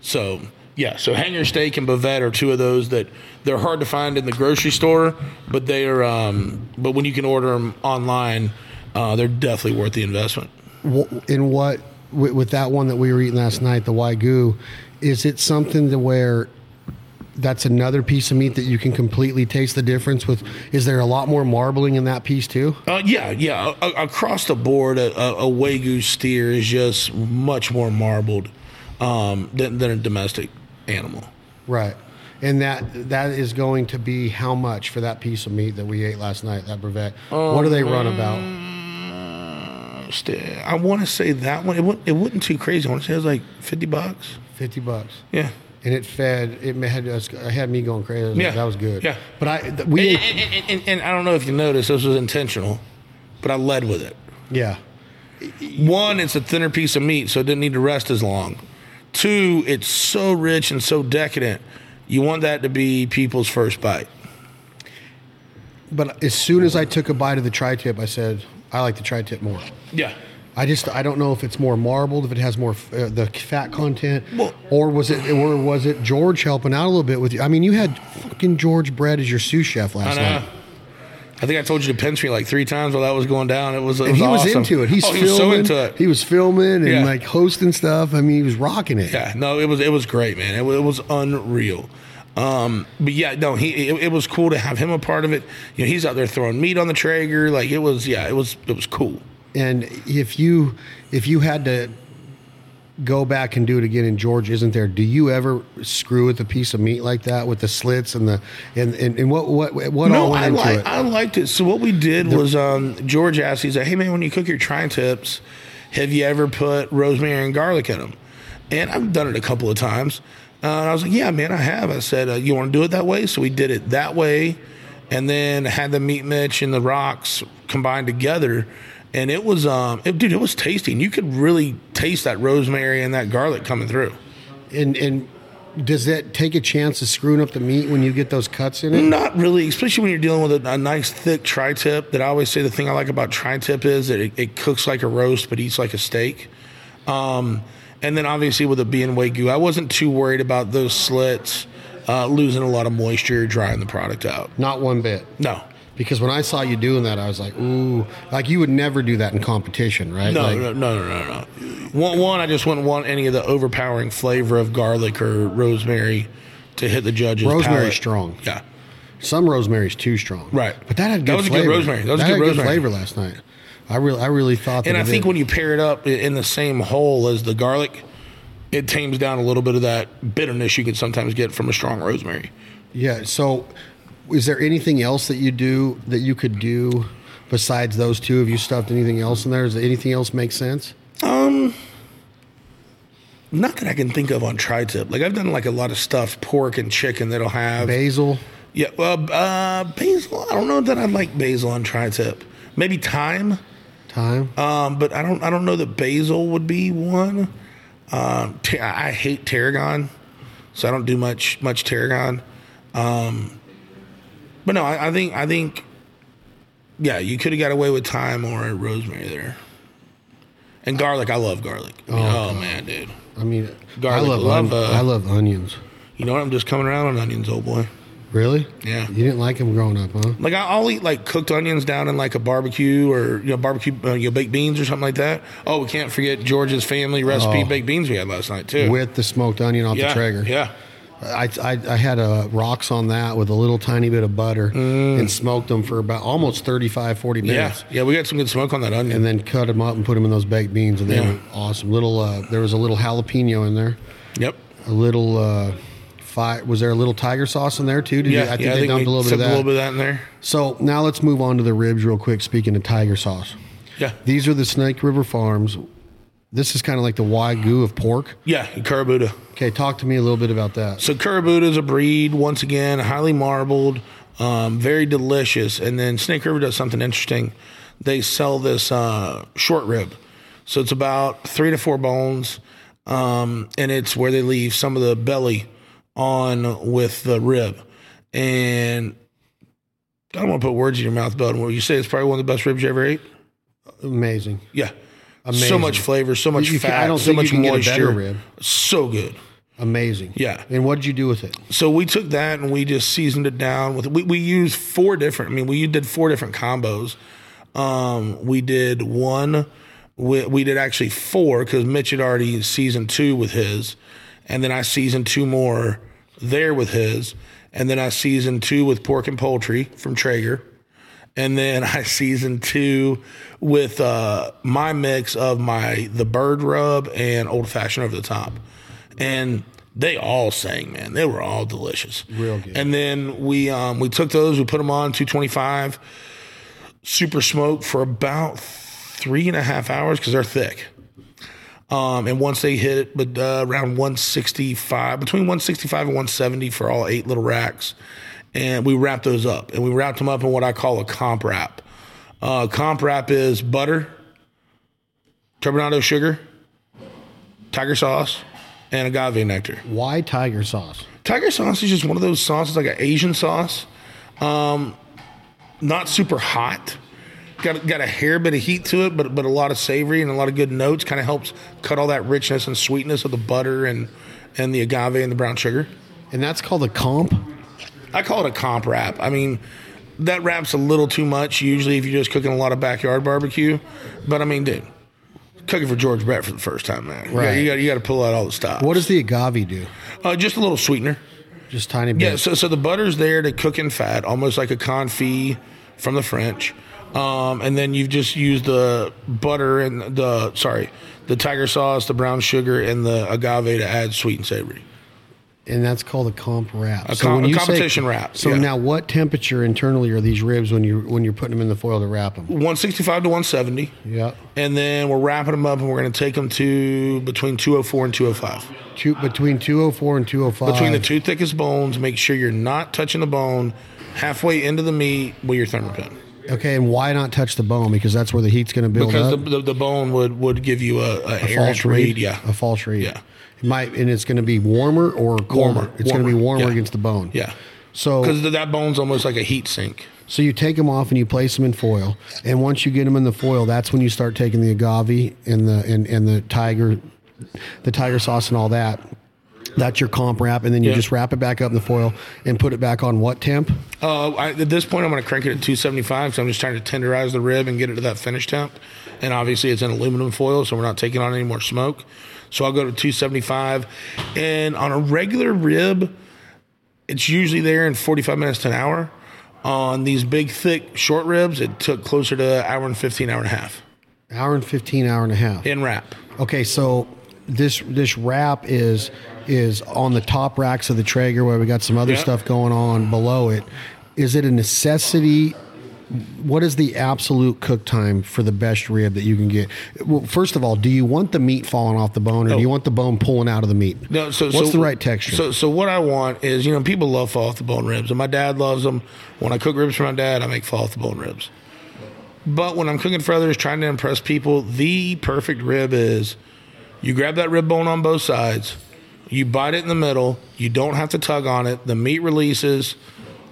So yeah, so hanger steak and bavette are two of those that they're hard to find in the grocery store, but they are. Um, but when you can order them online, uh, they're definitely worth the investment. In what with, with that one that we were eating last night, the wagyu, is it something to where that's another piece of meat that you can completely taste the difference with? Is there a lot more marbling in that piece too? Uh, yeah, yeah. A- across the board, a, a, a wagyu steer is just much more marbled um, than, than a domestic animal. Right. And that that is going to be how much for that piece of meat that we ate last night, that bavette? what do they run about? Uh, I want to say that one. It wasn't, it wasn't too crazy. I want to say it was like fifty bucks. 50 bucks. Yeah. And it fed, it had us, it had me going crazy. I was like, Yeah. That was good. Yeah. But I, th- we And, and, and, and I don't know if you noticed, this was intentional, but I led with it. yeah. One, it's a thinner piece of meat, so it didn't need to rest as long. Two, it's so rich and so decadent. You want that to be people's first bite. But as soon as I took a bite of the tri tip, I said, I like the tri tip more. Yeah. I just I don't know if it's more marbled, if it has more f- uh, the fat content, Well- or was it or was it George helping out a little bit with you? I mean, you had fucking George Brett as your sous chef last night, I think I told you to pinch me like three times while that was going down. It was, it and was he was into it. He's oh, filming. he was so into it. He was filming and Yeah. like hosting stuff. I mean, he was rocking it. Yeah, no, it was it was great, man. It was, it was unreal. Um, but yeah, no, he it, it was cool to have him a part of it. You know, he's out there throwing meat on the Traeger. Like it was, yeah, it was it was cool. And if you if you had to go back and do it again and George isn't there, do you ever screw with a piece of meat like that with the slits and the and and, and what what what all went I into like it? I liked it. So what we did was um, George asked, he's like, "Hey man, when you cook your tri tips, have you ever put rosemary and garlic in them?" And I've done it a couple of times. Uh, and I was like, "Yeah, man, I have." I said, uh, "You want to do it that way?" So we did it that way, and then had the meat mitch and the rocks combined together. And it was, um, it, dude, it was tasty. And you could really taste that rosemary and that garlic coming through. And and does that take a chance of screwing up the meat when you get those cuts in it? Not really, especially when you're dealing with a, a nice thick tri-tip. That I always say the thing I like about tri-tip is that it, it cooks like a roast but eats like a steak. Um, and then obviously with it being wagyu, I wasn't too worried about those slits uh, losing a lot of moisture, drying the product out. Not one bit. No, Because when I saw you doing that, I was like, ooh, like you would never do that in competition, right? no, like, no, no, no, no, no. One, one, I just wouldn't want any of the overpowering flavor of garlic or rosemary to hit the judges. Rosemary's palate. strong. Yeah. Some rosemary's too strong. Right. But that had That good was a good rosemary. That was a had good rosemary. flavor last night. I really, I really thought that. And I think did. when you pair it up in the same hole as the garlic, it tames down a little bit of that bitterness you can sometimes get from a strong rosemary. yeah. So, is there anything else that you do that you could do besides those two? Have you stuffed anything else in there? Does anything else make sense? Um, not that I can think of on tri-tip. Like I've done like a lot of stuff, pork and chicken that'll have. Basil. yeah, well, uh, basil. I don't know that I like basil on tri-tip. Maybe thyme. Time. Um, but I don't. I don't know that basil would be one. Um, ta- I I hate tarragon, so I don't do much much tarragon. Um, but no, I, I think I think, yeah, you could have got away with thyme or rosemary there, and garlic. I love garlic. I mean, oh, man, dude, I mean, Garlic, I love, love, on- uh, I love onions. you know what? I'm just coming around on onions, old boy. Really? Yeah. You didn't like them growing up, huh? Like I- I'll eat like cooked onions down in like a barbecue or you know barbecue uh, you know baked beans or something like that. Oh, we can't forget George's family recipe Oh. baked beans we had last night too. With the smoked onion off yeah, the Traeger. yeah. I, I, I had a rocks on that with a little tiny bit of butter and smoked them for about almost 35, 40 Mm. Yeah, minutes. yeah, we got some good smoke on that onion. And then cut them up and put them in those baked beans. And they Yeah. were awesome. Little, uh, there was a little jalapeno in there. yep. A little, uh, fi- was there a little tiger sauce in there too? Did Yeah, you, I think yeah, they dumped a little bit of that. a little bit of that in there. So now let's move on to the ribs real quick. Speaking of tiger sauce, Yeah, these are the Snake River Farms. This is kind of like the wagyu of pork. yeah, Kurobuta. Okay, talk to me a little bit about that. So Kurobuta is a breed, once again, highly marbled, um, very delicious. And then Snake River does something interesting. They sell this uh, short rib. So it's about three to four bones, um, and it's where they leave some of the belly on with the rib. And I don't want to put words in your mouth, but what you say it's probably one of the best ribs you ever ate. Amazing. Yeah. So much flavor, so much You can- fat, I don't so much you can get a better moisture. rib. So good. Amazing. Yeah. And what did you do with it? So we took that and we just seasoned it down with we we used four different. I mean, we did four different combos. Um, we did one. We, we did actually four because Mitch had already seasoned two with his, and then I seasoned two more there with his, and then I seasoned two with pork and poultry from Traeger, and then I seasoned two with uh, my mix of my the bird rub and old fashioned over the top, and they all sang, man. They were all delicious, Real good. And then we um, we took those, we put them on two twenty five, super smoke for about three and a half hours because they're thick. Um, and once they hit it, but uh, around 165, between 165 and 170 for all eight little racks, and we wrapped those up, and we wrapped them up in what I call a comp wrap. Uh, comp wrap is butter, turbinado sugar, tiger sauce, and agave nectar. Why tiger sauce? Tiger sauce is just one of those sauces, like an Asian sauce. Um, not super hot. Got got a hair bit of heat to it, but but a lot of savory and a lot of good notes. Kind of helps cut all that richness and sweetness of the butter and and the agave and the brown sugar. And that's called a comp. I call it a comp wrap. I mean, that wrap's a little too much usually if you're just cooking a lot of backyard barbecue. But I mean, dude, cooking for George Brett for the first time, man. Right. You got you got to pull out all the stops. What does the agave do? Uh, just a little sweetener. Just tiny bit. Yeah, so so the butter's there to cook in fat, almost like a confit from the French. Um, and then you've just used the butter and the sorry, the tiger sauce, the brown sugar, and the agave to add sweet and savory. And that's called a comp wrap. A, com- a competition wrap, So yeah. now, what temperature internally are these ribs when you when you're putting them in the foil to wrap them? 165 to 170. Yeah, And then we're wrapping them up and we're going to take them to between 204 and 205. two, between 204 and 205. Between the two thickest bones, make sure you're not touching the bone halfway into the meat with your thermapen. Okay, and why not touch the bone? Because that's where the heat's going to build Because up. the, the, the bone would, would give you a, a, a false read. Yeah. a false read. Yeah. Might, and it's going to be warmer or colder. Warmer, It's going to be warmer, warmer yeah. against the bone. Yeah. So, Because that bone's almost like a heat sink. so you take them off and you place them in foil, and once you get them in the foil, that's when you start taking the agave and the and, and the tiger, the tiger sauce and all that. That's your comp wrap, and then you Yeah. just wrap it back up in the foil and put it back on what temp? Uh, I, at this point, I'm going to crank it at 275. So I'm just trying to tenderize the rib and get it to that finish temp. And obviously, it's in aluminum foil, so we're not taking on any more smoke. So I'll go to 275. And on a regular rib, it's usually there in 45 minutes to an hour. On these big, thick, short ribs, it took closer to an hour and 15, hour and a half Hour and fifteen, hour and a half. in wrap. Okay, so this this wrap is is on the top racks of the Traeger where we got some other Yeah. stuff going on below it. Is it a necessity? What is the absolute cook time for the best rib that you can get? Well, first of all, do you want the meat falling off the bone, or do you want the bone pulling out of the meat? No, so what's so- the right texture? So, so what I want is, you know, people love fall off the bone ribs, and my dad loves them. When I cook ribs for my dad, I make fall off the bone ribs. But when I'm cooking for others, trying to impress people, the perfect rib is you grab that rib bone on both sides, you bite it in the middle, you don't have to tug on it, the meat releases.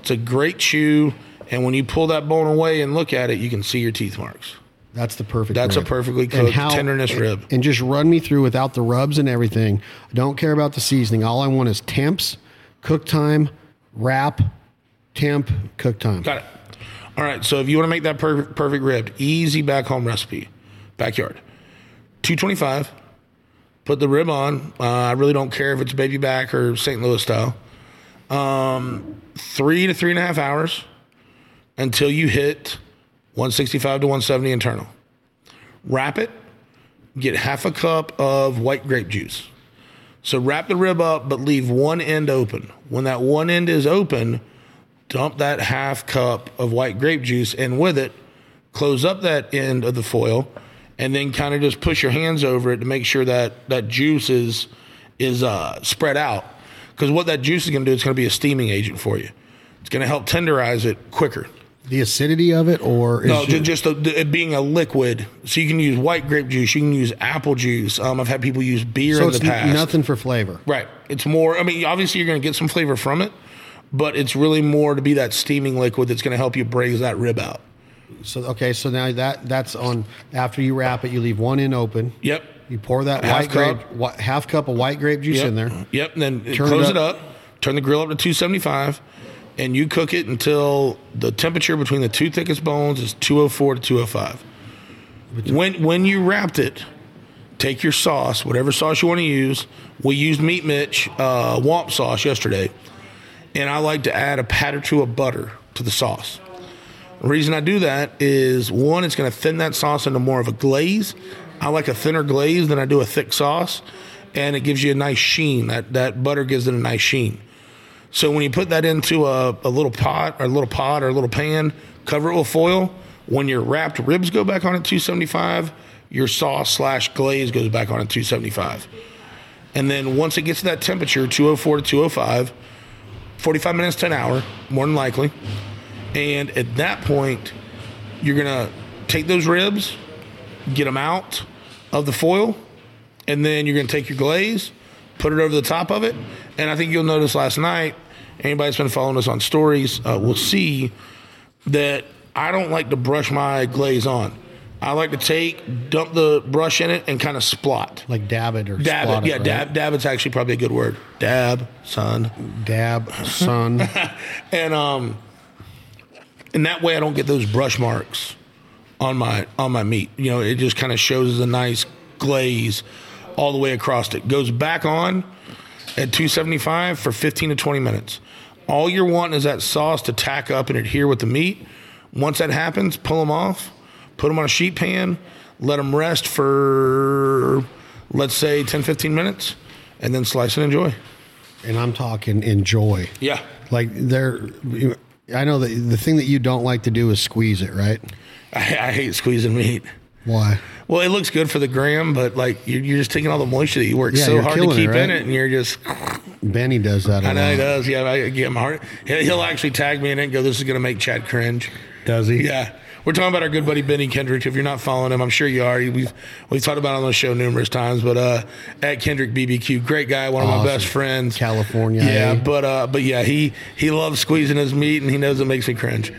It's a great chew, and when you pull that bone away and look at it, you can see your teeth marks. That's the perfect. That's a perfectly cooked tenderness and- rib. And just run me through without the rubs and everything. I don't care about the seasoning. All I want is temps, cook time, wrap, temp, cook time. Got it. All right. So if you want to make that per- perfect rib, easy back home recipe, backyard, two twenty five. Put the rib on. Uh, I really don't care if it's baby back or St. Louis style. Um, three to three and a half hours until you hit 165 to 170 internal. Wrap it. Get half a cup of white grape juice. So wrap the rib up, but leave one end open. When that one end is open, dump that half cup of white grape juice in with it, close up that end of the foil, and then kind of just push your hands over it to make sure that that juice is is uh, spread out. Because what that juice is going to do, it's going to be a steaming agent for you. It's going to help tenderize it quicker. The acidity of it, or is No, it- just the, the, it being a liquid. So you can use white grape juice. You can use apple juice. Um, I've had people use beer so in the past. nothing for flavor. Right. It's more. I mean, obviously you're going to get some flavor from it, but it's really more to be that steaming liquid that's going to help you braise that rib out. So okay, so now that that's on after you wrap it, you leave one end open. Yep. You pour that Half white cup. grape, whi- half cup of white grape juice Yep. in there. Yep. And then Turn it close up. it up. Turn the grill up to 275, and you cook it until the temperature between the two thickest bones is 204 to 205. When when you wrapped it, take your sauce, whatever sauce you want to use. We used Meat Mitch uh, Womp sauce yesterday, and I like to add a pat or two of butter to the sauce. The reason I do that is one, it's going to thin that sauce into more of a glaze. I like a thinner glaze than I do a thick sauce, and it gives you a nice sheen. That that butter gives it a nice sheen. So when you put that into a, a little pot or a little pot or a little pan, cover it with foil. When your wrapped ribs go back on at 275, your sauce slash glaze goes back on at 275. And then once it gets to that temperature, 204 to 205, 45 minutes to an hour, more than likely. And at that point, you're going to take those ribs, get them out of the foil, and then you're going to take your glaze, put it over the top of it. And I think you'll notice last night, anybody that's been following us on stories uh, will see that I don't like to brush my glaze on. I like to take, dump the brush in it, and kind of splot. Like dab it or Dab splot it. Yeah, right? dab. Dab it's actually probably a good word. Dab, son. dab, son. and um and that way I don't get those brush marks on my on my meat. You know, it just kind of shows a nice glaze all the way across it. Goes back on at 275 for 15 to 20 minutes. All you're wanting is that sauce to tack up and adhere with the meat. Once that happens, pull them off, put them on a sheet pan, let them rest for let's say 10 15 minutes and then slice and enjoy. and I'm talking enjoy. Yeah. Like there, I know that the thing that you don't like to do is squeeze it, right? I, I hate squeezing meat. Why? Well, it looks good for the gram, but like you're, you're just taking all the moisture that you work Yeah, so you're hard to killing keep it, in right? it, and you're just. Benny does that. a I know he lot. does. Yeah, I get him hard. He'll he'll actually tag me in it and go, "This is going to make Chad cringe." Does he? Yeah, we're talking about our good buddy Benny Kendrick. If you're not following him, I'm sure you are. We've we've talked about on the show numerous times. But uh, at Kendrick BBQ, great guy, one of my best friends. California. Yeah, eh? but uh, but yeah, he he loves squeezing his meat, and he knows it makes me cringe.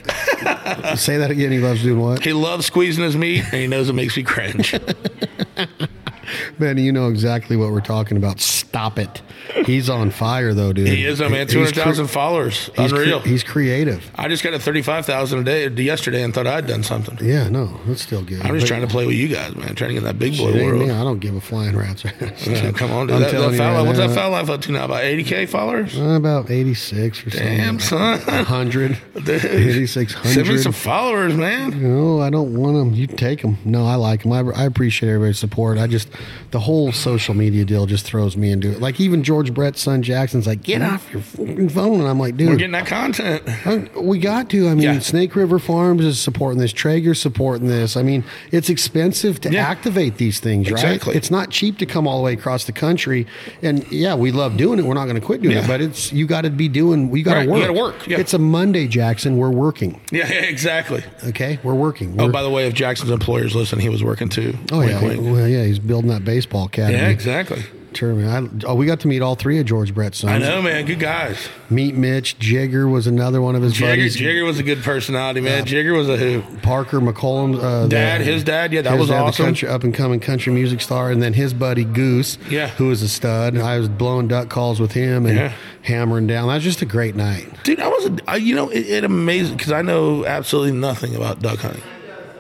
Say that again. He loves doing what? He loves squeezing his meat, and he knows it makes me cringe. Benny, you know exactly what we're talking about. Stop it. He's on fire though, dude. he is a man, two hundred thousand cre- followers, He's, cre- unreal. he's creative. I just got a thirty-five thousand a day yesterday and thought I'd done something. Yeah, no, that's still good. I'm just But- trying to play with you guys, man. Trying to get that big boy world. me. I don't give a flying rat's ass. Yeah, come on, dude. That, that foul, right what's now. that Fowl Life up to now? About 80k followers? Uh, about 86 or something. Damn, son. 100. 8600. Send me some followers, man. No, I don't want them. You take them. No, I like them. I, I appreciate everybody's support. I just, the whole social media deal just throws me into it. Like even George Brett's son Jackson's like, get off your fucking phone. And I'm like, dude, We're getting that content. I- we got to. I mean, Yeah. Snake River Farms is supporting this. Traeger's supporting this. I mean, it's expensive to Yeah. activate these things, right? Exactly. It's not cheap to come all the way across the country. And yeah, we love doing it. We're not going to quit doing Yeah. it, but it's you got to be doing. We got to Right, you work. gotta work, yeah. It's a Monday, Jackson. We're working. Yeah, yeah, exactly. Okay, we're working. Oh, We're- by the way, if Jackson's employers listen, he was working too. Oh Wink, yeah, wink. well yeah, he's building that baseball academy. Yeah, exactly. tournament. I, oh, we got to meet all three of George Brett's sons. I know, man. Good guys. Meat Mitch. Jigger was another one of his Jigger, buddies. Jigger was a good personality, man. Jigger was a hoot. Parker McCollum. Uh, Dad, the- his dad, yeah, that was dad, awesome. country, up and coming country music star, and then his buddy Goose, Yeah. who was a stud. I was blowing duck calls with him and Yeah. hammering down. That was just a great night. Dude, I was, a, I, you know, it, it amazing because I know absolutely nothing about duck hunting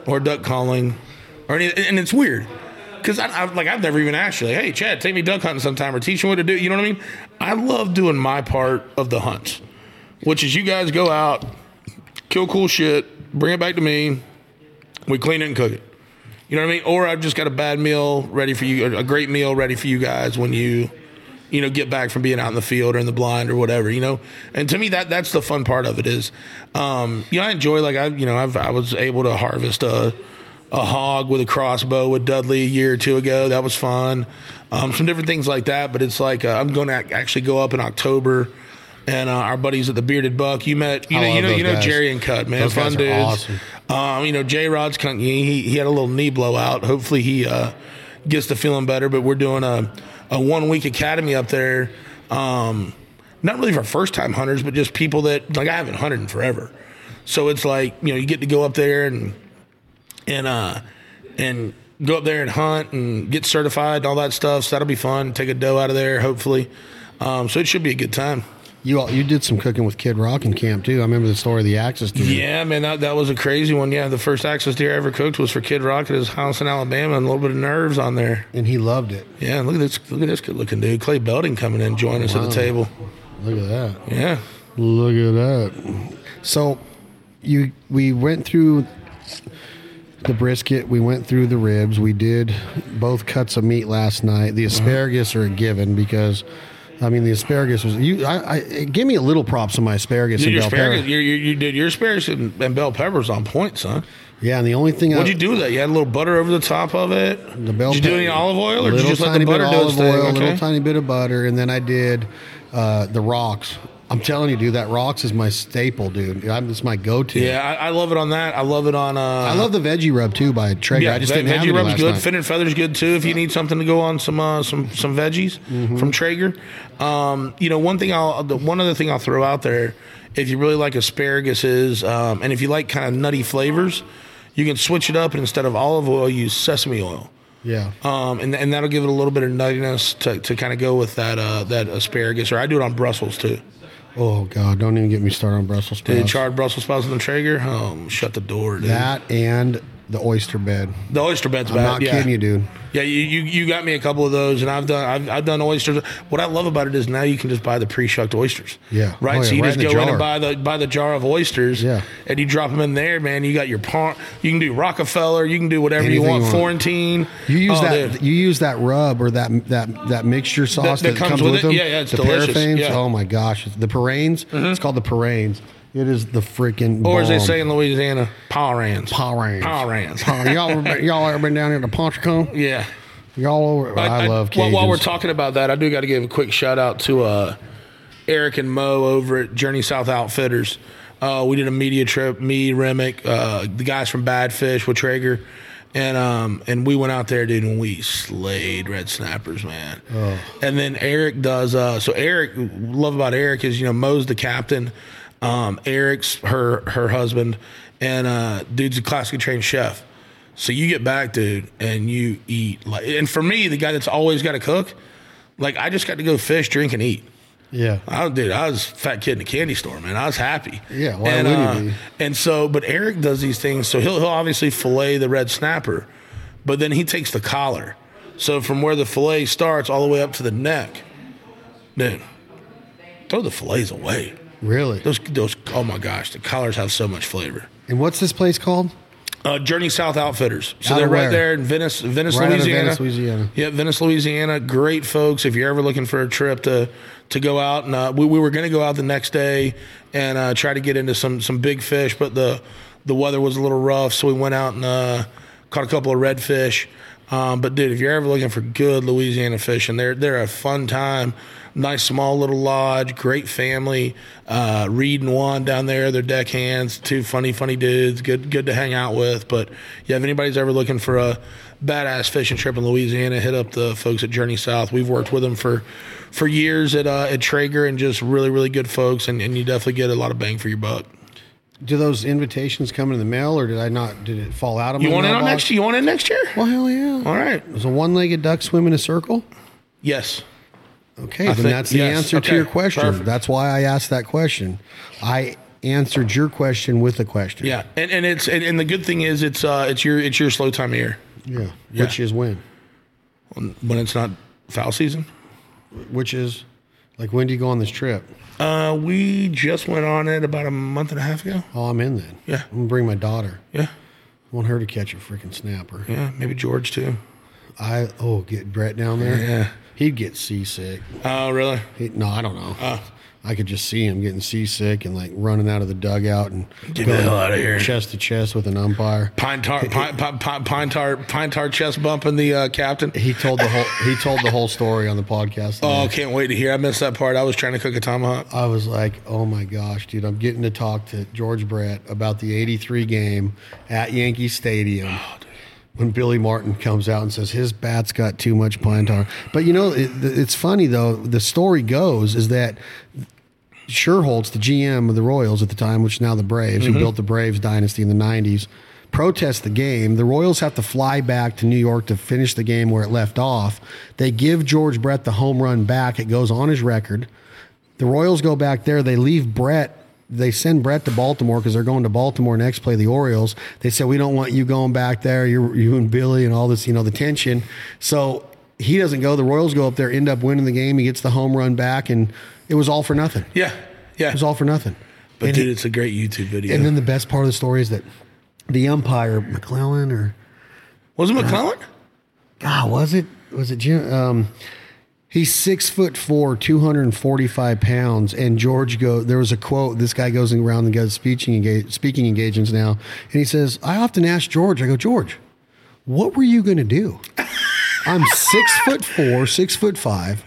or duck calling or any, and it's weird because I, I like I've never even asked you like, hey, Chad, take me duck hunting sometime or teach me what to do. You know what I mean? I love doing my part of the hunt, which is you guys go out, kill cool shit, bring it back to me, we clean it and cook it. You know what I mean? Or I've just got a bad meal ready for you, a great meal ready for you guys when you, you know, get back from being out in the field or in the blind or whatever. You know, and to me that that's the fun part of it is, um, you know, I enjoy like I, you know, I've I was able to harvest a, a hog with a crossbow with Dudley a year or two ago. That was fun. Um, some different things like that. But it's like uh, I'm going to actually go up in October. And uh, our buddies at the Bearded Buck, you met, you I know, you know, you know guys. Jerry and Cut, man, Those fun dudes. awesome. Um, you know, J Rod's he, he had a little knee blowout. Hopefully he uh, gets to feeling better. But we're doing a, a one week academy up there. Um, not really for first time hunters, but just people that like I haven't hunted in forever. So it's like you know you get to go up there and and uh and go up there and hunt and get certified and all that stuff. So that'll be fun. Take a doe out of there, hopefully. Um, so it should be a good time. You all, you did some cooking with Kid Rock in camp too. I remember the story of the Axis dude. Yeah, man, that, that was a crazy one. Yeah, the first axis deer I ever cooked was for Kid Rock at his house in Alabama, and a little bit of nerves on there. and he loved it. Yeah, look at this, look at this good looking dude, Clay Belding coming in, joining us at the table. Look at that. Yeah, Look at that. So, you we went through the brisket. We went through the ribs. We did both cuts of meat last night. The asparagus are a given because. I mean, the asparagus was you. I, I give me a little props on my asparagus Dude, and bell asparagus, pepper. you, you, did your asparagus and, and bell peppers on point, son. Yeah, and the only thing I What'd I, you do that? You had a little butter over the top of it. The bell did you do any olive oil, or did you just let the butter do its thing? oil, a little tiny bit of butter, and then I did uh, the rocks. I'm telling you, dude, that rocks is my staple, dude. I'm, it's my go-to. Yeah, I, I love it on that. I love it on. Uh, I love the veggie rub too by Traeger. Yeah, I just ve- didn't have veggie rub's good. night. Fitted feathers good too. If you need something to go on some uh, some some veggies Mm-hmm. from Traeger, um, you know one thing I'll the one other thing I'll throw out there, if you really like asparagus is, um, and if you like kind of nutty flavors, you can switch it up and instead of olive oil, use sesame oil. Yeah. Um, and, and that'll give it a little bit of nuttiness to, to kind of go with that uh, that asparagus. Or I do it on Brussels too. Oh God, don't even get me started on Brussels sprouts. charred Brussels sprouts on the Traeger. Um, shut the door, dude. that and the oyster bed. the oyster bed's I'm bad. not yeah. kidding you, dude. Yeah, you, you you got me a couple of those, and I've done I've, I've done oysters. What I love about it is now you can just buy the pre-shucked oysters. Yeah. right. Oh, yeah, so you right just in go in and buy the buy the jar of oysters. Yeah. and you drop them in there, man. You got your par. You can do Rockefeller. You can do whatever Anything you want. you want. Florentine. You use Oh, that. dude. You use that rub or that that that mixture sauce that that, comes comes, with with, it? them. Yeah, yeah, it's the delicious. Yeah. Mm-hmm. Oh my gosh, the paraines. It's called the paraines. It is the freaking. Or as they bomb. say in Louisiana, Powerans. Paraines. Powerans. Oh, y'all, ever been- y'all ever been down here to Pontchartrain? Yeah. Y'all over? I, love Cajuns. While we're talking about that, I do got to give a quick shout out to uh, Eric and Mo over at Journey South Outfitters. Uh, we did a media trip, me, Remick, uh, the guys from Bad Fish with Traeger, and um, and we went out there, dude, and we slayed red snappers, man. Oh. And then Eric does. Uh, so Eric, love about Eric is you know Mo's the captain, um, Eric's her her husband, and uh, dude's a classically trained chef. So you get back, dude, and you eat like. And for me, the guy that's always got to cook, like I just got to go fish, drink, and eat. yeah. I dude, I was a fat kid in the candy store, man. I was happy. Yeah, why and, would he uh, be? And so, but Eric does these things. So he'll he'll obviously fillet the red snapper, but then he takes the collar. So from where the fillet starts all the way up to the neck, dude, throw the fillets away. Really? Those those oh my gosh, the collars have so much flavor. And what's this place called? Uh, Journey South Outfitters. So Out they're right there in Venice, Venice, Right Louisiana. Venice, Louisiana. Yeah, Venice, Louisiana. Great folks. If you're ever looking for a trip to to go out, and uh, we, we were going to go out the next day and uh, try to get into some some big fish, but the the weather was a little rough, so we went out and uh, caught a couple of redfish. Um, but dude, if you're ever looking for good Louisiana fishing, they're they're a fun time. Nice small little lodge, great family. Uh, Reed and Juan down there, they're deckhands, two funny, funny dudes. Good, good to hang out with. But yeah, if anybody's ever looking for a badass fishing trip in Louisiana, hit up the folks at Journey South. We've worked with them for for years at uh, at Traeger, and just really, really good folks. And, and you definitely get a lot of bang for your buck. Do those invitations come in the mail, or did I not? Did it fall out of my? You want on next? Year? You want in next year? Well, hell yeah! All right. Does a one-legged duck swim in a circle? Yes. Okay, I then think- that's the yes. answer Okay, to your question. perfect. That's why I asked that question. I answered your question with a question. Yeah, and, and it's and, and the good thing is it's uh it's your it's your slow time of year yeah. Yeah. Which is when? when it's not fowl season. Which is like when do you go on this trip? Uh, we just went on it about a month and a half ago. Oh, I'm in then. Yeah. I'm gonna bring my daughter. Yeah, I want her to catch a freaking snapper. yeah, maybe George too. I oh get Brett down there. Yeah. He'd get seasick. Oh, really? He, no, I don't know. Oh. I could just see him getting seasick and like running out of the dugout and Get the hell out of here. chest to chest with an umpire. Pine tar, pine, pine, pine, pine tar, pine tar chest bumping the uh, captain. He told the whole he told the whole story on the podcast. Oh, can't wait to hear. I missed that part. I was trying to cook a tomahawk. I was like, oh my gosh, dude, I'm getting to talk to George Brett about the 83 game at Yankee Stadium. Oh, when Billy Martin comes out and says his bat's got too much pine tar. But you know, it, it's funny though. The story goes is that Schuerholz, the GM of the Royals at the time, which is now the Braves, who mm-hmm. built the Braves dynasty in the 90s, protest the game. The Royals have to fly back to New York to finish the game where it left off. They give George Brett the home run back. It goes on his record. The Royals go back there. They leave Brett. They send Brett to Baltimore because they're going to Baltimore next. Play the Orioles. They said we don't want you going back there. You, you and Billy and all this, you know, the tension. So he doesn't go. The Royals go up there, end up winning the game. He gets the home run back, and it was all for nothing. Yeah, Yeah, it was all for nothing. But and, dude, it's a great YouTube video. and then the best part of the story is that the umpire McClelland or was it McClelland? God, was it? Was it Jim? Um, he's six foot four, 245 pounds. And George go, there was a quote. This guy goes around and goes speaking, engage, speaking engagements now. And he says, I often ask George, I go, George, what were you going to do? I'm six foot four, six foot five.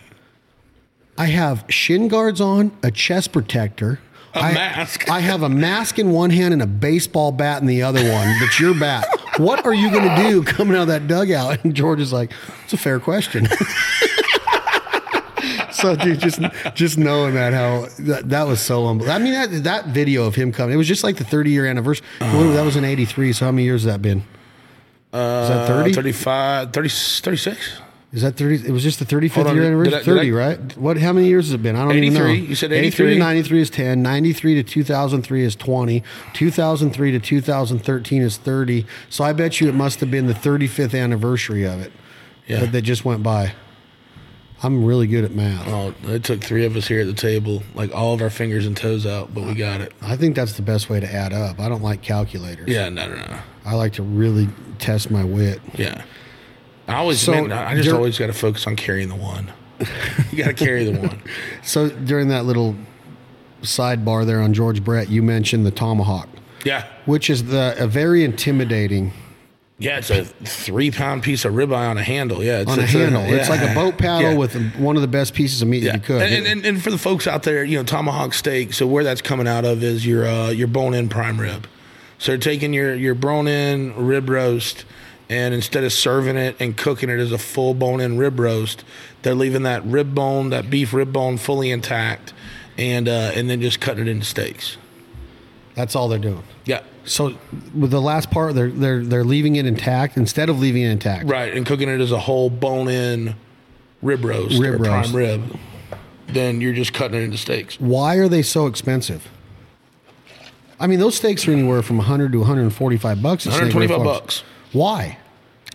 I have shin guards on, a chest protector. A I- mask. I have a mask in one hand and a baseball bat in the other one. That's your bat. What are you going to do coming out of that dugout? And George is like, "It's a fair question." so, dude, just just knowing that how that, that was so humble. I mean, that that video of him coming, it was just like the 30 year anniversary. Uh. that was in '83. So, how many years has that been? is that 30? Uh, 35, 30, 36. Is that 30? It was just the 35th on, year anniversary? I- 30, I- right? What? How many years has it been? I don't even know. 83. You said 83 to 93 is 10. 93 to 2003 is 20. 2003 to 2013 is 30. So I bet you it must have been the 35th anniversary of it Yeah. that, that just went by. I'm really good at math. Oh, it took three of us here at the table, like all of our fingers and toes out, but we got it. I think that's the best way to add up. I don't like calculators. Yeah, no, no, no. I like to really test my wit. Yeah. I always, So, man, I just always got to focus on carrying the one. you got to carry the one. So during that little sidebar there on George Brett, you mentioned the tomahawk, Yeah. which is the a very intimidating Yeah, it's a three pound piece of ribeye on a handle. Yeah, it's on a it's handle. It's yeah. like a boat paddle Yeah. with one of the best pieces of meat Yeah, you could. and, and, and for the folks out there, you know, tomahawk steak. So where that's coming out of is your uh, your bone in prime rib. So they're taking your your bone in rib roast, and instead of serving it and cooking it as a full bone in rib roast, they're leaving that rib bone, that beef rib bone, fully intact, and uh, and then just cutting it into steaks. That's all they're doing. Yeah, So with the last part, they're they're they're leaving it intact instead of leaving it intact. right, and cooking it as a whole bone in rib roast Rib or prime rib. Then you're just cutting it into steaks. Why are they so expensive? I mean, those steaks are anywhere from 100 to 145 bucks. 125 bucks. Why?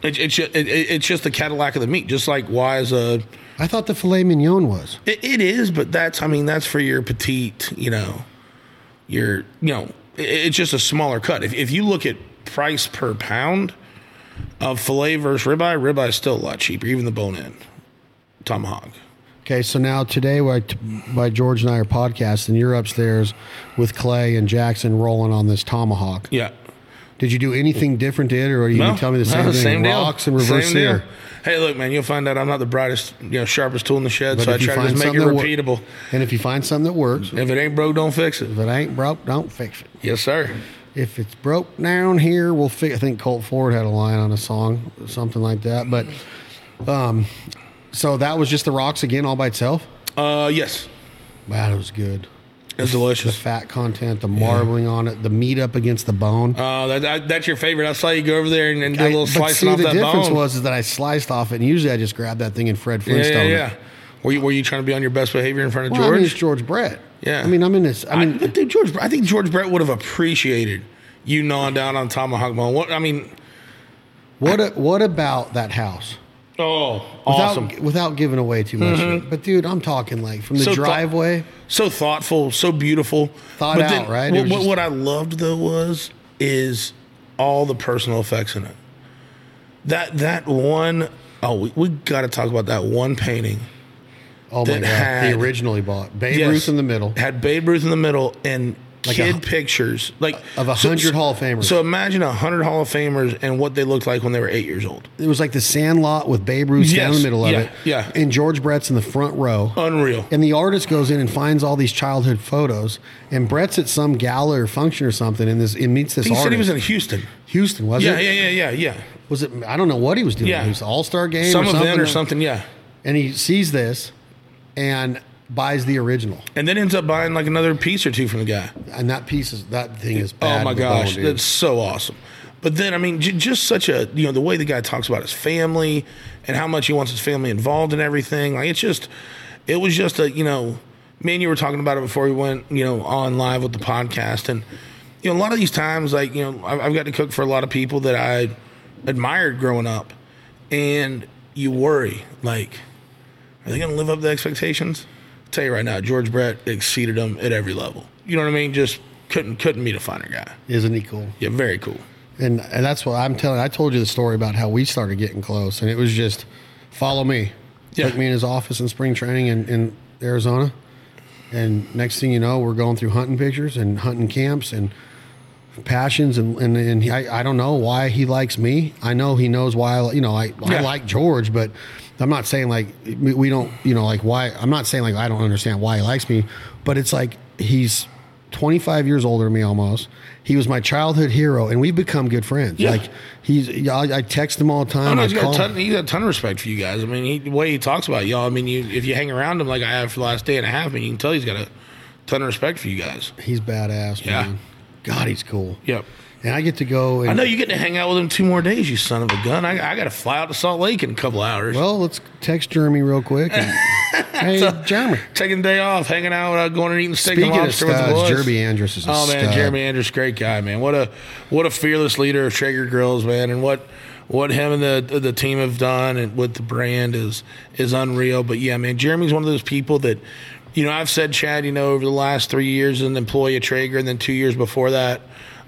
It, it's ju- it, it, it's just the Cadillac of the meat, just like why is a uh, I thought the filet mignon was. It, it is, but that's I mean that's for your petite, you know, your you know, it's just a smaller cut. If if you look at price per pound of fillet versus ribeye, ribeye is still a lot cheaper, even the bone in tomahawk. Okay, so now today, by, by George and I are podcasting, you're upstairs with Clay and Jackson rolling on this tomahawk. Yeah, Did you do anything different to it, or are you No, gonna tell me the same no, thing? Same deal. Rocks and reverse Same deal. Hey, look, man, you'll find out I'm not the brightest, you know, sharpest tool in the shed, But so I try to just make it that wor- repeatable. And if you find something that works, If it ain't broke, don't fix it. if it ain't broke, don't fix it. Yes, sir. If it's broke down here, we'll fix. I think Colt Ford had a line on a song, something like that. But, um, so that was just the rocks again, all by itself. Uh, yes, Wow, that was good. The delicious. fat content, the marbling on it, the meat up against the bone. Uh, that, that, that's your favorite. I saw you go over there and, and do a I- little but slicing see, off the that difference bone. was is that I sliced off it, and usually I just grab that thing and Fred Flintstone. yeah, it. yeah. Were you, were you trying to be on your best behavior in front of Well, I mean, it's George? George Brett. Yeah. I mean, I'm in this. I I mean, but dude, George, I think George Brett would have appreciated you gnawing down on tomahawk bone. What I mean, what a, what about that house? oh, Without, awesome! Mm-hmm. Without giving away too much. it. But dude, I'm talking like from the So driveway. So thoughtful, so beautiful. Thought But out, right? What, just- what I loved though was is all the personal effects in it. That that one oh we, we got to talk about that one painting. oh my god, had- the original he bought. Babe Yes. Ruth in the middle Had Babe Ruth in the middle and Like kid a- pictures like of a so- hundred Hall of Famers. So imagine a hundred Hall of Famers and what they looked like when they were eight years old. it was like the sand lot with Babe Ruth down in the middle of Yeah, it. yeah. And George Brett's in the front row. Unreal. And the artist goes in and finds all these childhood photos, and Brett's at some gala or function or something, and this and meets this He artist. said he was in Houston. Houston, was Yeah, it? yeah, yeah, yeah, yeah. Was it? I don't know what he was doing. Yeah. It was All Star game, Some or something. event or something. Yeah. And he sees this, and buys the original. And then ends up buying like another piece or two from the guy. And that piece is that thing is oh, bad. Oh my gosh, bone, that's so awesome. But then, I mean, j- just such a you know the way the guy talks about his family and how much he wants his family involved in everything. Like it's just, it was just a you know, me and you were talking about it before we went you know on live with the podcast, and you know a lot of these times, like you know, I've, I've got to cook for a lot of people that I admired growing up, and you worry like, are they going to live up to expectations? Tell you right now, George Brett exceeded them at every level. You know what I mean? Just couldn't couldn't meet a finer guy. Isn't he cool? Yeah, very cool. And and that's what I'm telling. I told you the story about how we started getting close, and it was just follow me. Yeah. Took me in his office in spring training in, in Arizona, and next thing you know, we're going through hunting pictures and hunting camps and passions, and and, and he, I I don't know why he likes me. I know he knows why. I, you know, I I like George, but I'm not saying like we, don't. You know, like why. I'm not saying like I don't understand why he likes me, but it's like he's 25 years older than me almost. He was my childhood hero, and we've become good friends. Yeah. Like he's, I, I text him all the Oh, time. no, I he's got, a ton, he's got a ton of respect for you guys. I mean, he, the way he talks about y'all, I mean, you, if you hang around him like I have for the last day and a half, I mean, you can tell he's got a ton of respect for you guys. He's badass, Yeah. man. God, he's cool. Yep. And I get to go. And, I know you get to hang out with him two more days, you son of a gun. I, I got to fly out to Salt Lake in a couple hours. Well, let's text Jeremy real quick. and- hey, Jeremy. Taking the day off, hanging out, uh, going and eating steak Speaking and of lobster with the boys. Jeremy Andrus is a Oh man, stud. Jeremy Andrus, great guy, man. What a what a fearless leader of Traeger Grills, man, and what what him and the the team have done and with the brand is is unreal. But yeah, man, Jeremy's one of those people that you know I've said Chad, you know, over the last three years as an employee of Traeger, and then two years before that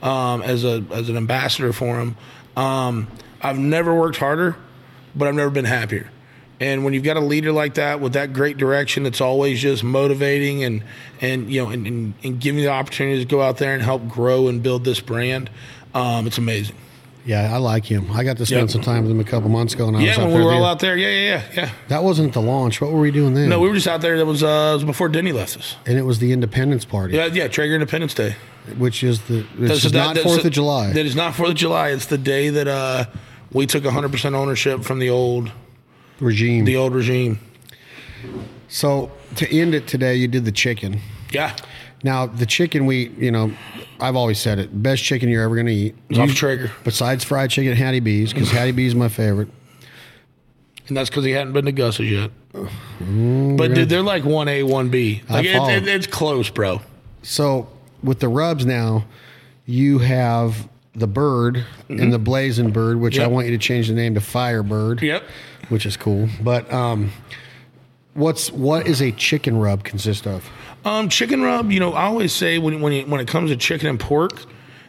um, as a as an ambassador for him. Um, I've never worked harder, but I've never been happier. And when you've got a leader like that with that great direction, it's always just motivating and and you know and, and, and giving the opportunity to go out there and help grow and build this brand. Um, it's amazing. Yeah, I like him. I got to spend Yep. some time with him a couple months ago. And I Yeah, when we there were all out there. Yeah, yeah, yeah, yeah. That wasn't the launch. What were we doing then? No, we were just out there. That was uh, was before Denny left us. and it was the Independence Party, Yeah, yeah. Traeger Independence Day. which is the which That's- is that- not Fourth of July. That is not Fourth of July. It's the day that uh, we took 100 percent ownership from the old regime. the old regime. so to end it today, you did the chicken. Yeah, Now the chicken, we you know, I've always said it, best chicken you're ever going to eat. it's off Traeger, Besides fried chicken Hattie B's, because Hattie B's my favorite. and that's because he hadn't been to Gus's yet. But dude, they're like one A, one B. Like it, follow. it, it's close, bro. So with the rubs now, you have the bird and the blazing bird, which I Mm-hmm. Yep. want you to change the name to Firebird. Yep. Which is cool. But um, what's what is a chicken rub consist of? Um, chicken rub. You know, I always say when when it, when it comes to chicken and pork,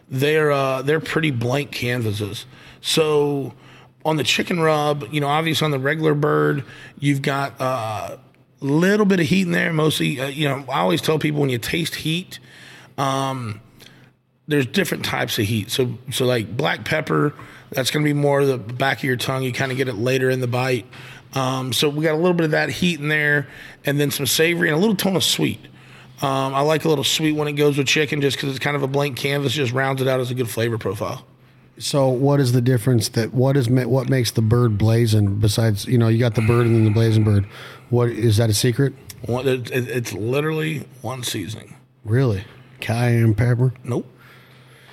they're uh, they're pretty blank canvases. So on the chicken rub, you know, obviously on the regular bird, you've got a uh, little bit of heat in there. Mostly, uh, you know, I always tell people when you taste heat, um, there's different types of heat. So so like black pepper, that's going to be more the back of your tongue. You kind of get it later in the bite. Um, so we got a little bit of that heat in there, and then some savory and a little tone of sweet. Um, I like a little sweet when it goes with chicken, just because it's kind of a blank canvas. Just rounds it out as a good flavor profile. So, what is the difference that what is what makes the bird blazing? Besides, you know, you got the bird and then the blazing bird. What is that a secret? One, it, it- it's literally one seasoning. Really, cayenne pepper, Nope.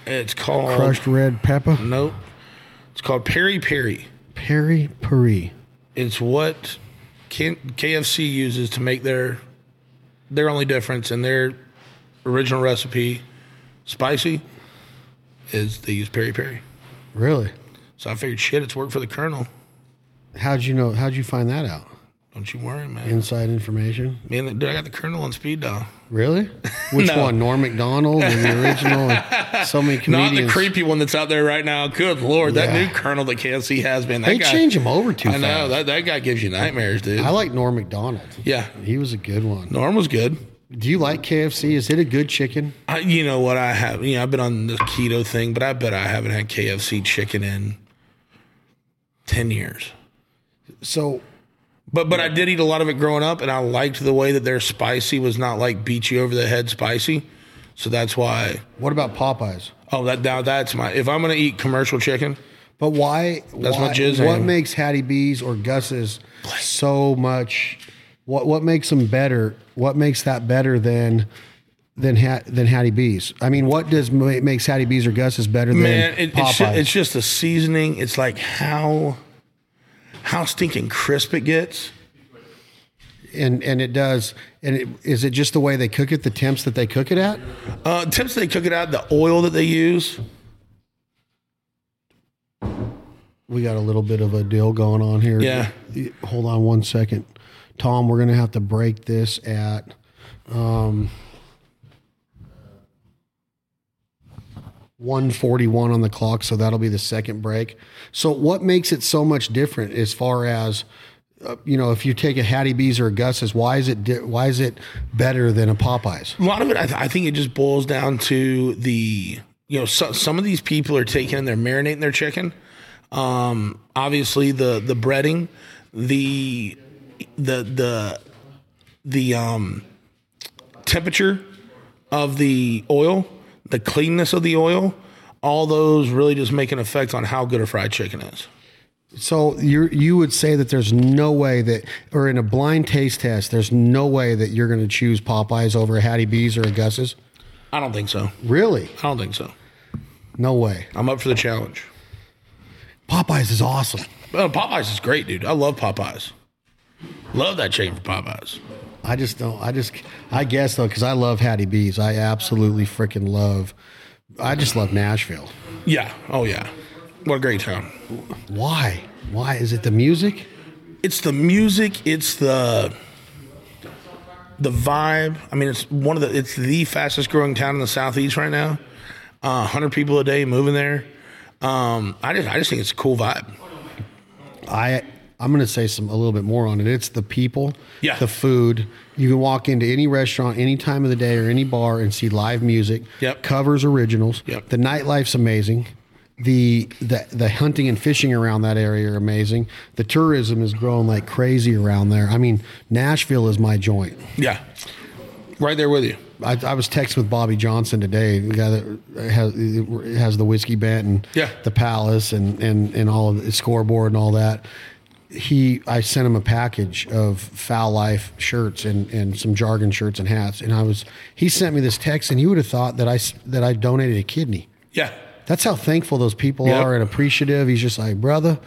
It's called crushed red pepper, Nope. It's called peri peri. peri peri. It's what K- KFC uses to make their their only difference in their original recipe, spicy, is they use peri peri. Really? So I figured, shit, it's worked for the Colonel. How'd you know? How'd you find that out? Don't you worry, man. Inside information. Man, dude, I got the Colonel on speed dial. Really? Which No. one? Norm Macdonald, and the original. so many Not the creepy one that's out there right now. Good lord, that new Colonel that KFC has been. They guy, change him over too I fast. know that that guy gives you nightmares, dude. I like Norm Macdonald. yeah, He was a good one. Norm was good. Do you like KFC? Is it a good chicken? I, you know what I have? You know, I've been on the keto thing, but I bet I haven't had KFC chicken in ten years. So But but I did eat a lot of it growing up, and I liked the way that their spicy was not like beat you over the head spicy. So that's why. what about Popeyes? Oh, that now that's my. If I'm gonna eat commercial chicken, But why? That's why, what jizz What makes Hattie B's or Gus's so much? What what makes them better? What makes that better than than Hat than Hattie B's? I mean, what does ma- makes Hattie B's or Gus's better than man, it, it's, Popeyes? just, it's just the seasoning. It's like how how stinking crisp it gets. and and it does. And it, is it just the way they cook it? The temps that they cook it at? Uh, tips they cook it out, the oil that they use. We got a little bit of a deal going on here. Yeah. Hold on one second. Tom, we're going to have to break this at um, 141 on the clock, so that'll be the second break. So, what makes it so much different as far as uh, you know, if you take a Hattie B's or a Gus's, why is it di- why is it better than a Popeyes? A lot of it, I, th- I think it just boils down to the, you know, so, some of these people are taking and they're marinating their chicken. Um, obviously, the the breading, the the the the um, temperature of the oil, the cleanness of the oil, all those really just make an effect on how good a fried chicken is. So you you would say that there's no way that, or in a blind taste test, there's no way that you're going to choose Popeyes over a Hattie B's or a Gus's. I don't think so. Really? I don't think so. No way. I'm up for the challenge. Popeyes is awesome. Popeyes is great, dude. I love Popeyes. Love that chicken for Popeyes. I just don't. I just. I guess though, because I love Hattie B's. I absolutely freaking love. I just love Nashville. Yeah. Oh yeah. What a great town. Why? Why is it the music? It's the music. It's the the vibe. I mean, it's one of the. It's the fastest growing town in the southeast right now. Uh, Hundred people a day moving there. Um, I just I just think it's a cool vibe. I I'm going to say some a little bit more on it. It's the people, Yeah. the food. You can walk into any restaurant any time of the day or any bar and see live music. Yep. Covers originals. Yep. The nightlife's amazing. The, the the hunting and fishing around that area are amazing. The tourism is growing like crazy around there. I mean, Nashville is my joint. Yeah. Right there with you. I, I was texting with Bobby Johnson today, the guy that has has the whiskey bent and Yeah. the palace and and and all of the scoreboard and all that. He, I sent him a package of Fowl Life shirts and and some jargon shirts and hats, and I was he sent me this text, and you would have thought that I that I donated a kidney. Yeah. That's how thankful those people Yep. are and appreciative. He's just like, brother,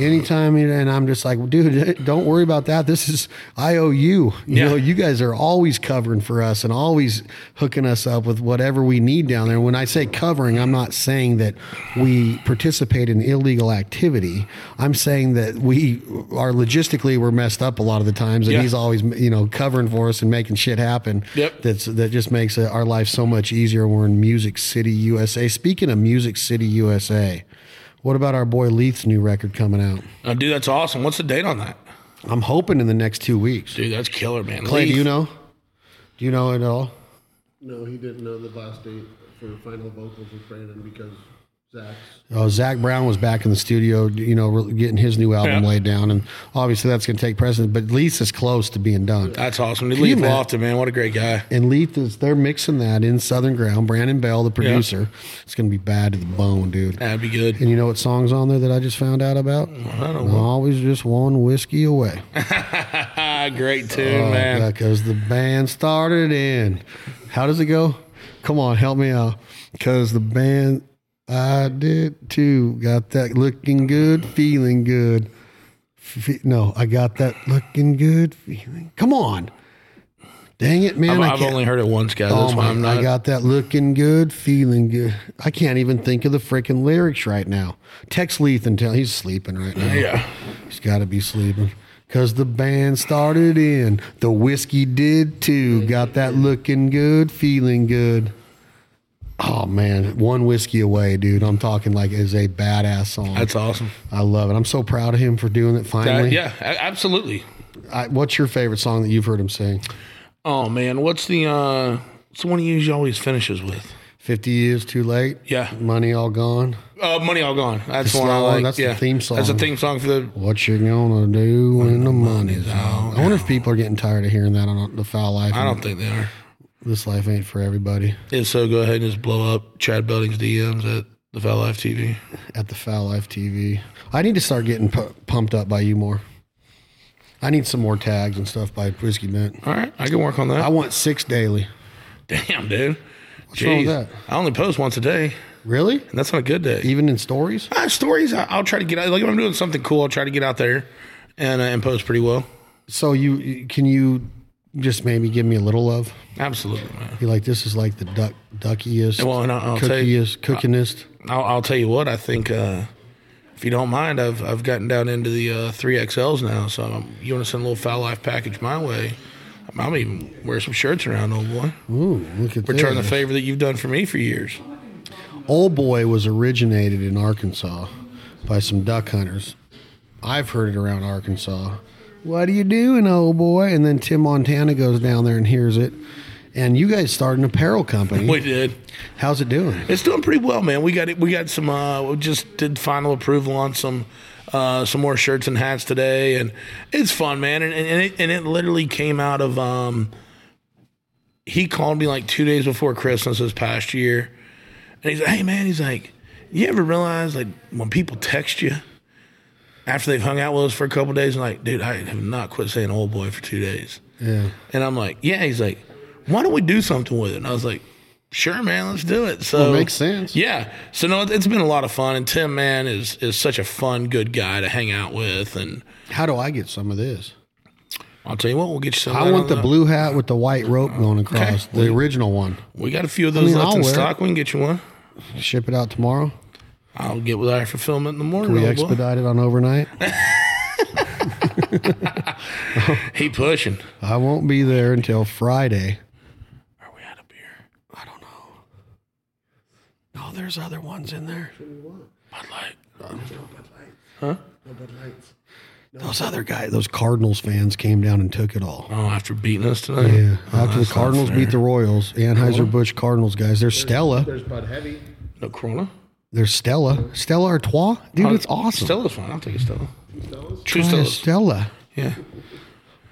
anytime, and I'm just like, dude, don't worry about that. This is I owe you. You Yeah. know, you guys are always covering for us and always hooking us up with whatever we need down there. When I say covering, I'm not saying that we participate in illegal activity. I'm saying that we are logistically we're messed up a lot of the times, and Yeah. he's always you know covering for us and making shit happen. Yep. That's that just makes our life so much easier. We're in Music City, USA. Speaking of Music City, USA, what about our boy Leith's new record coming out? Uh, dude, that's awesome. What's the date on that? I'm hoping in the next two weeks. Dude, that's killer, man. Clay, do you know? Do you know it all? No, he didn't know the last date for final vocals with Brandon because Zac's. Oh, Zac Brown was back in the studio, you know, getting his new album Yeah. laid down, and obviously that's going to take precedence. But Leith is close to being done. That's awesome. imagine- Lofton, man, what a great guy. And Leith is they're mixing that in Southern Ground. Brandon Bell, the producer, it's going to be bad to the bone, dude. That'd be good. And you know what song's on there that I just found out about? I don't know. Always just one whiskey away. Great tune, oh, man. Because the band started in. How does it go? Come on, help me out. Because the band, I did too. Got that looking good, feeling good. Fe- no, I got that looking good, feeling. Come on. Dang it, man. I've, only heard it once, guys. Oh my! Not. I got that looking good, feeling good. I can't even think of the freaking lyrics right now. Text Leith and tell he's sleeping right now. yeah. He's got to be sleeping. Cause the band started in, the whiskey did too. Got that looking good, feeling good. Oh man, one whiskey away, dude. I'm talking like is a badass song. That's awesome. I love it. I'm so proud of him for doing it That- finally. yeah, absolutely. I, what's your favorite song that you've heard him sing? Oh man, what's the uh what's the one he usually always finishes with? Fifty years too late. Yeah. Money all gone. Uh, Money All Gone. That's The one I like. that's the theme song. That's the theme song for the. What you gonna do when the money's out? I wonder if people are getting tired of hearing that on the fowl life. I don't think they are. This life ain't for everybody. If so, go ahead and just blow up Chad Belding's DMs at the Fowl Life TV. at the Fowl Life TV. I need to start getting pu- pumped up by you more. I need some more tags and stuff by Whiskey Bent. All right, I can work on that. I want six daily. Damn, dude. What's wrong with that? I only post once a day, Really? and that's on a good day. Even in stories? Uh, stories, I- I'll try to get out. Like if I'm doing something cool, I'll try to get out there and uh, and post pretty well. So you can you just maybe give me a little love? Absolutely, man. You like this is like the duck duckiest, Well, and I'll- I'll tell you- cookiest, cookingest. I'll, I'll tell you what. I think uh, if you don't mind, I've I've gotten down into the uh, three XLs now. So um, you want to send a little Fowl Life package my way? I'll even wear some shirts around, old boy. Ooh, look at that. Return the favor that you've done for me for years. Old Boy was originated in Arkansas by some duck hunters. I've heard it around Arkansas. What are you doing, old boy? And then Tim Montana goes down there and hears it. And you guys started an apparel company. We did. How's it doing? It's doing pretty well, man. We got it. We got some. Uh, we just did final approval on some. Uh, some more shirts and hats today, and it's fun, man. And, and, it, and it literally came out of. Um, he called me like two days before Christmas this past year, and he's like, "Hey, man," he's like, "You ever realize like when people text you after they've hung out with us for a couple days, and like, dude, I have not quit saying old boy for two days." Yeah. And I'm like, "Yeah." He's like, "Why don't we do something with it?" And I was like, "Sure, man, let's do it." So Well, it makes sense. yeah. So no, it's been a lot of fun, and Tim, man, is is such a fun, good guy to hang out with, and How do I get some of this? I'll tell you what, we'll get you some. I want on the blue hat with the white rope going across, the original one. We got a few of those mean, left I'll in wear it. stock. We can get you one. Ship it out tomorrow. I'll get with our fulfillment in the morning. We old boy. expedite it on overnight. He pushing. I won't be there until Friday. Are we out of beer? I don't know. No, there's other ones in there. Bud Light. Huh? Those other guys, those Cardinals fans came down and took it all. Oh, after beating us tonight. Yeah, Oh, after the Cardinals beat the Royals, Anheuser Busch Cardinals guys. There's Stella. There's Bud Heavy. no Corona. There's Stella. Stella Artois, dude, it's awesome. Stella's fine. I'll take a Stella. True Try a Stella's. Stella. Yeah.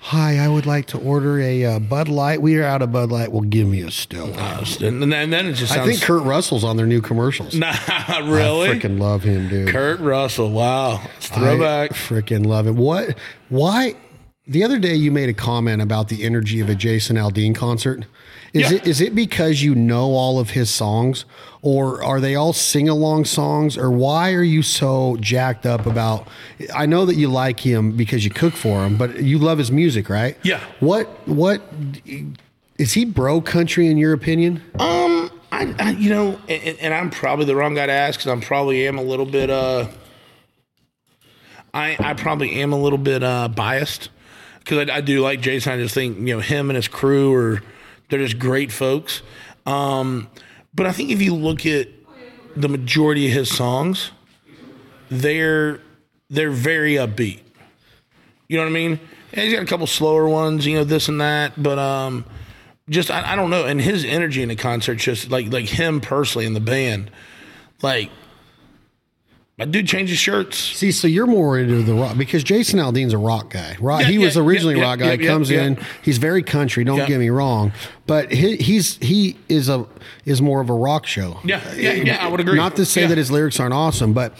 Hi, I would like to order a uh, Bud Light. We are out of Bud Light. Well, give me a Stella. Uh, and then, and then it just I sounds. think Kurt Russell's on their new commercials. Nah, I really? freaking love him, dude. Kurt Russell. Wow. It's throwback. I freaking love it. What? Why? The other day you made a comment about the energy of a Jason Aldean concert. Is Yeah. it is it because you know all of his songs, or are they all sing along songs, or why are you so jacked up about? I know that you like him because you cook for him, but you love his music, right? Yeah. What what is he bro country in your opinion? Um, I, I you know, and, and I'm probably the wrong guy to ask because I'm probably am a little bit uh, I I probably am a little bit uh biased because I, I do like Jason. I just think you know him and his crew are they're just great folks. Um, but I think if you look at the majority of his songs, they're they're very upbeat. You know what I mean? And he's got a couple slower ones, you know, this and that, but um, just I, I don't know, and his energy in the concert, just like like him personally in the band, like that dude changes shirts. See, so you're more into the rock because Jason Aldean's a rock guy. Rock. Yeah, he was originally yeah, a rock guy. yeah, comes yeah. in. He's very country. Don't Yeah. get me wrong, but he, he's he is a is more of a rock show. Yeah, yeah, yeah, I would agree. Not to say Yeah. that his lyrics aren't awesome, but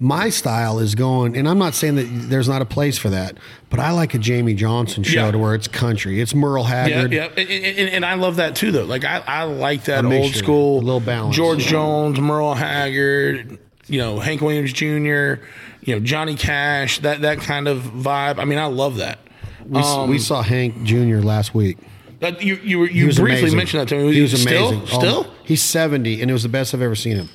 my style is going, and I'm not saying that there's not a place for that, but I like a Jamey Johnson show Yeah. to where it's country. It's Merle Haggard. yeah, and, and, and I love that too, though. Like I, I like that old school, a little balance. George Jones, Merle Haggard, you know, Hank Williams Jr., you know, Johnny Cash, that that kind of vibe. I mean, I love that. We, s- we um, saw Hank Jr. last week. That you you you briefly amazing. mentioned that to me. He was still, amazing. Oh, Still, um, he's 70, and it was the best I've ever seen him.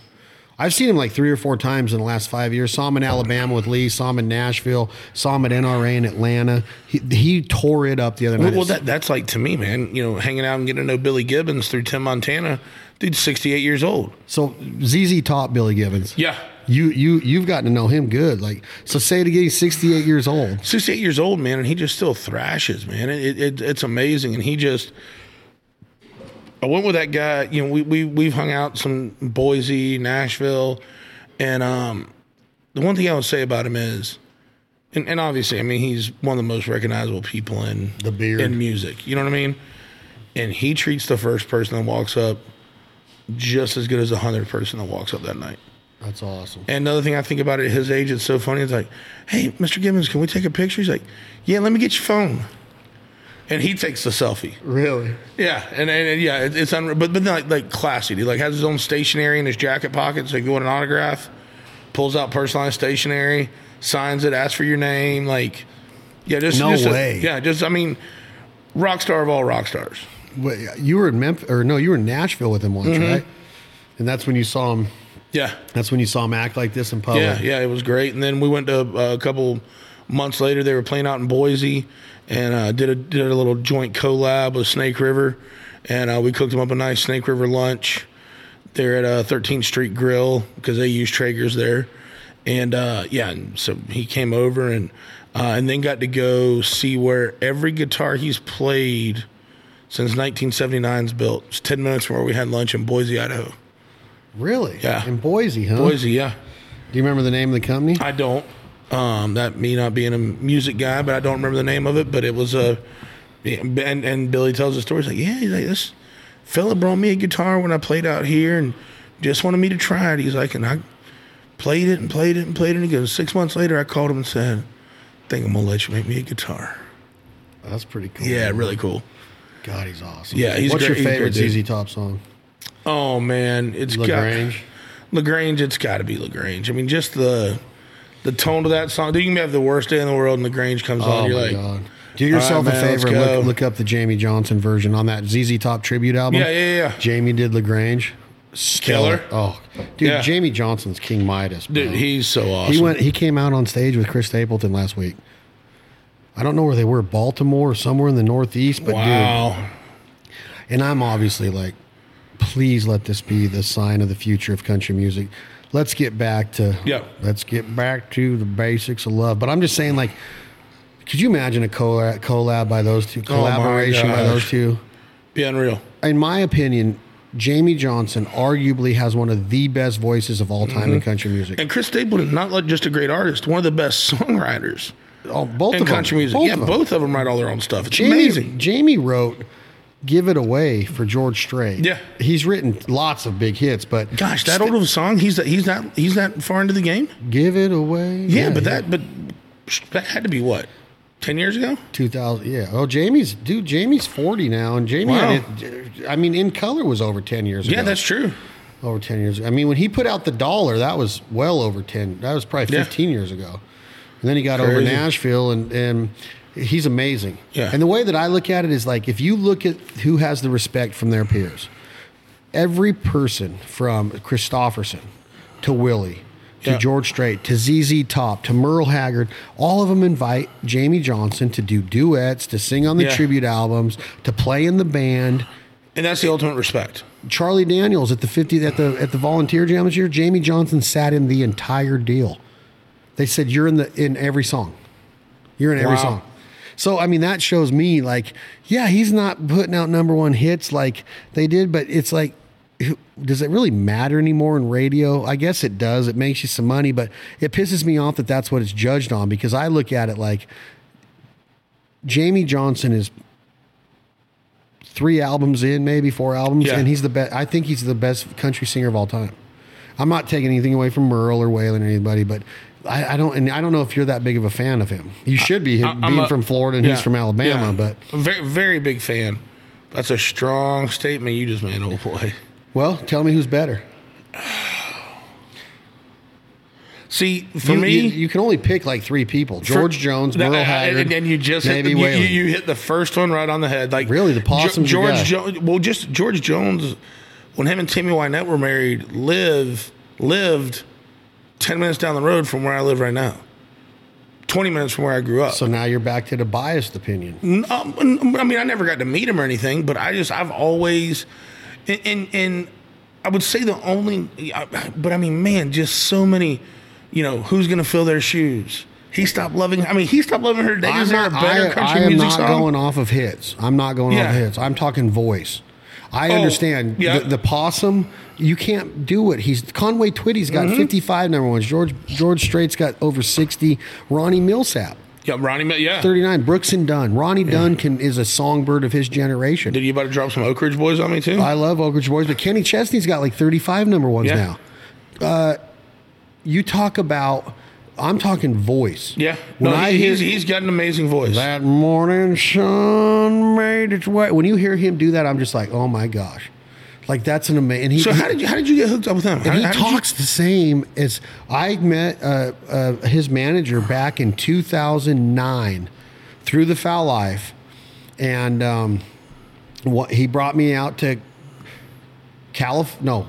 I've seen him like three or four times in the last five years. Saw him in Alabama with Lee. Saw him in Nashville. Saw him at NRA in Atlanta. He, he tore it up the other night. well, that that's like to me, man. You know, hanging out and getting to know Billy Gibbons through Tim Montana. Dude's sixty eight years old. so ZZ Top Billy Gibbons. Yeah. You you you've gotten to know him good. Like so, say it again. He's 68 years old. 68 years old, man, and he just still thrashes, man. It, it, it's amazing, and he just. I went with that guy. You know, we we we've hung out some Boise, Nashville, and um, the one thing I would say about him is, and, and obviously, I mean, he's one of the most recognizable people in The beard. in music. You know what I mean? And he treats the first person that walks up just as good as the hundredth person that walks up that night. That's awesome. And another thing I think about at his age, it's so funny. It's like, hey, Mr. Gibbons, can we take a picture? He's like, yeah, let me get your phone. And he takes the selfie. Really? Yeah, and, and, and yeah, it, it's unreal, but but then, like like classy. He like has his own stationery in his jacket pocket, so he can go want an autograph. Pulls out personalized stationery, signs it, asks for your name. Like, yeah, just No just a- way. yeah, just I mean, rock star of all rock stars. Wait, you were in Memphis, or no? You were in Nashville with him once, Mm-hmm. right? And that's when you saw him. Yeah, That's when you saw him act like this in public. Yeah, yeah, it was great. And then we went to uh, a couple months later. They were playing out in Boise, and uh, did a did a little joint collab with Snake River, and uh, we cooked them up a nice Snake River lunch. They're at uh, 13th Street Grill because they use Traeger's there, and uh, yeah, and so he came over and uh, and then got to go see where every guitar he's played since 1979's built. It's 10 minutes from where we had lunch in Boise, Idaho. Really? Yeah. In Boise, huh? Boise, yeah. Do you remember the name of the company? I don't. Um, that me not being a music guy, but I don't remember the name of it. But it was a, and and Billy tells the story. He's like, yeah, he's like this fella brought me a guitar when I played out here, and just wanted me to try it. He's like, and I played it and played it and played it. And he goes, six months later, I called him and said, I think I'm gonna let you make me a guitar. That's pretty cool. Yeah, really cool. God, he's awesome. Yeah, he's What's great- your favorite. ZZ Top song? Oh man, it's La Grange. Got, La Grange, it's got to be La Grange. I mean, just the the tone of that song. Dude, you can have the worst day in the world, and the Grange comes Oh on. You're my like, god. Do yourself right, a man, favor. Look, look up the Jamey Johnson version on that ZZ Top tribute album. yeah, yeah, yeah. Jamey did La Grange. Killer. Oh, dude, Yeah. Jamey Johnson's King Midas. Bro. Dude, he's so awesome. He went. He came out on stage with Chris Stapleton last week. I don't know where they were, Baltimore or somewhere in the Northeast, but dude, wow. and I'm obviously like, please let this be the sign of the future of country music. Let's get back to Yeah. Let's get back to the basics of love. But I'm just saying, like, could you imagine a collab, collab by those two? my collaboration by those two? Be unreal. In my opinion, Jamey Johnson arguably has one of the best voices of all time Mm-hmm. in country music. And Chris Stapleton, not like just a great artist, one of the best songwriters Oh, both in of them. country music. Both yeah, of both of them write all their own stuff. It's Jamey, amazing. Jamey wrote "Give It Away" for George Strait. Yeah. he's written lots of big hits, but Gosh, that old of a song. He's that. He's that. He's that far into the game. "Give It Away." Yeah, but that. But that had to be what, ten years ago. 2000. Yeah. Oh, Jamey's dude. Jamey's 40 now, and Jamey. Wow. It, I mean, in color was over 10 years ago. Yeah, that's true. over 10 years. ago. I mean, when he put out the dollar, that was well over 10. That was probably Yeah. 15 years ago. And then he got over Nashville, and and he's amazing. Yeah. And the way that I look at it is like if you look at who has the respect from their peers, every person from Kristofferson to Willie to Yeah. George Strait to ZZ Top to Merle Haggard, all of them invite Jamey Johnson to do duets, to sing on the Yeah. tribute albums, to play in the band. And that's the ultimate respect. Charlie Daniels at the 50 at the at the volunteer jam this year, Jamey Johnson sat in the entire deal. They said you're in the in every song. You're in every Wow. song. So I mean, that shows me like, yeah, he's not putting out number one hits like they did, but it's like. Does it really matter anymore in radio? I guess it does. It makes you some money, but it pisses me off that that's what it's judged on because I look at it like Jamey Johnson is three albums in, maybe four albums, Yeah. and he's the best. I think he's the best country singer of all time. I'm not taking anything away from Merle or Waylon or anybody, but I, I don't, and I don't know if you're that big of a fan of him. You should be, being a- from Florida and he's from Alabama. yeah. But very very big fan. That's a strong statement you just made, old boy. well, tell me who's better. See, for you, me, you, you can only pick like three people: George Jones, That- Merle and- Haggard, and, you just hit the, you, you, hit the first one right on the head. Like Really, the possum's your George. Jones. Well, just George Jones. When him and Tammy Wynette were married, live lived ten minutes down the road from where I live right now. Twenty minutes from where I grew up. so now you're back to the biased opinion. Um, I mean, I never got to meet him or anything, but I just I've always, and and, and I would say the only, but I mean, man, just so many, you know, who's gonna fill their shoes? He stopped loving. I mean, he stopped loving her. Day. I'm Is there a not, better I, country I am music not song? going off of hits. I'm not going off of hits. I'm talking voice. I Oh, understand yeah. the, the possum. You can't do it. He's Conway Twitty's got Mm-hmm. 55 number ones. George George Strait's got over 60. Ronnie Milsap yeah, Ronnie. Yeah. 39. Brooks and Dunn. Ronnie Dunn can is a songbird of his generation. Did you about to drop some Oak Ridge Boys on me too? I love Oak Ridge Boys, but Kenny Chesney's got like 35 number ones Yeah. now. Uh, you talk about. I'm talking voice. yeah. When No, I he, hear- he's he's got an amazing voice. That morning sun made its way. When you hear him do that, I'm just like, oh my gosh, like that's an amazing. He, so how did you how did you get hooked up with him? How, and he did you- talks the same as I met uh, uh, his manager back in 2009 through the Fowl Life, and um, what he brought me out to Calif. No,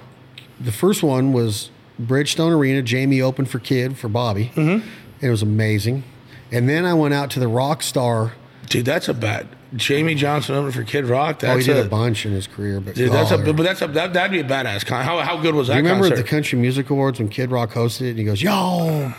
the first one was Bridgestone Arena. Jamey opened for Kid for Bobby. Mm-hmm. It was amazing, and then I went out to the Rockstar. dude, that's a bad. Jamey Johnson over for Kid Rock. That's Oh, he did a, a bunch in his career, but Dude, that's a but that's a that, that'd be a badass con. How how good was that You remember concert? the Country Music Awards when Kid Rock hosted it and he goes, Yo,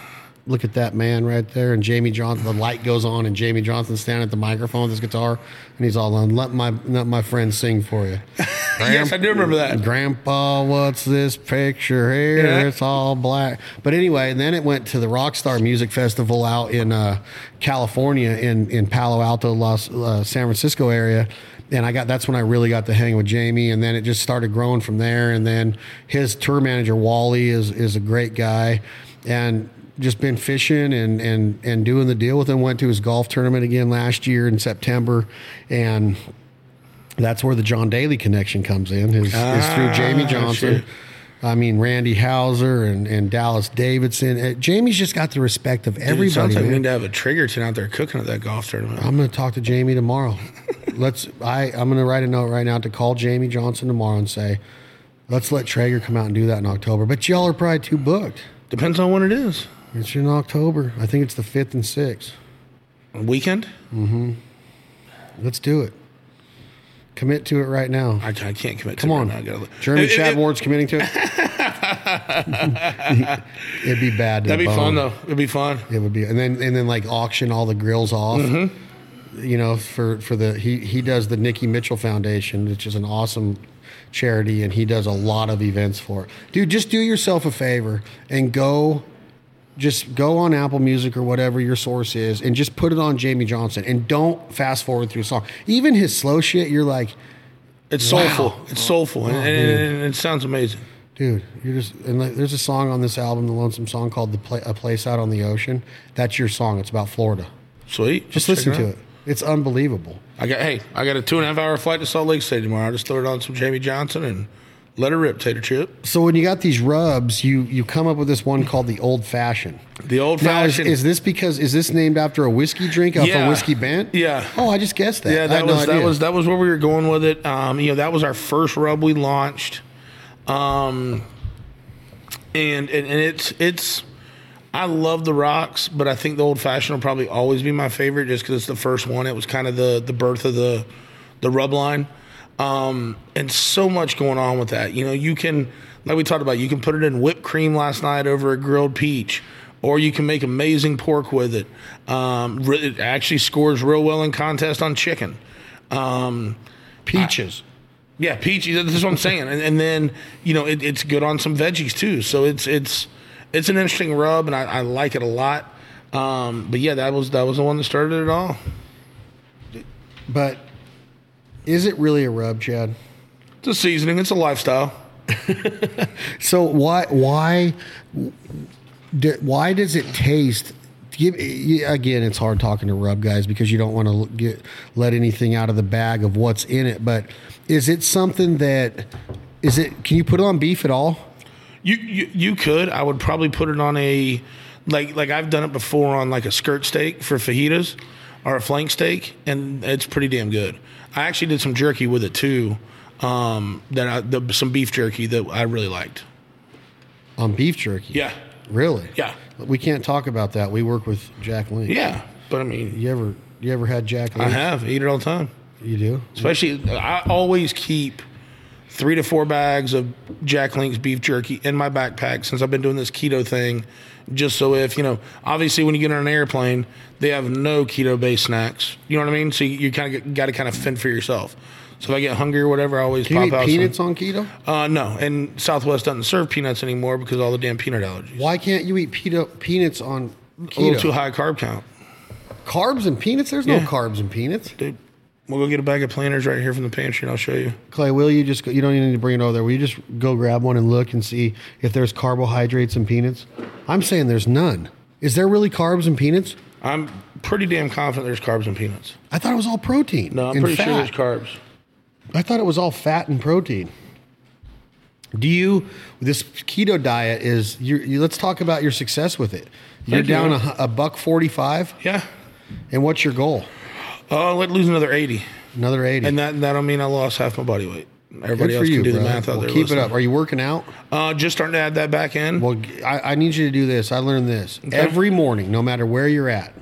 look at that man right there. And Jamey Johnson, the light goes on and Jamey Johnson's standing at the microphone with his guitar and he's all on, let my, let my friend sing for you. yes, I do remember that. Grandpa, what's this picture here? Yeah. It's all black. But anyway, and then it went to the Rockstar Music Festival out in uh, California, in in Palo Alto, Los uh, San Francisco area. And I got that's when I really got to hang with Jamey, and then it just started growing from there. And then his tour manager Wally is is a great guy, and just been fishing and and and doing the deal with him. Went to his golf tournament again last year in September, and that's where the John Daly connection comes in. Is, is through Jamey Ah, Johnson. shit. I mean Randy Houser and, and Dallas Davidson. Uh, Jamey's just got the respect of Dude, everybody. sounds like we need to have a Triggerton out there cooking at that golf tournament. I'm going to talk to Jamey tomorrow. let's. I I'm going to write a note right now to call Jamey Johnson tomorrow and say, let's let Traeger come out and do that in October. But y'all are probably too booked. Depends on when it is. It's in October. I think it's the fifth and sixth. Weekend? Mm hmm. Let's do it. Commit to it right now. I, I can't commit. Come to on, It right now. Jeremy it- Chad it- Ward's committing to it. It'd be bad. That'd be bone. fun though. It'd be fun. It would be, and then and then like auction all the grills off. Mm-hmm. You know, for for the he he does the Nikki Mitchell Foundation, which is an awesome charity, and he does a lot of events for it. Dude, just do yourself a favor and go. Just go on Apple Music or whatever your source is, and just put it on Jamey Johnson, and don't fast forward through a song. Even his slow shit, you're like, It's Wow. soulful. It's soulful, and, Oh, and, and it sounds amazing. Dude, you're just and like, there's a song on this album, the Lonesome Song called "The Pla- A Place Out on the Ocean." That's your song. It's about Florida. Sweet. Just Check listen to it. It's unbelievable. I got hey, I got a two and a half hour flight to Salt Lake City tomorrow. I just throw it on some Jamey Johnson and let her rip, tater chip. So when you got these rubs, you you come up with this one called the Old Fashioned. The old Now is, fashioned. is this because is this named after a whiskey drink off Yeah. a whiskey bent? Yeah. Oh, I just guessed that. Yeah, that had no was that was that was where we were going with it. Um, you know, that was our first rub we launched, um, and, and and it's it's. I love the rocks, but I think the old fashioned will probably always be my favorite, just because it's the first one. It was kind of the the birth of the the rub line, um, and so much going on with that. You know, you can like we talked about, you can put it in whipped cream last night over a grilled peach. or you can make amazing pork with it. Um, it actually scores real well in contest on chicken. Um, Peaches. yeah, peachy. That's what I'm saying. And, and then you know it, it's good on some veggies too. So it's it's it's an interesting rub, and I, I like it a lot. Um, but yeah, that was that was the one that started it all. but is it really a rub, Chad? It's a seasoning. It's a lifestyle. So why why why does it taste? Give, again, it's hard talking to rub guys because you don't want to get let anything out of the bag of what's in it. But is it something that is it? Can you put it on beef at all? You, you you could. I would probably put it on a like like I've done it before on like a skirt steak for fajitas or a flank steak, and it's pretty damn good. I actually did some jerky with it too. Um, that I, the, some beef jerky that I really liked. On beef jerky? Yeah, Really? Yeah. We can't talk about that. We work with Jack Link. yeah. But I mean, You ever you ever had Jack I Link? have eat it all the time. You do? Especially, I always keep three to four bags of Jack Link's beef jerky in my backpack since I've been doing this keto thing. Just so if, you know, obviously when you get on an airplane, they have no keto based snacks. You know what I mean? So you, you kind of got to kind of fend for yourself. So if I get hungry or whatever, I always you pop eat out peanuts some. on keto? Uh, no, and Southwest doesn't serve peanuts anymore because of all the damn peanut allergies. Why can't you eat peanut, peanuts on keto A little too high carb count. Carbs and peanuts? There's no carbs in peanuts. Dude, we'll go get a bag of planters right here from the pantry and I'll show you. Clay, will you just go, you don't even need to bring it over there. Will you just go grab one and look and see if there's carbohydrates and peanuts? I'm saying there's none. Is there really carbs and peanuts? I'm pretty damn confident there's carbs and peanuts. I thought it was all protein. No, I'm pretty fat. sure there's carbs. I thought it was all fat and protein. Do you this keto diet is you, you let's talk about your success with it. You're Thank down man. a, a buck 45 Yeah. and what's your goal? Uh, let lose another 80. Another 80. And that that'll mean I lost half my body weight. Good Everybody for else you, can do the math out Well, there. keep it listening. up. Are you working out? Uh, just starting to add that back in. Well, I, I need you to do this. I learned this. Every morning, no matter where you're at,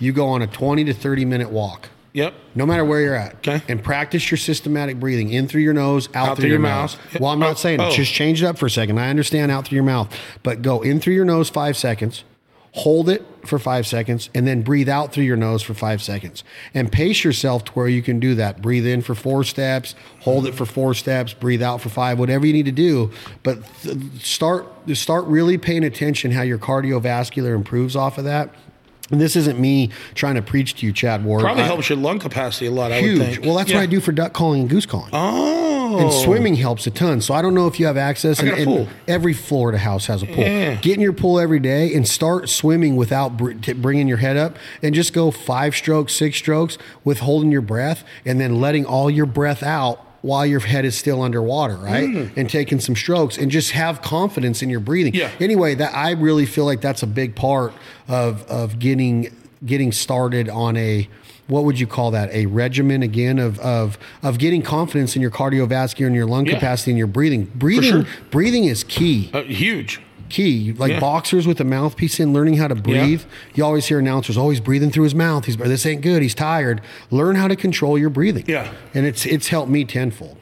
you go on a 20 to 30 minute walk. yep. No matter where you're at. Okay. And practice your systematic breathing in through your nose, out, through, your, mouth. Well, I'm not Oh, saying oh. just change it up for a second. I understand out through your mouth, but go in through your nose five seconds, hold it for five seconds, and then breathe out through your nose for five seconds. And pace yourself to where you can do that. Breathe in for four steps, hold it for four steps, breathe out for five, whatever you need to do. But start start really paying attention how your cardiovascular improves off of that. And this isn't me trying to preach to you, Chad Ward. It probably I- helps your lung capacity a lot, I would huge. think. Well, that's Yeah. what I do for duck calling and goose calling. Oh. And swimming helps a ton. So I don't know if you have access. and, a pool. and every Florida house has a pool. Yeah. Get in your pool every day and start swimming without br- t- bringing your head up, and just go five strokes, six strokes with holding your breath, and then letting all your breath out while your head is still underwater, right? And taking some strokes, and just have confidence in your breathing. Yeah. Anyway, that I really feel like that's a big part of of getting getting started on a what would you call that? A regimen again of of of getting confidence in your cardiovascular and your lung Yeah. capacity and your breathing. Breathing sure. breathing is key. Uh, huge. Key. Like Yeah. boxers with a mouthpiece in, learning how to breathe. You always hear announcers always breathing through his mouth. He's this ain't good. He's tired. Learn how to control your breathing. Yeah. And it's it's helped me tenfold.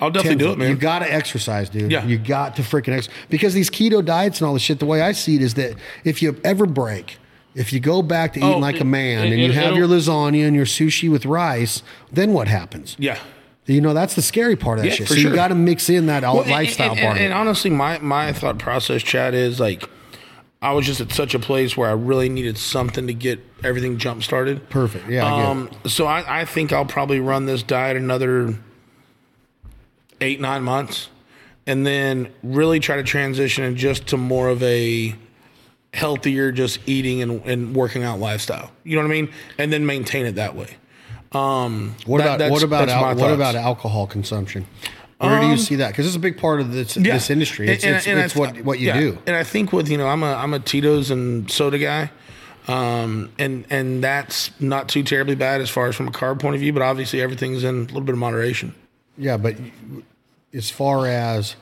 I'll definitely do it, man. You got to exercise, dude. Yeah. You got to freaking exercise. Because these keto diets and all this shit, the way I see it is that if you ever break, if you go back to eating Oh, like a man it- and you it- have your lasagna and your sushi with rice, then what happens? yeah. You know, that's the scary part of that Yeah, shit. for So you got to mix in that Well, lifestyle and, part and, and honestly, my my thought process, Chad, is like I was just at such a place where I really needed something to get everything jump started. Perfect. Yeah, I. Um, so I, I think I'll probably run this diet another eight nine months, and then really try to transition in just to more of a healthier, just eating and, and working out lifestyle. You know what I mean? And then maintain it that way. Um, What that- about what about al- what about alcohol consumption? Where do you see that? Because it's a big part of this Yeah. this industry. It's, And- it's, and it's what what you yeah. do. And I think with you know I'm a I'm a Tito's and soda guy, um, and and that's not too terribly bad as far as from a carb point of view. But obviously everything's in a little bit of moderation. Yeah, but as far as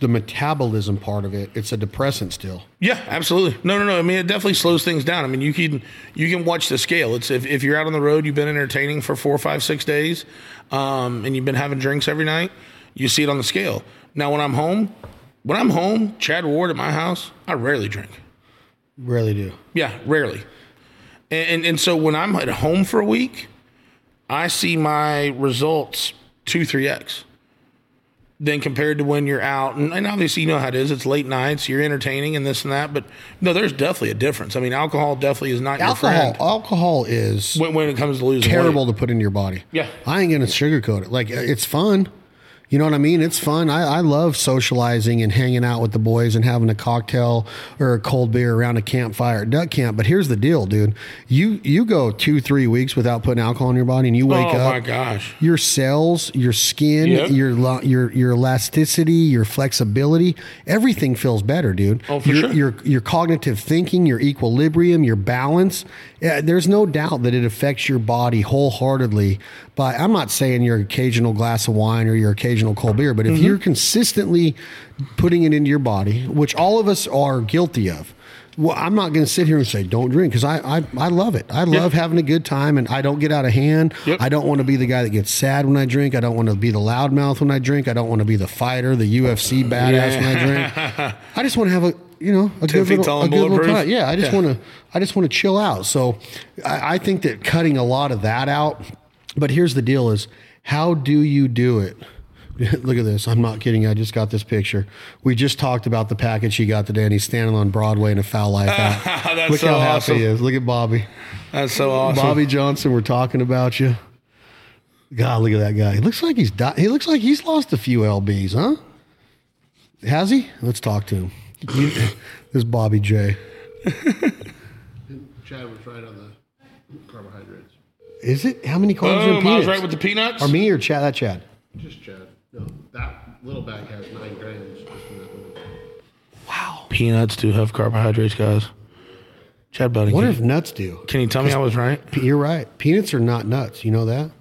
the metabolism part of it, it's a depressant still. Yeah, absolutely. No, no, no. I mean, it definitely slows things down. I mean, you can you can watch the scale. It's if, if you're out on the road, you've been entertaining for four, five, six days, um, and you've been having drinks every night. You see it on the scale. Now, when I'm home, when I'm home, Chad Ward at my house, I rarely drink. Rarely do. Yeah, rarely. And, and and so when I'm at home for a week, I see my results two three x. Then compared to when you're out, and, and obviously you know how it is. It's late nights, you're entertaining and this and that. But no, there's definitely a difference. I mean, alcohol definitely is not your Alcohol. friend Alcohol is when, when it comes to losing terrible weight. to put into your body. Yeah. I ain't gonna sugarcoat it. Like it's fun. You know what I mean? It's fun. I, I love socializing and hanging out with the boys and having a cocktail or a cold beer around a campfire at duck camp. But here's the deal, dude. You you go two, three weeks without putting alcohol in your body and you wake Oh up my gosh! your cells, your skin, Yep. your your your elasticity, your flexibility, everything feels better, dude. Oh, for your, sure. Your your cognitive thinking, your equilibrium, your balance. Yeah, there's no doubt that it affects your body wholeheartedly. But I'm not saying your occasional glass of wine or your occasional cold beer, but if Mm-hmm. you're consistently putting it into your body, which all of us are guilty of. Well, I'm not going to sit here and say don't drink because I, I I love it. I love having a good time and I don't get out of hand. Yep. I don't want to be the guy that gets sad when I drink. I don't want to be the loudmouth when I drink. I don't want to be the fighter, the UFC badass when I drink. I just want to have a you know a good little, a good little time. Yeah, I just Yeah. want to I just want to chill out. So I, I think that cutting a lot of that out. But here's the deal: is how do you do it? Look at this. I'm not kidding. I just got this picture. We just talked about the package he got today, and he's standing on Broadway in a fowl life hat. That's Look so how happy he is. Look at Bobby. That's so awesome. Bobby Johnson, we're talking about you. God, look at that guy. He looks like he's di- he looks like he's lost a few lbs, huh? Has he? Let's talk to him. This is Bobby J. Chad was right on the carbohydrates. Is it? How many carbs are in oh, Boom! I peanuts? was right with the peanuts. or me or Chad? That Chad. Just Chad. No, that little bag has nine grams. Just in that little bag. Wow. Peanuts do have carbohydrates, guys. Chad Bunny, What can, if nuts do? can you tell me I was right? You're right. Peanuts are not nuts. You know that?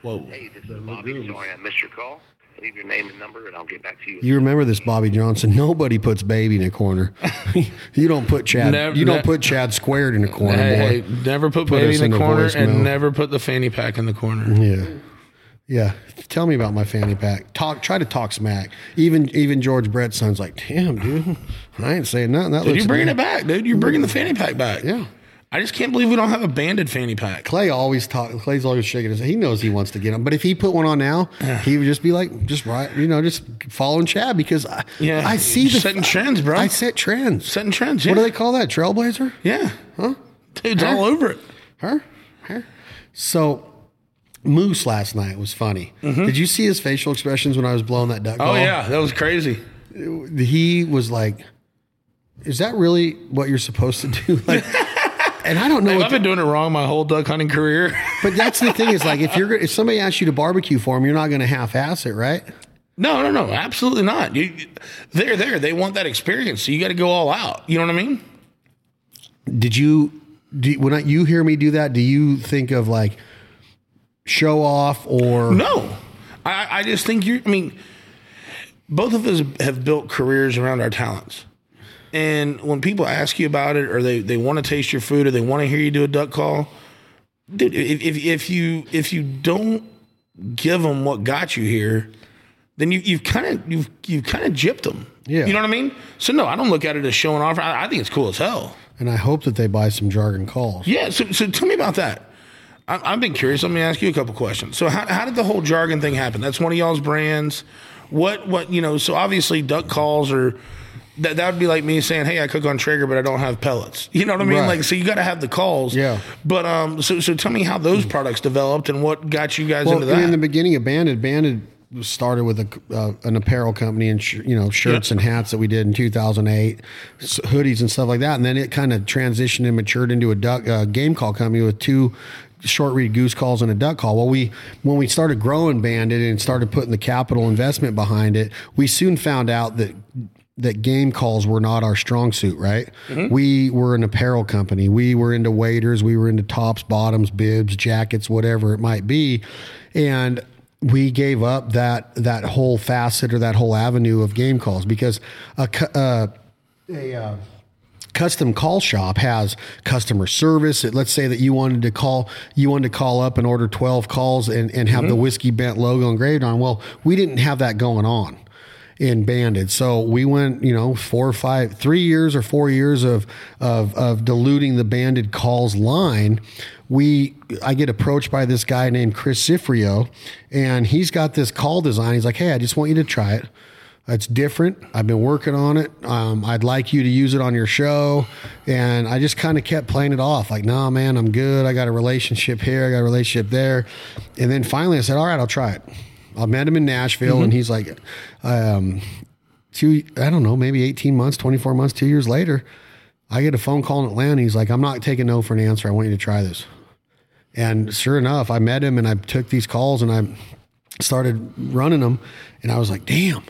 Whoa. Hey, this is Bobby. Sorry I missed your call. Leave your name and number, and I'll get back to you. You remember this, Bobby Johnson? Nobody puts baby in a corner. you don't put Chad. Never- you don't ne- put Chad squared in a corner, Hey, boy. hey, never put, Put baby in in the the corner voicemail. and never put the fanny pack in the corner. Yeah. Yeah. Tell me about my fanny pack. Talk try to talk smack. Even even George Brett's son's like, damn, dude. I ain't saying nothing. That Dude, looks you're bringing good." it back, dude. You're bringing the fanny pack back. Yeah. I just can't believe we don't have a banded fanny pack. Clay always talk Clay's always shaking his head. He knows he wants to get him. But if he put one on now, he would just be like, just right, you know, just following Chad because I, Yeah, I see the setting trends, bro. I set trends. Setting trends. Yeah. What do they call that? Trailblazer? Yeah. Huh? Dude's all over it. Her? Her? So Moose last night was funny. Did you see his facial expressions when I was blowing that duck Mm-hmm. Oh, call? yeah. That was crazy. He was like, "Is that really what you're supposed to do?" Like, and I don't know. I've been doing it wrong my whole duck hunting career. but that's the thing is like if you're if somebody asks you to barbecue for them, you're not going to half-ass it, right? no, no, no. Absolutely not. You, they're there. They want that experience. So you got to go all out. You know what I mean? Did you? Do, when I, you hear me do that, do you think of like show off or No, I, I just think you're. I mean, both of us have built careers around our talents, and when people ask you about it, or they, they want to taste your food, or they want to hear you do a duck call, dude, if, if if you if you don't give them what got you here, then you you've kind of you've you've kind of gypped them. Yeah. you know what I mean. So no, I don't look at it as showing off. I, I think it's cool as hell. And I hope that they buy some jargon calls. Yeah. So, so tell me about that. I, I've been curious. Let me ask you a couple questions. So, how, how did the whole jargon thing happen? That's one of y'all's brands. What, what, you know, so obviously duck calls are, that, that would be like me saying, hey, I cook on Traeger, but I don't have pellets. You know what I mean? Right. Like, so you got to have the calls. Yeah. But, um, so, so tell me how those products developed and what got you guys Well, into that. in the beginning of Banded, Banded started with a, uh, an apparel company and sh- you know shirts Yeah. and hats that we did in 2008 hoodies and stuff like that, and then it kind of transitioned and matured into a duck uh, game call company with two short read goose calls and a duck call. Well, we when we started growing Banded and started putting the capital investment behind it, we soon found out that that game calls were not our strong suit, right? We were an apparel company. We were into waders, we were into tops, bottoms, bibs, jackets, whatever it might be. And we gave up that that whole facet or that whole avenue of game calls because a uh, a uh, custom call shop has customer service. Let's say that you wanted to call, you wanted to call up and order 12 calls and, and have the mm-hmm. whiskey bent logo engraved on. Well, we didn't have that going on. in banded. So we went, you know, four or five, three years or four years of of of diluting the banded calls line. We, I get approached by this guy named Chris Cifrio, and he's got this call design. He's like, "Hey, I just want you to try it. It's different. I've been working on it. Um, I'd like you to use it on your show." And I just kind of kept playing it off, like, "Nah, man, I'm good. I got a relationship here. I got a relationship there." And then finally, I said, "All right, I'll try it." I met him in Nashville, and he's like, um, two, I don't know, maybe 18 months, 24 months, two years later, I get a phone call in Atlanta. He's like, I'm not taking no for an answer. I want you to try this. And sure enough, I met him and I took these calls and I started running them. And I was like, damn,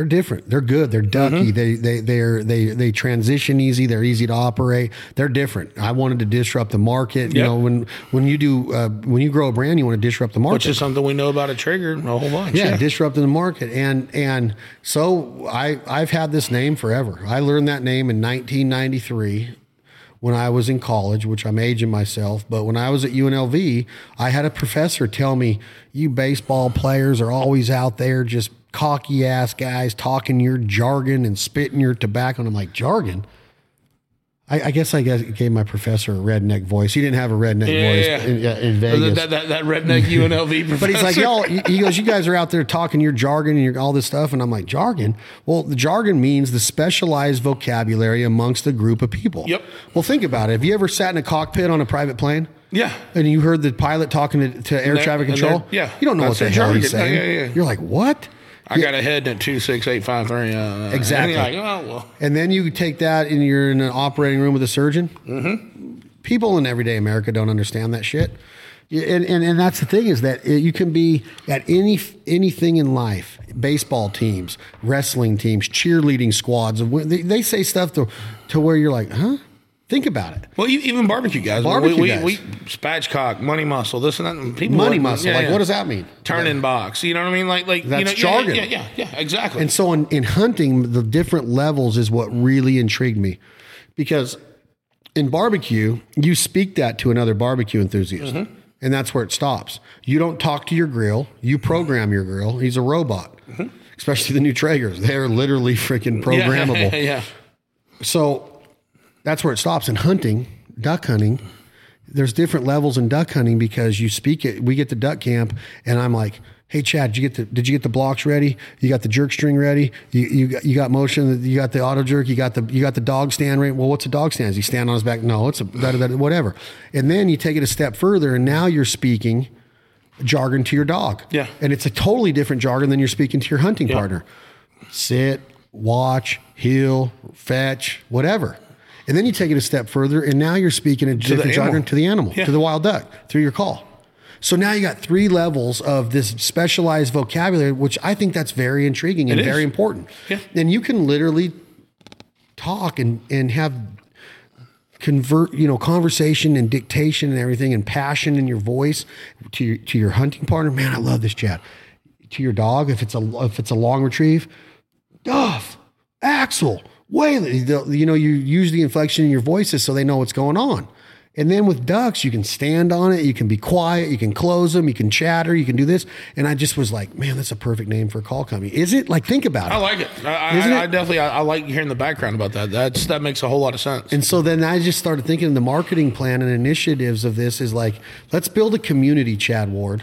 they're different. They're good. They're ducky. They they they're they they transition easy. They're easy to operate. They're different. I wanted to disrupt the market. You know, when when you do uh, when you grow a brand, you want to disrupt the market Which is something we know about a Traeger a whole bunch. yeah, disrupting the market and and so i i've had this name forever i learned that name in 1993 when i was in college which i'm aging myself but when i was at unlv i had a professor tell me you baseball players are always out there just cocky ass guys talking your jargon and spitting your tobacco and i'm like jargon I, I guess I guess gave my professor a redneck voice. He didn't have a redneck Yeah, voice yeah. In, in Vegas. That, that, that redneck UNLV professor. But he's like, y'all, he goes, you guys are out there talking your jargon and your, all this stuff. And I'm like, jargon? Well, the jargon means the specialized vocabulary amongst a group of people. Yep. Well, think about it. Have you ever sat in a cockpit on a private plane? Yeah. And you heard the pilot talking to, to air traffic control? yeah, You don't know that's what the hell he's saying. Yeah, yeah. You're like, what? I got a head at 26853. Uh, Exactly. And like, oh, well. And then you take that and you're in an operating room with a surgeon. Mm-hmm. People in everyday America don't understand that shit. Yeah, And, and, and that's the thing is that you can be at any anything in life baseball teams wrestling teams cheerleading squads they, they say stuff to, to where you're like huh think about it Well, you- even barbecue guys. Barbecue we, we, guys. we spatchcock, money muscle, this and that. People money like- muscle yeah, like yeah. what does that mean Turn in box. You know what I mean? Like, like you That's know, jargon. Yeah, yeah, yeah, exactly. And so in, in hunting, the different levels is what really intrigued me because in barbecue, you speak that to another barbecue enthusiast. Mm-hmm. And that's where it stops. You don't talk to your grill, you program your grill. He's a robot, mm-hmm. especially the new Traegers. They're literally freaking programmable. Yeah, yeah. So that's where it stops. In hunting, duck hunting, there's different levels in duck hunting because you speak it. We get to duck camp, and I'm like, "Hey, Chad, did you get the did you get the blocks ready? You got the jerk string ready? You you got, you got motion? You got the auto jerk? You got the you got the dog stand ready? Well, what's a dog stand? Is he stand on his back? No, it's a da, da, da, whatever. And then you take it a step further, and now you're speaking jargon to your dog. Yeah. and it's a totally different jargon than you're speaking to your hunting partner sit, watch, heel, fetch, whatever. And then you take it a step further, and now you're speaking a different jargon to the animal, Yeah. to the wild duck, through your call. So now you got three levels of this specialized vocabulary, which I think that's very intriguing and very important. Yeah. And you can literally talk and, and have convert, you know, conversation and dictation and everything and passion in your voice to your, to your hunting partner. Man, I love this chat. To your dog, if it's a if it's a long retrieve, Duff, Axel, The- You know, you use the inflection in your voices so they know what's going on. And then with ducks, you can stand on it, you can be quiet, you can close them, you can chatter, you can do this. And I just was like, man, that's a perfect name for a call company. Is it? Like, think about it. I like it. I, I, I definitely, I, I like hearing the background about that. That's that makes a whole lot of sense. And so then I just started thinking the marketing plan and initiatives of this is like, let's build a community, Chad Ward,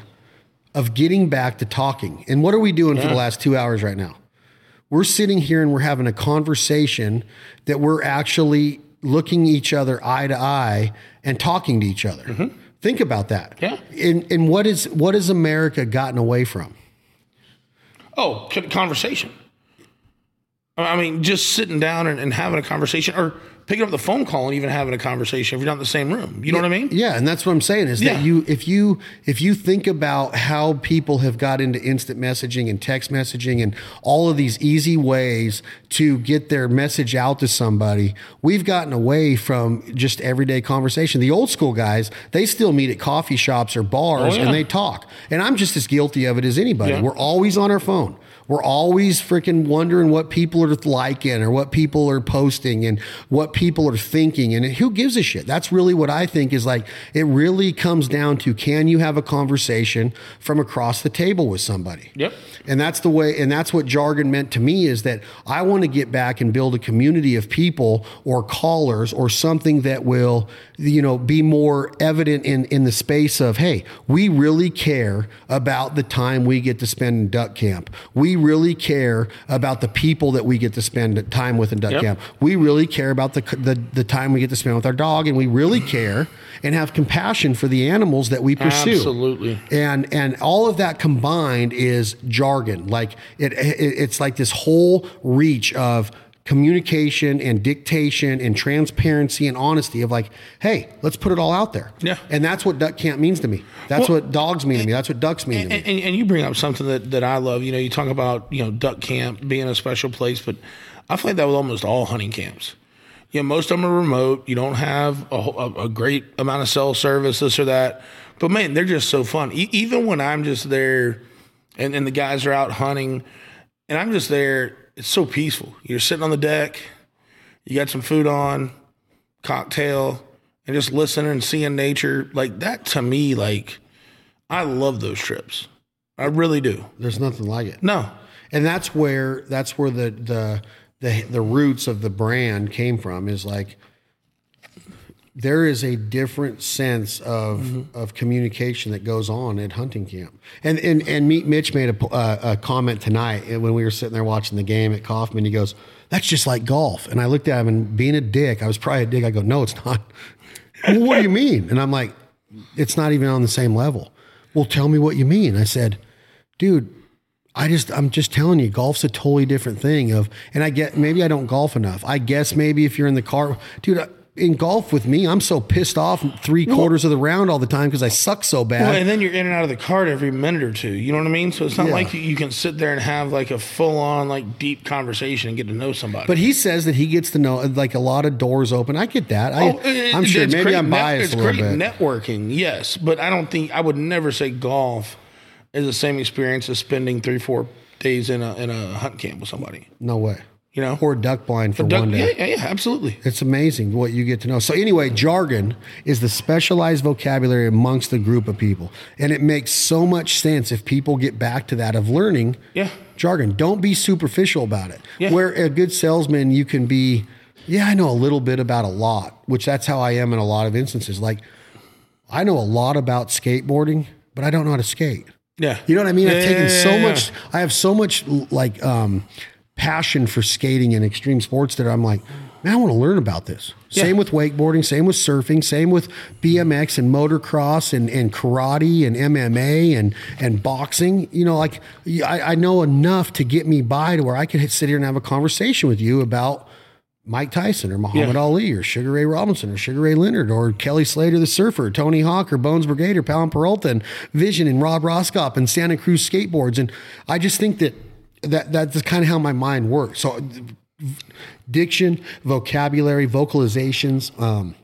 of getting back to talking. And what are we doing for the last two hours right now? We're sitting here and we're having a conversation that we're actually looking each other eye to eye and talking to each other. Mm-hmm. Think about that. Yeah. And, and what is what has America gotten away from? Oh, conversation. I mean, just sitting down and, and having a conversation, or picking up the phone call and even having a conversation if you're not in the same room. You know what I mean? Yeah, and that's what I'm saying is Yeah. that you if you if you think about how people have got into instant messaging and text messaging and all of these easy ways to get their message out to somebody, we've gotten away from just everyday conversation. The old school guys, they still meet at coffee shops or bars Oh, yeah. and they talk. And I'm just as guilty of it as anybody. Yeah. We're always on our phone. We're always freaking wondering what people are liking or what people are posting and what people are thinking and who gives a shit. That's really what I think is like it really comes down to can you have a conversation from across the table with somebody? Yep. And that's the way, and that's what jargon meant to me is that I want to get back and build a community of people or callers or something that will, you know, be more evident in, in the space of, hey, we really care about the time we get to spend in duck camp. We really care about the people that we get to spend time with in duck Yep. camp. We really care about the, the, the time we get to spend with our dog and we really care and have compassion for the animals that we pursue Absolutely. and and all of that combined is jargon like it, it it's like this whole reach of communication and dictation and transparency and honesty of like hey let's put it all out there Yeah. and that's what duck camp means to me that's Well, what dogs mean to me that's what ducks mean to me And, and, and you bring up something that, that I love. You know, you talk about you know duck camp being a special place, but I feel like that with almost all hunting camps. You know, most of them are remote. You don't have a, a, a great amount of cell service, this or that. But man, they're just so fun. E- even when I'm just there, and, and the guys are out hunting, and I'm just there, it's so peaceful. You're sitting on the deck, you got some food on, cocktail, and just listening and seeing nature. Like that to me, like I love those trips. I really do. there's nothing like it No. and that's where that's where the the the, the roots of the brand came from is like there is a different sense of of communication that goes on at hunting camp and and and Meat Mitch made a, uh, a comment tonight when we were sitting there watching the game at Kauffman he goes that's just like golf and I looked at him and being a dick I was probably a dick I go no it's not well, what do you mean and I'm like it's not even on the same level well tell me what you mean I said dude I just I'm just telling you, golf's a totally different thing. Of and I get maybe I don't golf enough. I guess maybe if you're in the car, dude. In golf with me, I'm so pissed off three quarters of the round all the time because I suck so bad. Well, and then you're in and out of the cart every minute or two. You know what I mean? So it's not Yeah. like you, can sit there and have like a full on like deep conversation and get to know somebody. but he says that he gets to know like a lot of doors open. I get that. I, Oh, I'm sure it's maybe great I'm biased It's a little great bit. networking, yes, but I don't think I would never say golf is the same experience as spending three, four days in a in a hunt camp with somebody. no way. You know, Or duck blind for Duck- one day. yeah, yeah, yeah, absolutely. It's amazing what you get to know. So anyway, jargon is the specialized vocabulary amongst the group of people. And it makes so much sense if people get back to that of learning Yeah. jargon. Don't be superficial about it. Yeah. Where a good salesman you can be, yeah, I know a little bit about a lot, which that's how I am in a lot of instances. Like I know a lot about skateboarding, but I don't know how to skate. Yeah, You know what I mean? Yeah, I've taken so much. I have so much like um, passion for skating and extreme sports that I'm like, man, I want to learn about this. Yeah. Same with wakeboarding. Same with surfing. Same with BMX and motocross and, and karate and MMA and and boxing. You know, like I, I know enough to get me by to where I could sit here and have a conversation with you about. Mike Tyson or Muhammad Yeah. Ali or Sugar Ray Robinson or Sugar Ray Leonard or Kelly Slater the Surfer, Tony Hawk or Bones Brigade or Powell Peralta and Vision and Rob Roskopp and Santa Cruz Skateboards. And I just think that, that that's kind of how my mind works. So diction, vocabulary, vocalizations, um,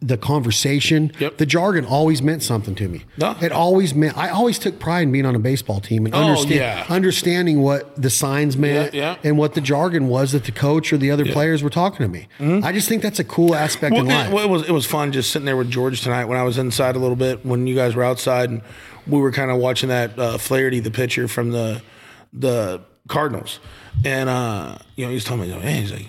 the conversation, Yep. the jargon always meant something to me. No. It always meant I always took pride in being on a baseball team and Oh, understand, yeah. understanding what the signs meant yeah. and what the jargon was that the coach or the other players were talking to me. I just think that's a cool aspect Mm-hmm. Well, in it, life. well, it was it was fun just sitting there with George tonight when I was inside a little bit when you guys were outside and we were kind of watching that uh, Flaherty the pitcher from the the Cardinals and uh, you know he's telling me hey he's like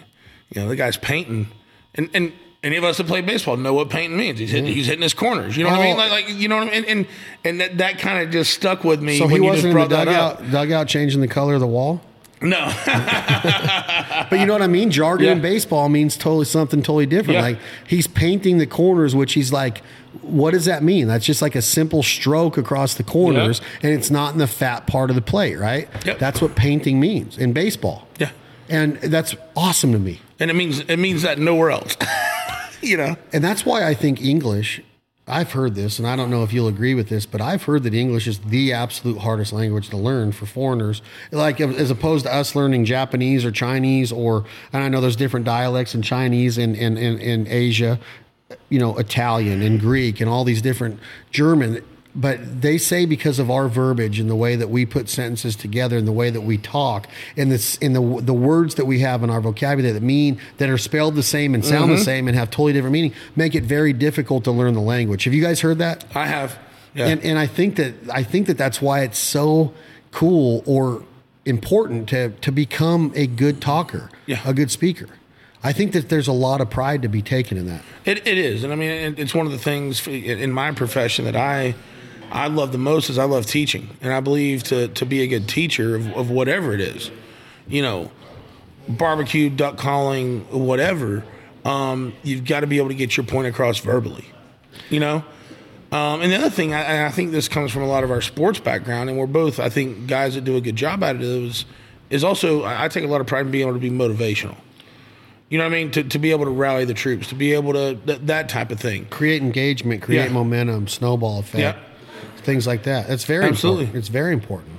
you know the guy's painting and and any of us that play baseball know what painting means. He's hitting, he's hitting his corners. You know what I mean? Like, like you know what I mean? And and, and that, that kind of just stuck with me. so he wasn't in the dugout, dugout changing the color of the wall. No, But you know what I mean? Jargon Yeah. in baseball means totally something totally different. Yeah. Like he's painting the corners, which he's like, what does that mean? That's just like a simple stroke across the corners, and it's not in the fat part of the plate, right? Yep. That's what painting means in baseball. yeah, And that's awesome to me. and it means it means that nowhere else. you know, And that's why I think English, I've heard this, and I don't know if you'll agree with this, but I've heard that English is the absolute hardest language to learn for foreigners. Like as opposed to us learning Japanese or Chinese, or, and I know there's different dialects in Chinese and in, in, in Asia, you know, Italian and Greek and all these different German. But they say because of our verbiage and the way that we put sentences together and the way that we talk and this in the the words that we have in our vocabulary that mean that are spelled the same and sound the mm-hmm. same and have totally different meaning make it very difficult to learn the language. Have you guys heard that? I have. Yeah. And and I think that I think that that's why it's so cool or important to to become a good talker, Yeah. a good speaker. I think that there's a lot of pride to be taken in that. It, it is, and I mean, it- it's one of the things in my profession that I I love the most is I love teaching, and I believe to to be a good teacher of, of whatever it is, you know, barbecue, duck calling, whatever. Um, you've got to be able to get your point across verbally, you know. Um, and the other thing, I, I think this comes from a lot of our sports background, and we're both, I think, guys that do a good job at it. Is is also I I take a lot of pride in being able to be motivational. You know what I mean? To, to be able to rally the troops, to be able to th- that type of thing. Create engagement, create Yeah. momentum, snowball effect, Yeah. Things like that. That's very Absolutely. important. It's very important.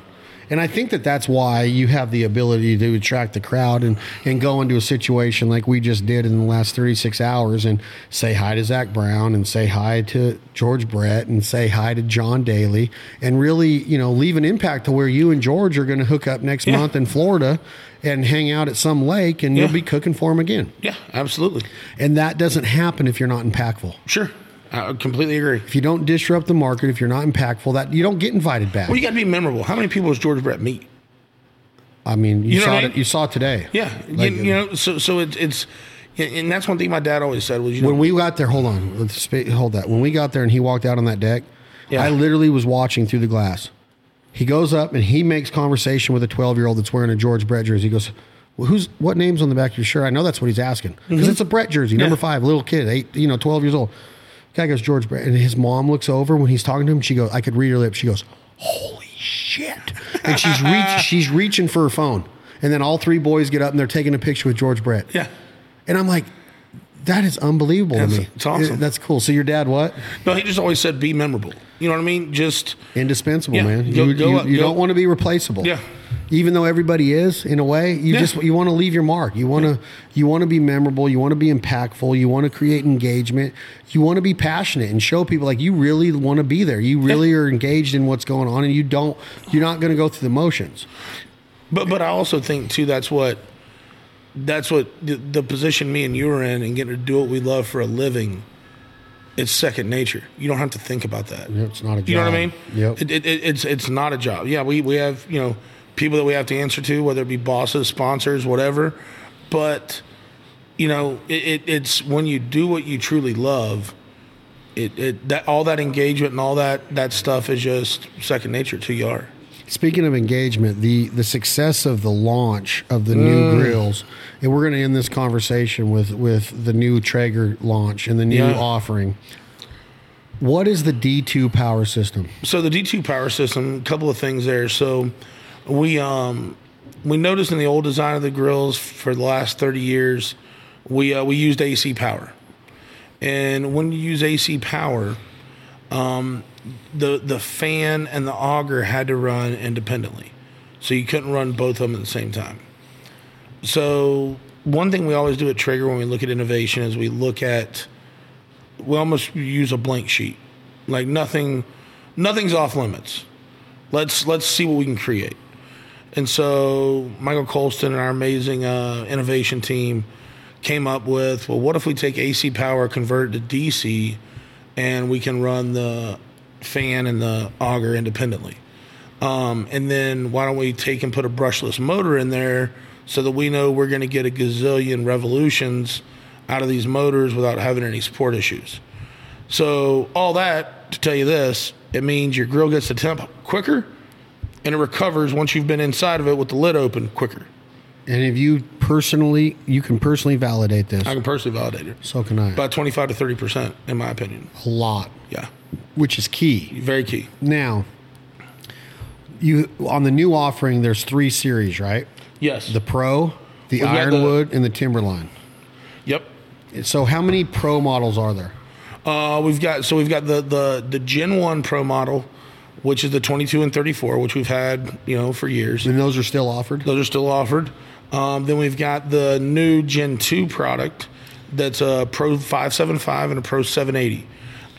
And I think that that's why you have the ability to attract the crowd and, and go into a situation like we just did in the last 36 hours and say hi to Zac Brown and say hi to George Brett and say hi to John Daly and really, you know, leave an impact to where you and George are going to hook up next Yeah. month in Florida and hang out at some lake and Yeah. you'll be cooking for them again. Yeah, absolutely. And that doesn't happen if you're not impactful. Sure. I completely agree. If you don't disrupt the market, if you're not impactful, that you don't get invited back. Well, you got to be memorable. How many people does George Brett meet? I mean, you, You know saw I it. You saw it today. Yeah, Like, you, you know, so so it's it's, and that's one thing my dad always said was, you know, when we got there, hold on, let's hold that. When we got there and he walked out on that deck, Yeah. I literally was watching through the glass. He goes up and he makes conversation with a 12 year old that's wearing a George Brett jersey. He goes, well, "Who's what name's on the back of your shirt?" I know that's what he's asking because it's a Brett jersey, number Mm-hmm. Yeah. five, little kid, eight, you know, 12 years old. Guy goes George Brett, and his mom looks over when he's talking to him. She goes, "I could read her lips." She goes, "Holy shit!" And she's reach, she's reaching for her phone, and then all three boys get up and they're taking a picture with George Brett. yeah. And I'm like, that is unbelievable That's- to me. it's awesome. It- that's cool. So your dad, what? No, he just always said be memorable. You know what I mean? Just Indispensable, Yeah, man. go- you go you, up- you go- don't want to be replaceable. Yeah. Even though everybody is, in a way, you Yeah. just you want to leave your mark. You want to you want to be memorable. You want to be impactful. You want to create engagement. You want to be passionate and show people like you really want to be there. You really are engaged in what's going on, and you don't. You're not going to go through the motions. But but I also think too that's what that's what the, the position me and you are in and getting to do what we love for a living. It's second nature. You don't have to think about that. Yeah, it's not a You know what I mean? Yep. It, it, it, it's it's not a job. Yeah, we we have you know people that we have to answer to, whether it be bosses, sponsors, whatever. But you know, it, it, it's when you do what you truly love. It, it that all that engagement and all that that stuff is just second nature to you are. Speaking of engagement, the the success of the launch of the new Mm. grills, and we're going to end this conversation with with the new Traeger launch and the new Yeah. offering. What is the D2 power system? So the D2 power system, a couple of things there. So we um we noticed in the old design of the grills for the last 30 years, we uh, we used AC power. And when you use AC power, um, the the fan and the auger had to run independently. So you couldn't run both of them at the same time. So one thing we always do at Traeger when we look at innovation is we look at we almost use a blank sheet. Like nothing nothing's off limits. Let's let's see what we can create. And so Michael Colston and our amazing uh, innovation team came up with, well, what if we take AC power, convert it to DC, and we can run the fan and the auger independently. Um, and then why don't we take and put a brushless motor in there so that we know we're going to get a gazillion revolutions out of these motors without having any support issues. So all that to tell you this, it means your grill gets the temp quicker, and it recovers once you've been inside of it with the lid open quicker. And if you personally, you can personally validate this. I can personally validate it. So can I. About 25 to 30 percent, in my opinion. a lot, Yeah, which is key. very key. Now, you on the new offering, there's three series, right? Yes. The Pro, the We've got the- Ironwood, and the Timberline. yep. So, how many Pro models are there? Uh, we've got so we've got the the the Gen One Pro model, which is the 22 and 34, which we've had you know for years. And those are still offered. Those are still offered. Um, then we've got the new Gen 2 product that's a Pro 575 and a Pro 780.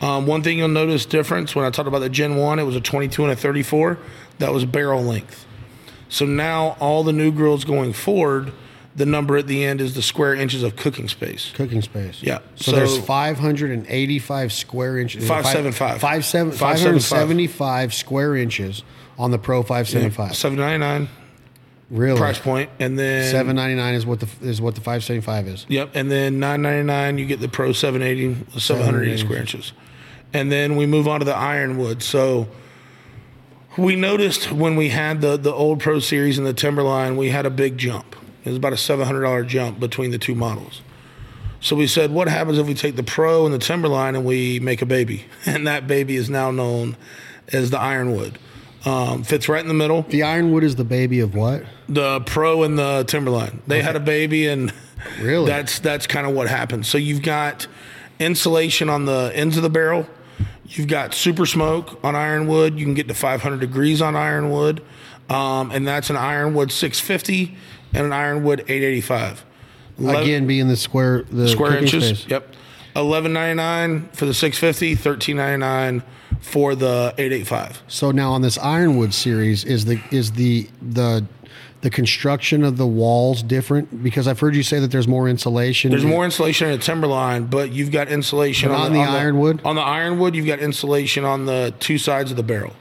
Um, one thing you'll notice difference when I talked about the Gen 1, it was a 22 and a 34. That was barrel length. So now all the new grills going forward, the number at the end is the square inches of cooking space. Cooking space. Yeah. So, So- there's 585 square inches. Five seven five. Five seven. Five seven five. 575 square inches on the Pro 575. 799 Really? price point. and then 799 is what the is what the 575 is. Yep, and then 999 you get the Pro 780, 780 square inches. And then we move on to the Ironwood. So we noticed when we had the the old Pro series and the Timberline, we had a big jump. It was about a $700 jump between the two models. So we said, what happens if we take the Pro and the Timberline and we make a baby? And that baby is now known as the Ironwood. Um, fits right in the middle. The Ironwood is the baby of what? The Pro and the Timberline. They had a baby, and Really? that's that's kind of what happened. So you've got insulation on the ends of the barrel. You've got super smoke on ironwood. You can get to 500 degrees on ironwood, um, and that's an ironwood 650 and an ironwood 885. Ele- Again, being the square the square inches. space. Yep. 11.99 for the 650, 13.99 for the 885. So now on this Ironwood series, is the is the the the construction of the walls different? Because I've heard you say that there's more insulation. There's more insulation in a Timberline, but you've got insulation on, on the ironwood? On the ironwood, you've got insulation on the two sides of the barrel,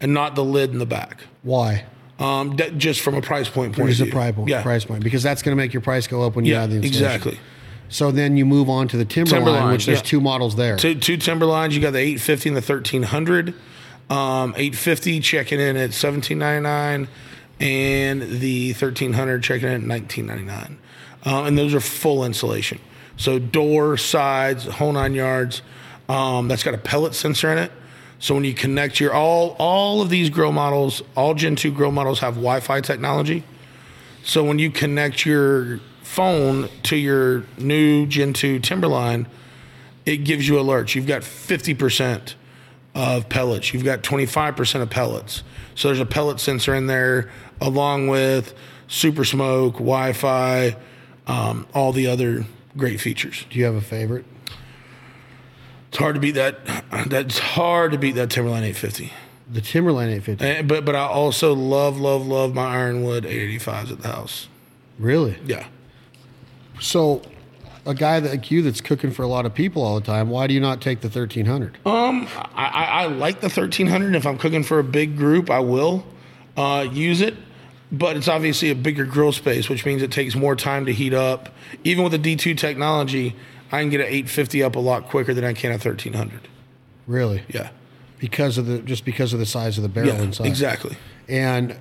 and not the lid in the back. Why? Um, that, just from a price point point of a price point, Yeah, price point because that's going to make your price go up when you yeah, add the insulation. exactly. So then you move on to the Timberline, Timberline, which there's yeah. two models there. Two, two Timberlines. You got the 850 and the 1300. Um, 850 checking in at 17.99, and the 1300 checking in at 19.99. Um, and those are full insulation. So door, sides, whole nine yards. Um, that's got a pellet sensor in it. So when you connect your all all of these grill models, all Gen 2 grill models have Wi-Fi technology. So when you connect your phone to your new Gen 2 Timberline, it gives you alerts. You've got 50% of pellets. You've got 25% of pellets. So there's a pellet sensor in there along with super smoke, Wi-Fi, um, all the other great features. Do you have a favorite? It's hard to beat that. That's hard to beat that Timberline 850. The Timberline 850. And, but but I also love love love my Ironwood 885s at the house. Really? Yeah. So, a guy that, like you that's cooking for a lot of people all the time, why do you not take the 1300? Um, I, I, I like the 1300. If I'm cooking for a big group, I will uh, use it. But it's obviously a bigger grill space, which means it takes more time to heat up. Even with the D2 technology, I can get an 850 up a lot quicker than I can a 1300. Really? Yeah. Because of the just because of the size of the barrel Yeah, inside. exactly. And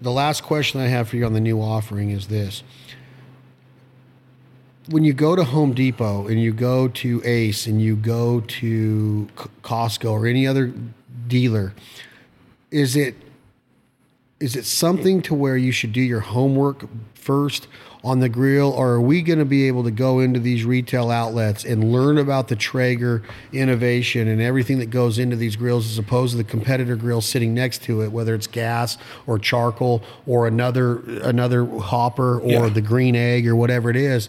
the last question I have for you on the new offering is this. When you go to Home Depot and you go to Ace and you go to Costco or any other dealer, is it is it something to where you should do your homework first on the grill or are we going to be able to go into these retail outlets and learn about the Traeger innovation and everything that goes into these grills as opposed to the competitor grill sitting next to it whether it's gas or charcoal or another another hopper or Yeah. the green egg or whatever it is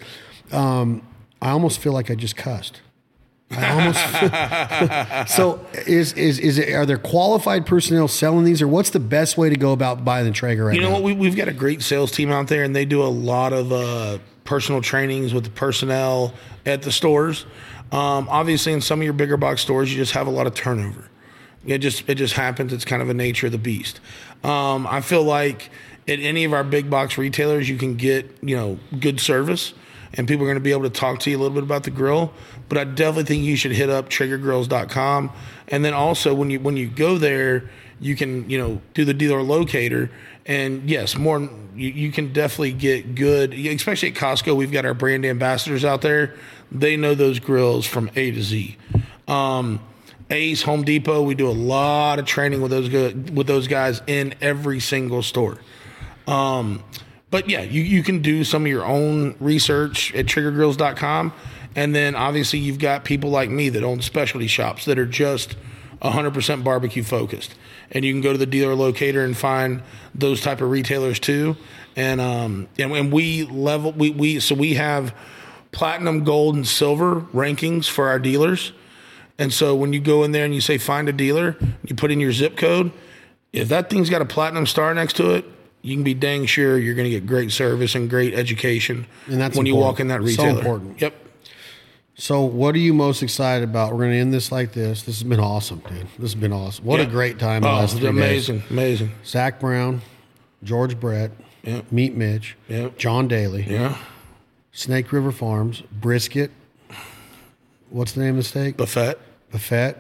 um, I almost feel like I just cussed almost so is is is it are there qualified personnel selling these or what's the best way to go about buying the Traeger right You know now? what? We, we've got a great sales team out there, and they do a lot of uh, personal trainings with the personnel at the stores. Um, obviously, in some of your bigger box stores, you just have a lot of turnover. It just it just happens. It's kind of a nature of the beast. Um, I feel like at any of our big box retailers, you can get you know good service, and people are going to be able to talk to you a little bit about the grill. But I definitely think you should hit up TraegerGrills.com, and then also when you when you go there, you can you know do the dealer locator. And yes, more you, you can definitely get good, especially at Costco. We've got our brand ambassadors out there. They know those grills from A to Z. Um, Ace, Home Depot, we do a lot of training with those with those guys in every single store. Um, but yeah, you, you can do some of your own research at traegergrills.com. And then obviously you've got people like me that own specialty shops that are just 100% barbecue focused. And you can go to the dealer locator and find those type of retailers too. And um and when we level we, we so we have platinum, gold, and silver rankings for our dealers And so when you go in there and you say find a dealer, you put in your zip code. If that thing's got a platinum star next to it, you can be dang sure you're going to get great service and great education And that's when you walk in that important. So important. Yep. So, what are you most excited about? We're going to end this like this. This has been awesome, dude. This has been awesome. What a great time Oh, last amazing, days. amazing. Zac Brown, George Brett, Yeah. Meat Mitch, Yeah. John Daly, Yeah. Snake River Farms, Brisket. What's the name of the steak? Bavette. Bavette.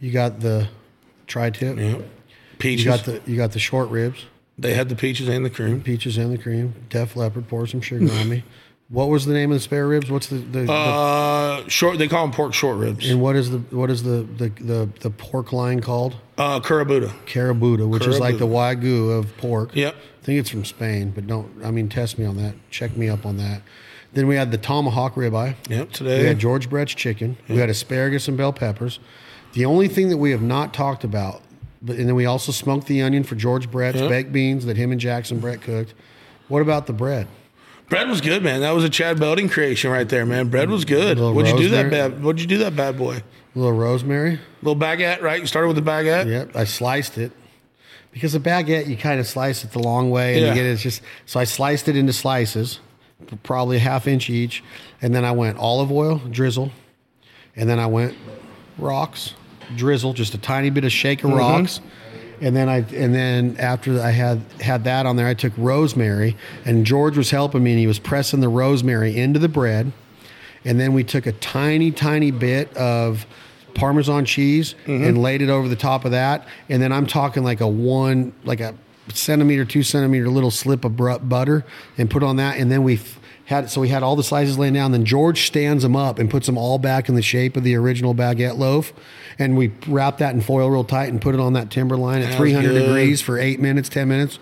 You got the tri-tip. Yeah. Peaches. You got the you got the short ribs, they had the peaches and the cream. peaches and the cream. Def Leppard. Pour some sugar on me. What was the name of the spare ribs? What's the, the, the Uh, short. They call them pork short ribs. and what is the what is the the, the, the pork line called? Uh, Kurobuta. Kurobuta, which is like the wagyu of pork. Yep. I think it's from Spain, but don't I mean test me on that. Check me up on that. Then we had the tomahawk ribeye. Yep. Today we had George Brett's chicken. We had asparagus and bell peppers. The only thing that we have not talked about, but and then we also smoked the onion for George Brett's Yep. baked beans that him and Jackson Brett cooked. What about the bread? Bread was good, man. That was a Chad Belding creation right there, man. Bread was good. What'd you do that bad? What'd you do that bad boy? A little rosemary. Little baguette, right? You started with the baguette. Yep, I sliced it because a baguette you kind of slice it the long way, and Yeah. you get it it's just. So I sliced it into slices, probably a half inch each, and then I went olive oil drizzle, and then I went rocks drizzle, just a tiny bit of shake of mm-hmm. rocks. And then I and then after I had had that on there, I took rosemary, and George was helping me, and he was pressing the rosemary into the bread, and then we took a tiny, tiny bit of Parmesan cheese mm-hmm. and laid it over the top of that. And then I'm talking like a one, like a centimeter, two centimeter little slip of butter and put on that. And then we had, so we had all the slices laying down. Then George stands them up and puts them all back in the shape of the original baguette loaf. And we wrap that in foil real tight and put it on that Timberline at 300 good. degrees for eight minutes, 10 minutes.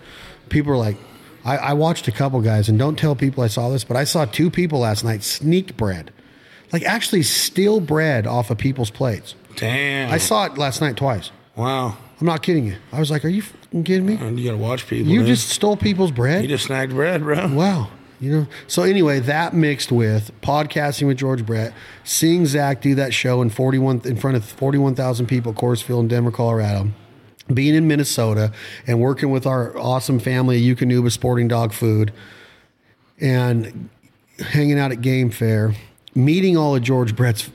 People are like, I, I watched a couple guys, and don't tell people I saw this, but I saw two people last night sneak bread, like actually steal bread off of people's plates. Damn. I saw it last night twice. Wow. I'm not kidding you. I was like, "Are you kidding me? You gotta watch people. You man. just stole people's bread? you just snagged bread, bro. Wow. You know. So anyway, that mixed with podcasting with George Brett, seeing Zac do that show in 41 in front of 41,000 people at Coors Field in Denver, Colorado. Being in Minnesota and working with our awesome family at Eukanuba Sporting Dog Food and hanging out at Game Fair, meeting all of George Brett's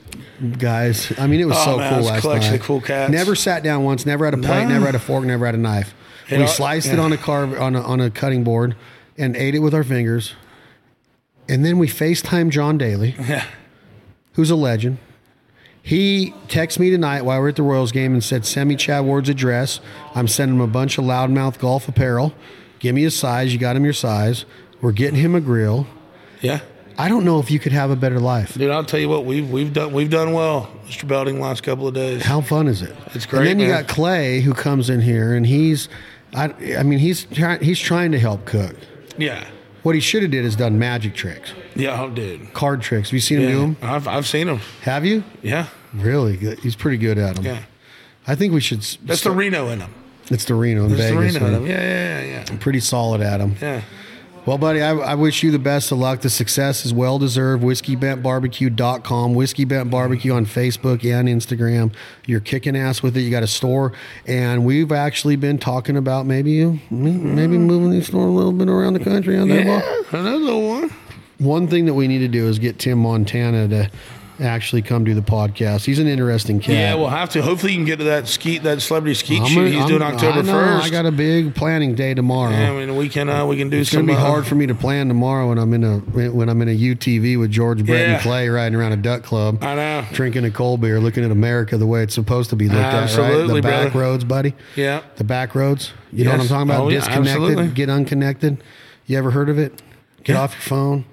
guys. I mean, it was Oh, so man, cool a last collection night. of cool cats. Never sat down once. Never had a plate. No. Never had a fork. Never had a knife. It we all- sliced it on a carve on a, on a cutting board and ate it with our fingers. And then we FaceTime John Daly, Yeah. who's a legend. He texted me tonight while we are at the Royals game and said, "Send me Chad Ward's address. I'm sending him a bunch of loudmouth golf apparel. Give me his size. You got him your size. We're getting him a grill. Yeah. I don't know if you could have a better life. Dude, I'll tell you what, we've we've done we've done well, Mr. Belding, last couple of days. How fun is it? It's great, And then you got Clay who comes in here and he's, I, I mean, he's trying, he's trying to help cook. Yeah. What he should have did is done magic tricks, Yeah, oh, dude. card tricks. Have you seen him do them? I've I've seen him. Have you? Yeah. Really? good. He's pretty good at them. Yeah. I think we should. s- That's the Reno in him. It's the Reno in That's the Vegas. Reno in man. him. Yeah, yeah, yeah, yeah. Pretty solid at them. Yeah. Well, buddy, I, I wish you the best of luck. The success is well deserved. WhiskeyBentBarbecue.com, Whiskey Bent Barbecue on Facebook and Instagram. You're kicking ass with it. You got a store, and we've actually been talking about maybe you, maybe mm. moving the store a little bit around the country. On that Yeah. Another one. One thing that we need to do is get Tim Montana to actually come do the podcast. He's an interesting kid. Yeah, we'll have to. Hopefully, you can get to that skeet, that celebrity skeet shoot he's I'm- doing October first. I got a big planning day tomorrow. Yeah, I mean, we can uh, we can do It's some. gonna be uh, hard for me to plan tomorrow when I'm in a when I'm in a UTV with George Brett Yeah. and Clay riding around a duck club. I know. Drinking a cold beer, looking at America the way it's supposed to be looked at, right? Absolutely, The back brother. roads, buddy. Yeah. The back roads. You know what I'm talking about? Oh, yeah, Disconnected, absolutely. get unconnected. You ever heard of it? Get Yeah. off your phone.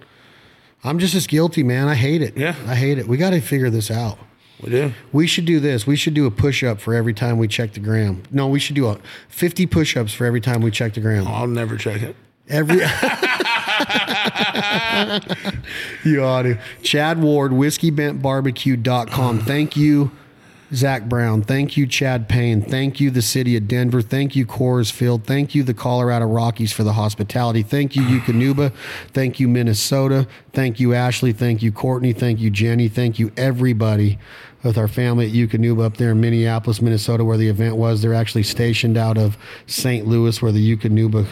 I'm just as guilty, man. I hate it. Yeah. I hate it. We got to figure this out. We do. We should do this. We should do a push up for every time we check the gram. No, we should do a 50 push ups for every time we check the gram. I'll never check it. Every you ought to. Chad Ward, whiskeybentbarbecue.com. Thank you, Zac Brown. Thank you, Chad Payne. Thank you, the city of Denver. Thank you, Coors Field. Thank you, the Colorado Rockies, for the hospitality. Thank you, Eukanuba. Thank you, Minnesota. Thank you, Ashley. Thank you, Courtney. Thank you, Jenny. Thank you, everybody with our family at Eukanuba up there in Minneapolis, Minnesota, where the event was. They're actually stationed out of St. Louis, where the Eukanuba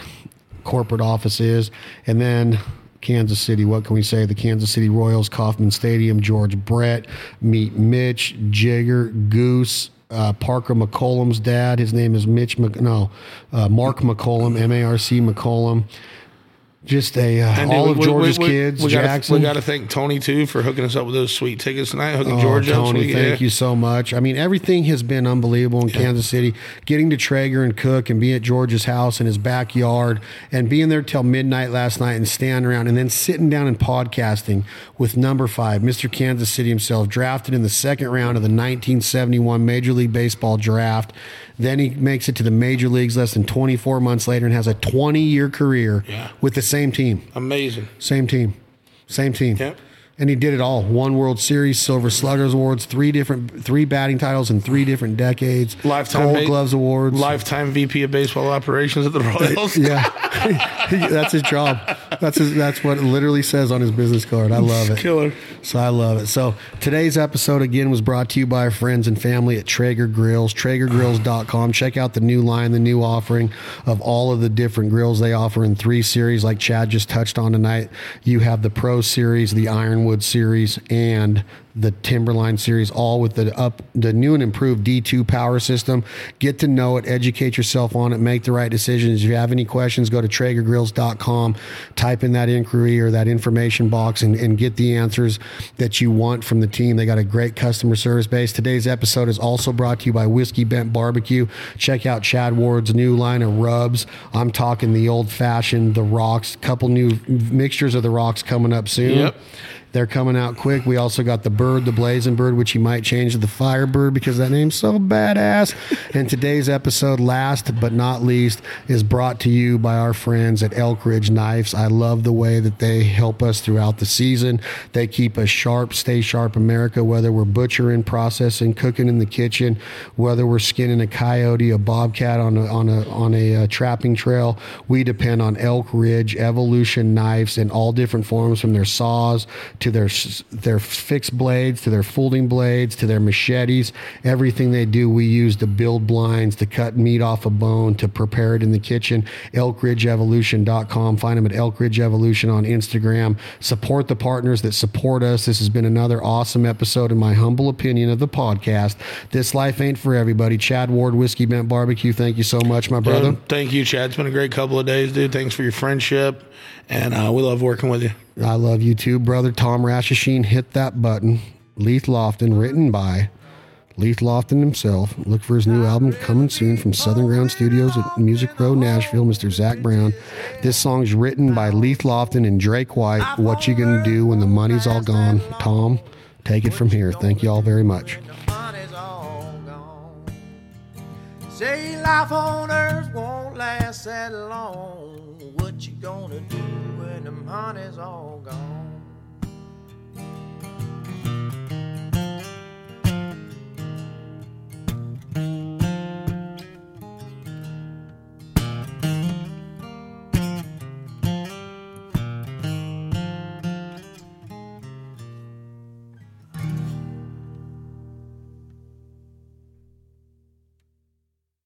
corporate office is. And then Kansas City, what can we say? The Kansas City Royals, Kauffman Stadium, George Brett, Meat Mitch, Jigger, Goose, uh, Parker McCollum's dad. His name is Mitch, Mc, no, uh, Marc McCollum, M A R C McCollum. Just a uh, And dude, all of we- George's we, we, kids. We gotta, Jackson. we got to thank Tony too for hooking us up with those sweet tickets tonight. Hooking Oh, George up. Tony, thank yeah. you so much. I mean, everything has been unbelievable in Kansas City. Getting to Traeger and cook and being at George's house in his backyard and being there till midnight last night and standing around and then sitting down and podcasting with number five, Mr. Kansas City himself, drafted in the second round of the 1971 Major League Baseball draft. Then he makes it to the major leagues less than 24 months later and has a 20 year career Yeah. with the same team. Amazing. Same team. Same team. Yep. And he did it all. One World Series, Silver Sluggers Awards, three different three batting titles in three different decades. Lifetime Gold ba- Gloves Awards. Lifetime VP of Baseball Operations at the Royals. Yeah. that's his job. That's his, that's what it literally says on his business card. I love it. Killer. So I love it. So today's episode again was brought to you by our friends and family at Traeger Grills, TraegerGrills.com. Check out the new line, the new offering of all of the different grills they offer in three series, like Chad just touched on tonight. You have the Pro Series, the Series, and the Timberline series, all with the up the new and improved D2 power system. Get to know it, educate yourself on it, make the right decisions. If you have any questions, go to TraegerGrills.com, type in that inquiry or that information box and, and get the answers that you want from the team. They got a great customer service base. Today's episode is also brought to you by Whiskey Bent Barbecue. Check out Chad Ward's new line of rubs. I'm talking the old fashioned, the rocks, couple new mixtures of the rocks coming up soon. Yep. They're coming out quick. We also got the bird, the blazing bird, which you might change to the firebird because that name's so badass. and today's episode, last but not least, is brought to you by our friends at Elk Ridge Knives. I love the way that they help us throughout the season. They keep us sharp, stay sharp, America, whether we're butchering, processing, cooking in the kitchen, whether we're skinning a coyote, a bobcat on a, on a, on a uh, trapping trail. We depend on Elk Ridge Evolution knives in all different forms from their saws to their their fixed blades to their folding blades to their machetes. Everything they do, we use to build blinds, to cut meat off a bone, to prepare it in the kitchen. ElkRidgeEvolution.com. Find them at Elk Ridge Evolution on Instagram. Support the partners that support us. This has been another awesome episode, in my humble opinion, of the podcast. This life ain't for everybody. Chad Ward, Whiskey Bent Barbecue. Thank you so much, my brother. Dude, thank you, Chad. It's been a great couple of days, dude. Thanks for your friendship, and uh, we love working with you. I love you too, brother. Tom Rashashine, hit that button. Leith Lofton, written by Leith Lofton himself. Look for his new album coming soon from Southern Ground Studios at Music Row, Nashville. Mr. Zac Brown. This song's written by Leith Lofton and Drake White. What you gonna do when the money's all gone? Tom, take it from here. Thank you all very much. Say life on earth won't last that long. What you gonna do honey's all gone.